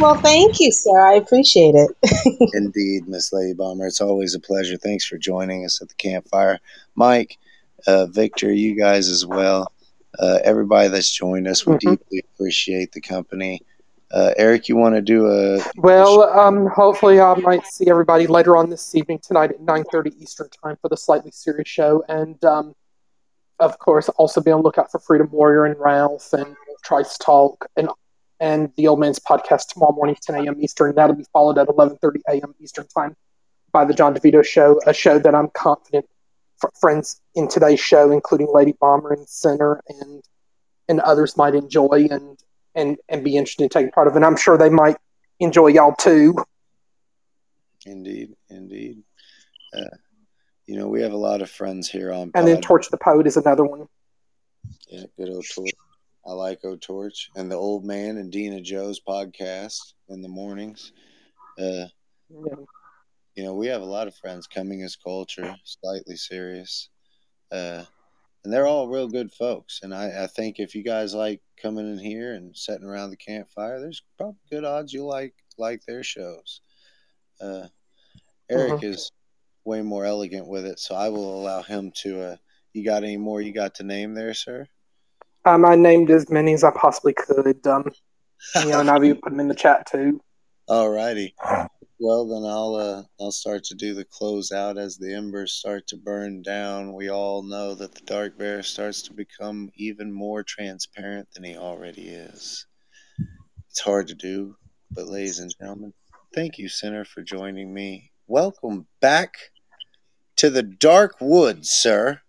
[SPEAKER 6] Well, thank you, sir. I appreciate it.
[SPEAKER 1] Indeed, Miss Lady Bomber. It's always a pleasure. Thanks for joining us at the campfire. Mike, uh, Victor, you guys as well. Uh, everybody that's joined us, we
[SPEAKER 4] Mhm.
[SPEAKER 1] deeply appreciate the company. Uh, Eric, you want to do a.
[SPEAKER 4] Well, um, hopefully I might see everybody later on this evening tonight at 9.30 Eastern Time for the Slightly Serious Show. And, um, of course, also be on the lookout for Freedom Warrior and Ralph and Trice Talk and and the Old Man's Podcast tomorrow morning, 10 a.m. Eastern. That'll be followed at 11.30 a.m. Eastern Time by the John DeVito show, a show that I'm confident f- friends in today's show, including Lady Bomber and Sinner and and others might enjoy and and and be interested in taking part of. And I'm sure they might enjoy y'all too.
[SPEAKER 1] Indeed, indeed. Uh, you know, we have a lot of friends here on.
[SPEAKER 4] And then Torch the Poet is another one.
[SPEAKER 1] Yeah, good old Torch. I like O Torch and the Old Man and Dina Joe's podcast in the mornings. Uh,
[SPEAKER 4] Yeah.
[SPEAKER 1] You know, we have a lot of friends coming as culture, slightly serious. Uh, and they're all real good folks. And I, I think if you guys like coming in here and sitting around the campfire, there's probably good odds you'll like like their shows. Uh, Eric is way more elegant with it, so I will allow him to. Uh, you got any more you got to name there, sir?
[SPEAKER 4] Um, I named as many as I possibly could. Um, you know, and I've even put them in the chat too.
[SPEAKER 1] Alrighty. Well, then I'll uh, I'll start to do the closeout as the embers start to burn down. We all know that the dark bear starts to become even more transparent than he already is. It's hard to do, but ladies and gentlemen, thank you, Sinner, for joining me. Welcome back to the dark woods, sir.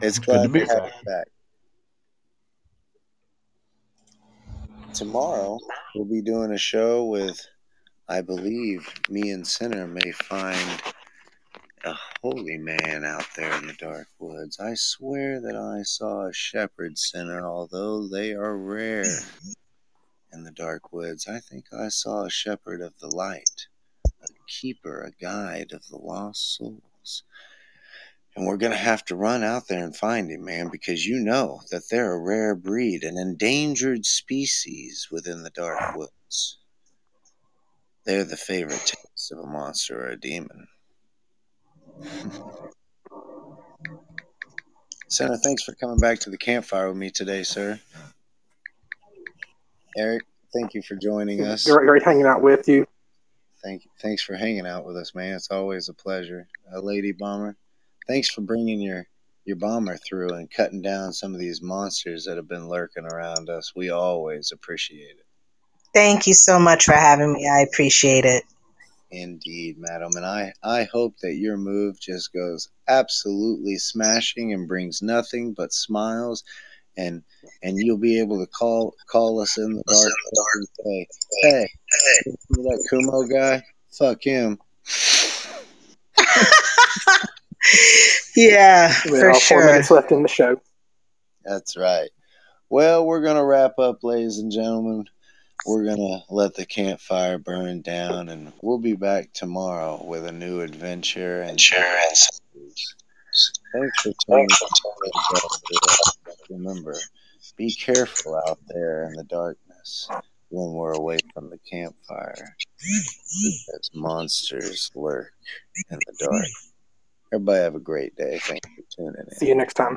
[SPEAKER 1] It's
[SPEAKER 3] Good
[SPEAKER 1] glad
[SPEAKER 3] to
[SPEAKER 1] to,
[SPEAKER 3] be
[SPEAKER 1] have you back. Tomorrow we'll be doing a show with, I believe, me and Sinner may find a holy man out there in the dark woods. I swear that I saw a shepherd sinner, although they are rare in the dark woods. I think I saw a shepherd of the light, a keeper, a guide of the lost souls. And we're going to have to run out there and find him, man, because you know that they're a rare breed, an endangered species within the dark woods. They're the favorite taste of a monster or a demon. Sinner, thanks for coming back to the campfire with me today, sir. Eric, thank you for joining us.
[SPEAKER 4] Great, great hanging out with you.
[SPEAKER 1] Thank you. Thanks for hanging out with us, man. It's always a pleasure. Uh, Lady Bomber, thanks for bringing your your bomber through and cutting down some of these monsters that have been lurking around us. We always appreciate it.
[SPEAKER 6] Thank you so much for having me. I appreciate it.
[SPEAKER 1] Indeed, madam. And I, I hope that your move just goes absolutely smashing and brings nothing but smiles and and you'll be able to call call us in the dark and say, Hey, remember that Cuomo guy? Fuck him.
[SPEAKER 6] Yeah,
[SPEAKER 4] We
[SPEAKER 6] for
[SPEAKER 4] have four minutes left in the show.
[SPEAKER 1] That's right. Well, we're going to wrap up, ladies and gentlemen. We're going to let the campfire burn down, and we'll be back tomorrow with a new adventure. And insurance. thanks for tuning in. Remember, be careful out there in the darkness when we're away from the campfire because monsters lurk in the dark. Everybody have a great day. Thank you for tuning in.
[SPEAKER 4] See you next time.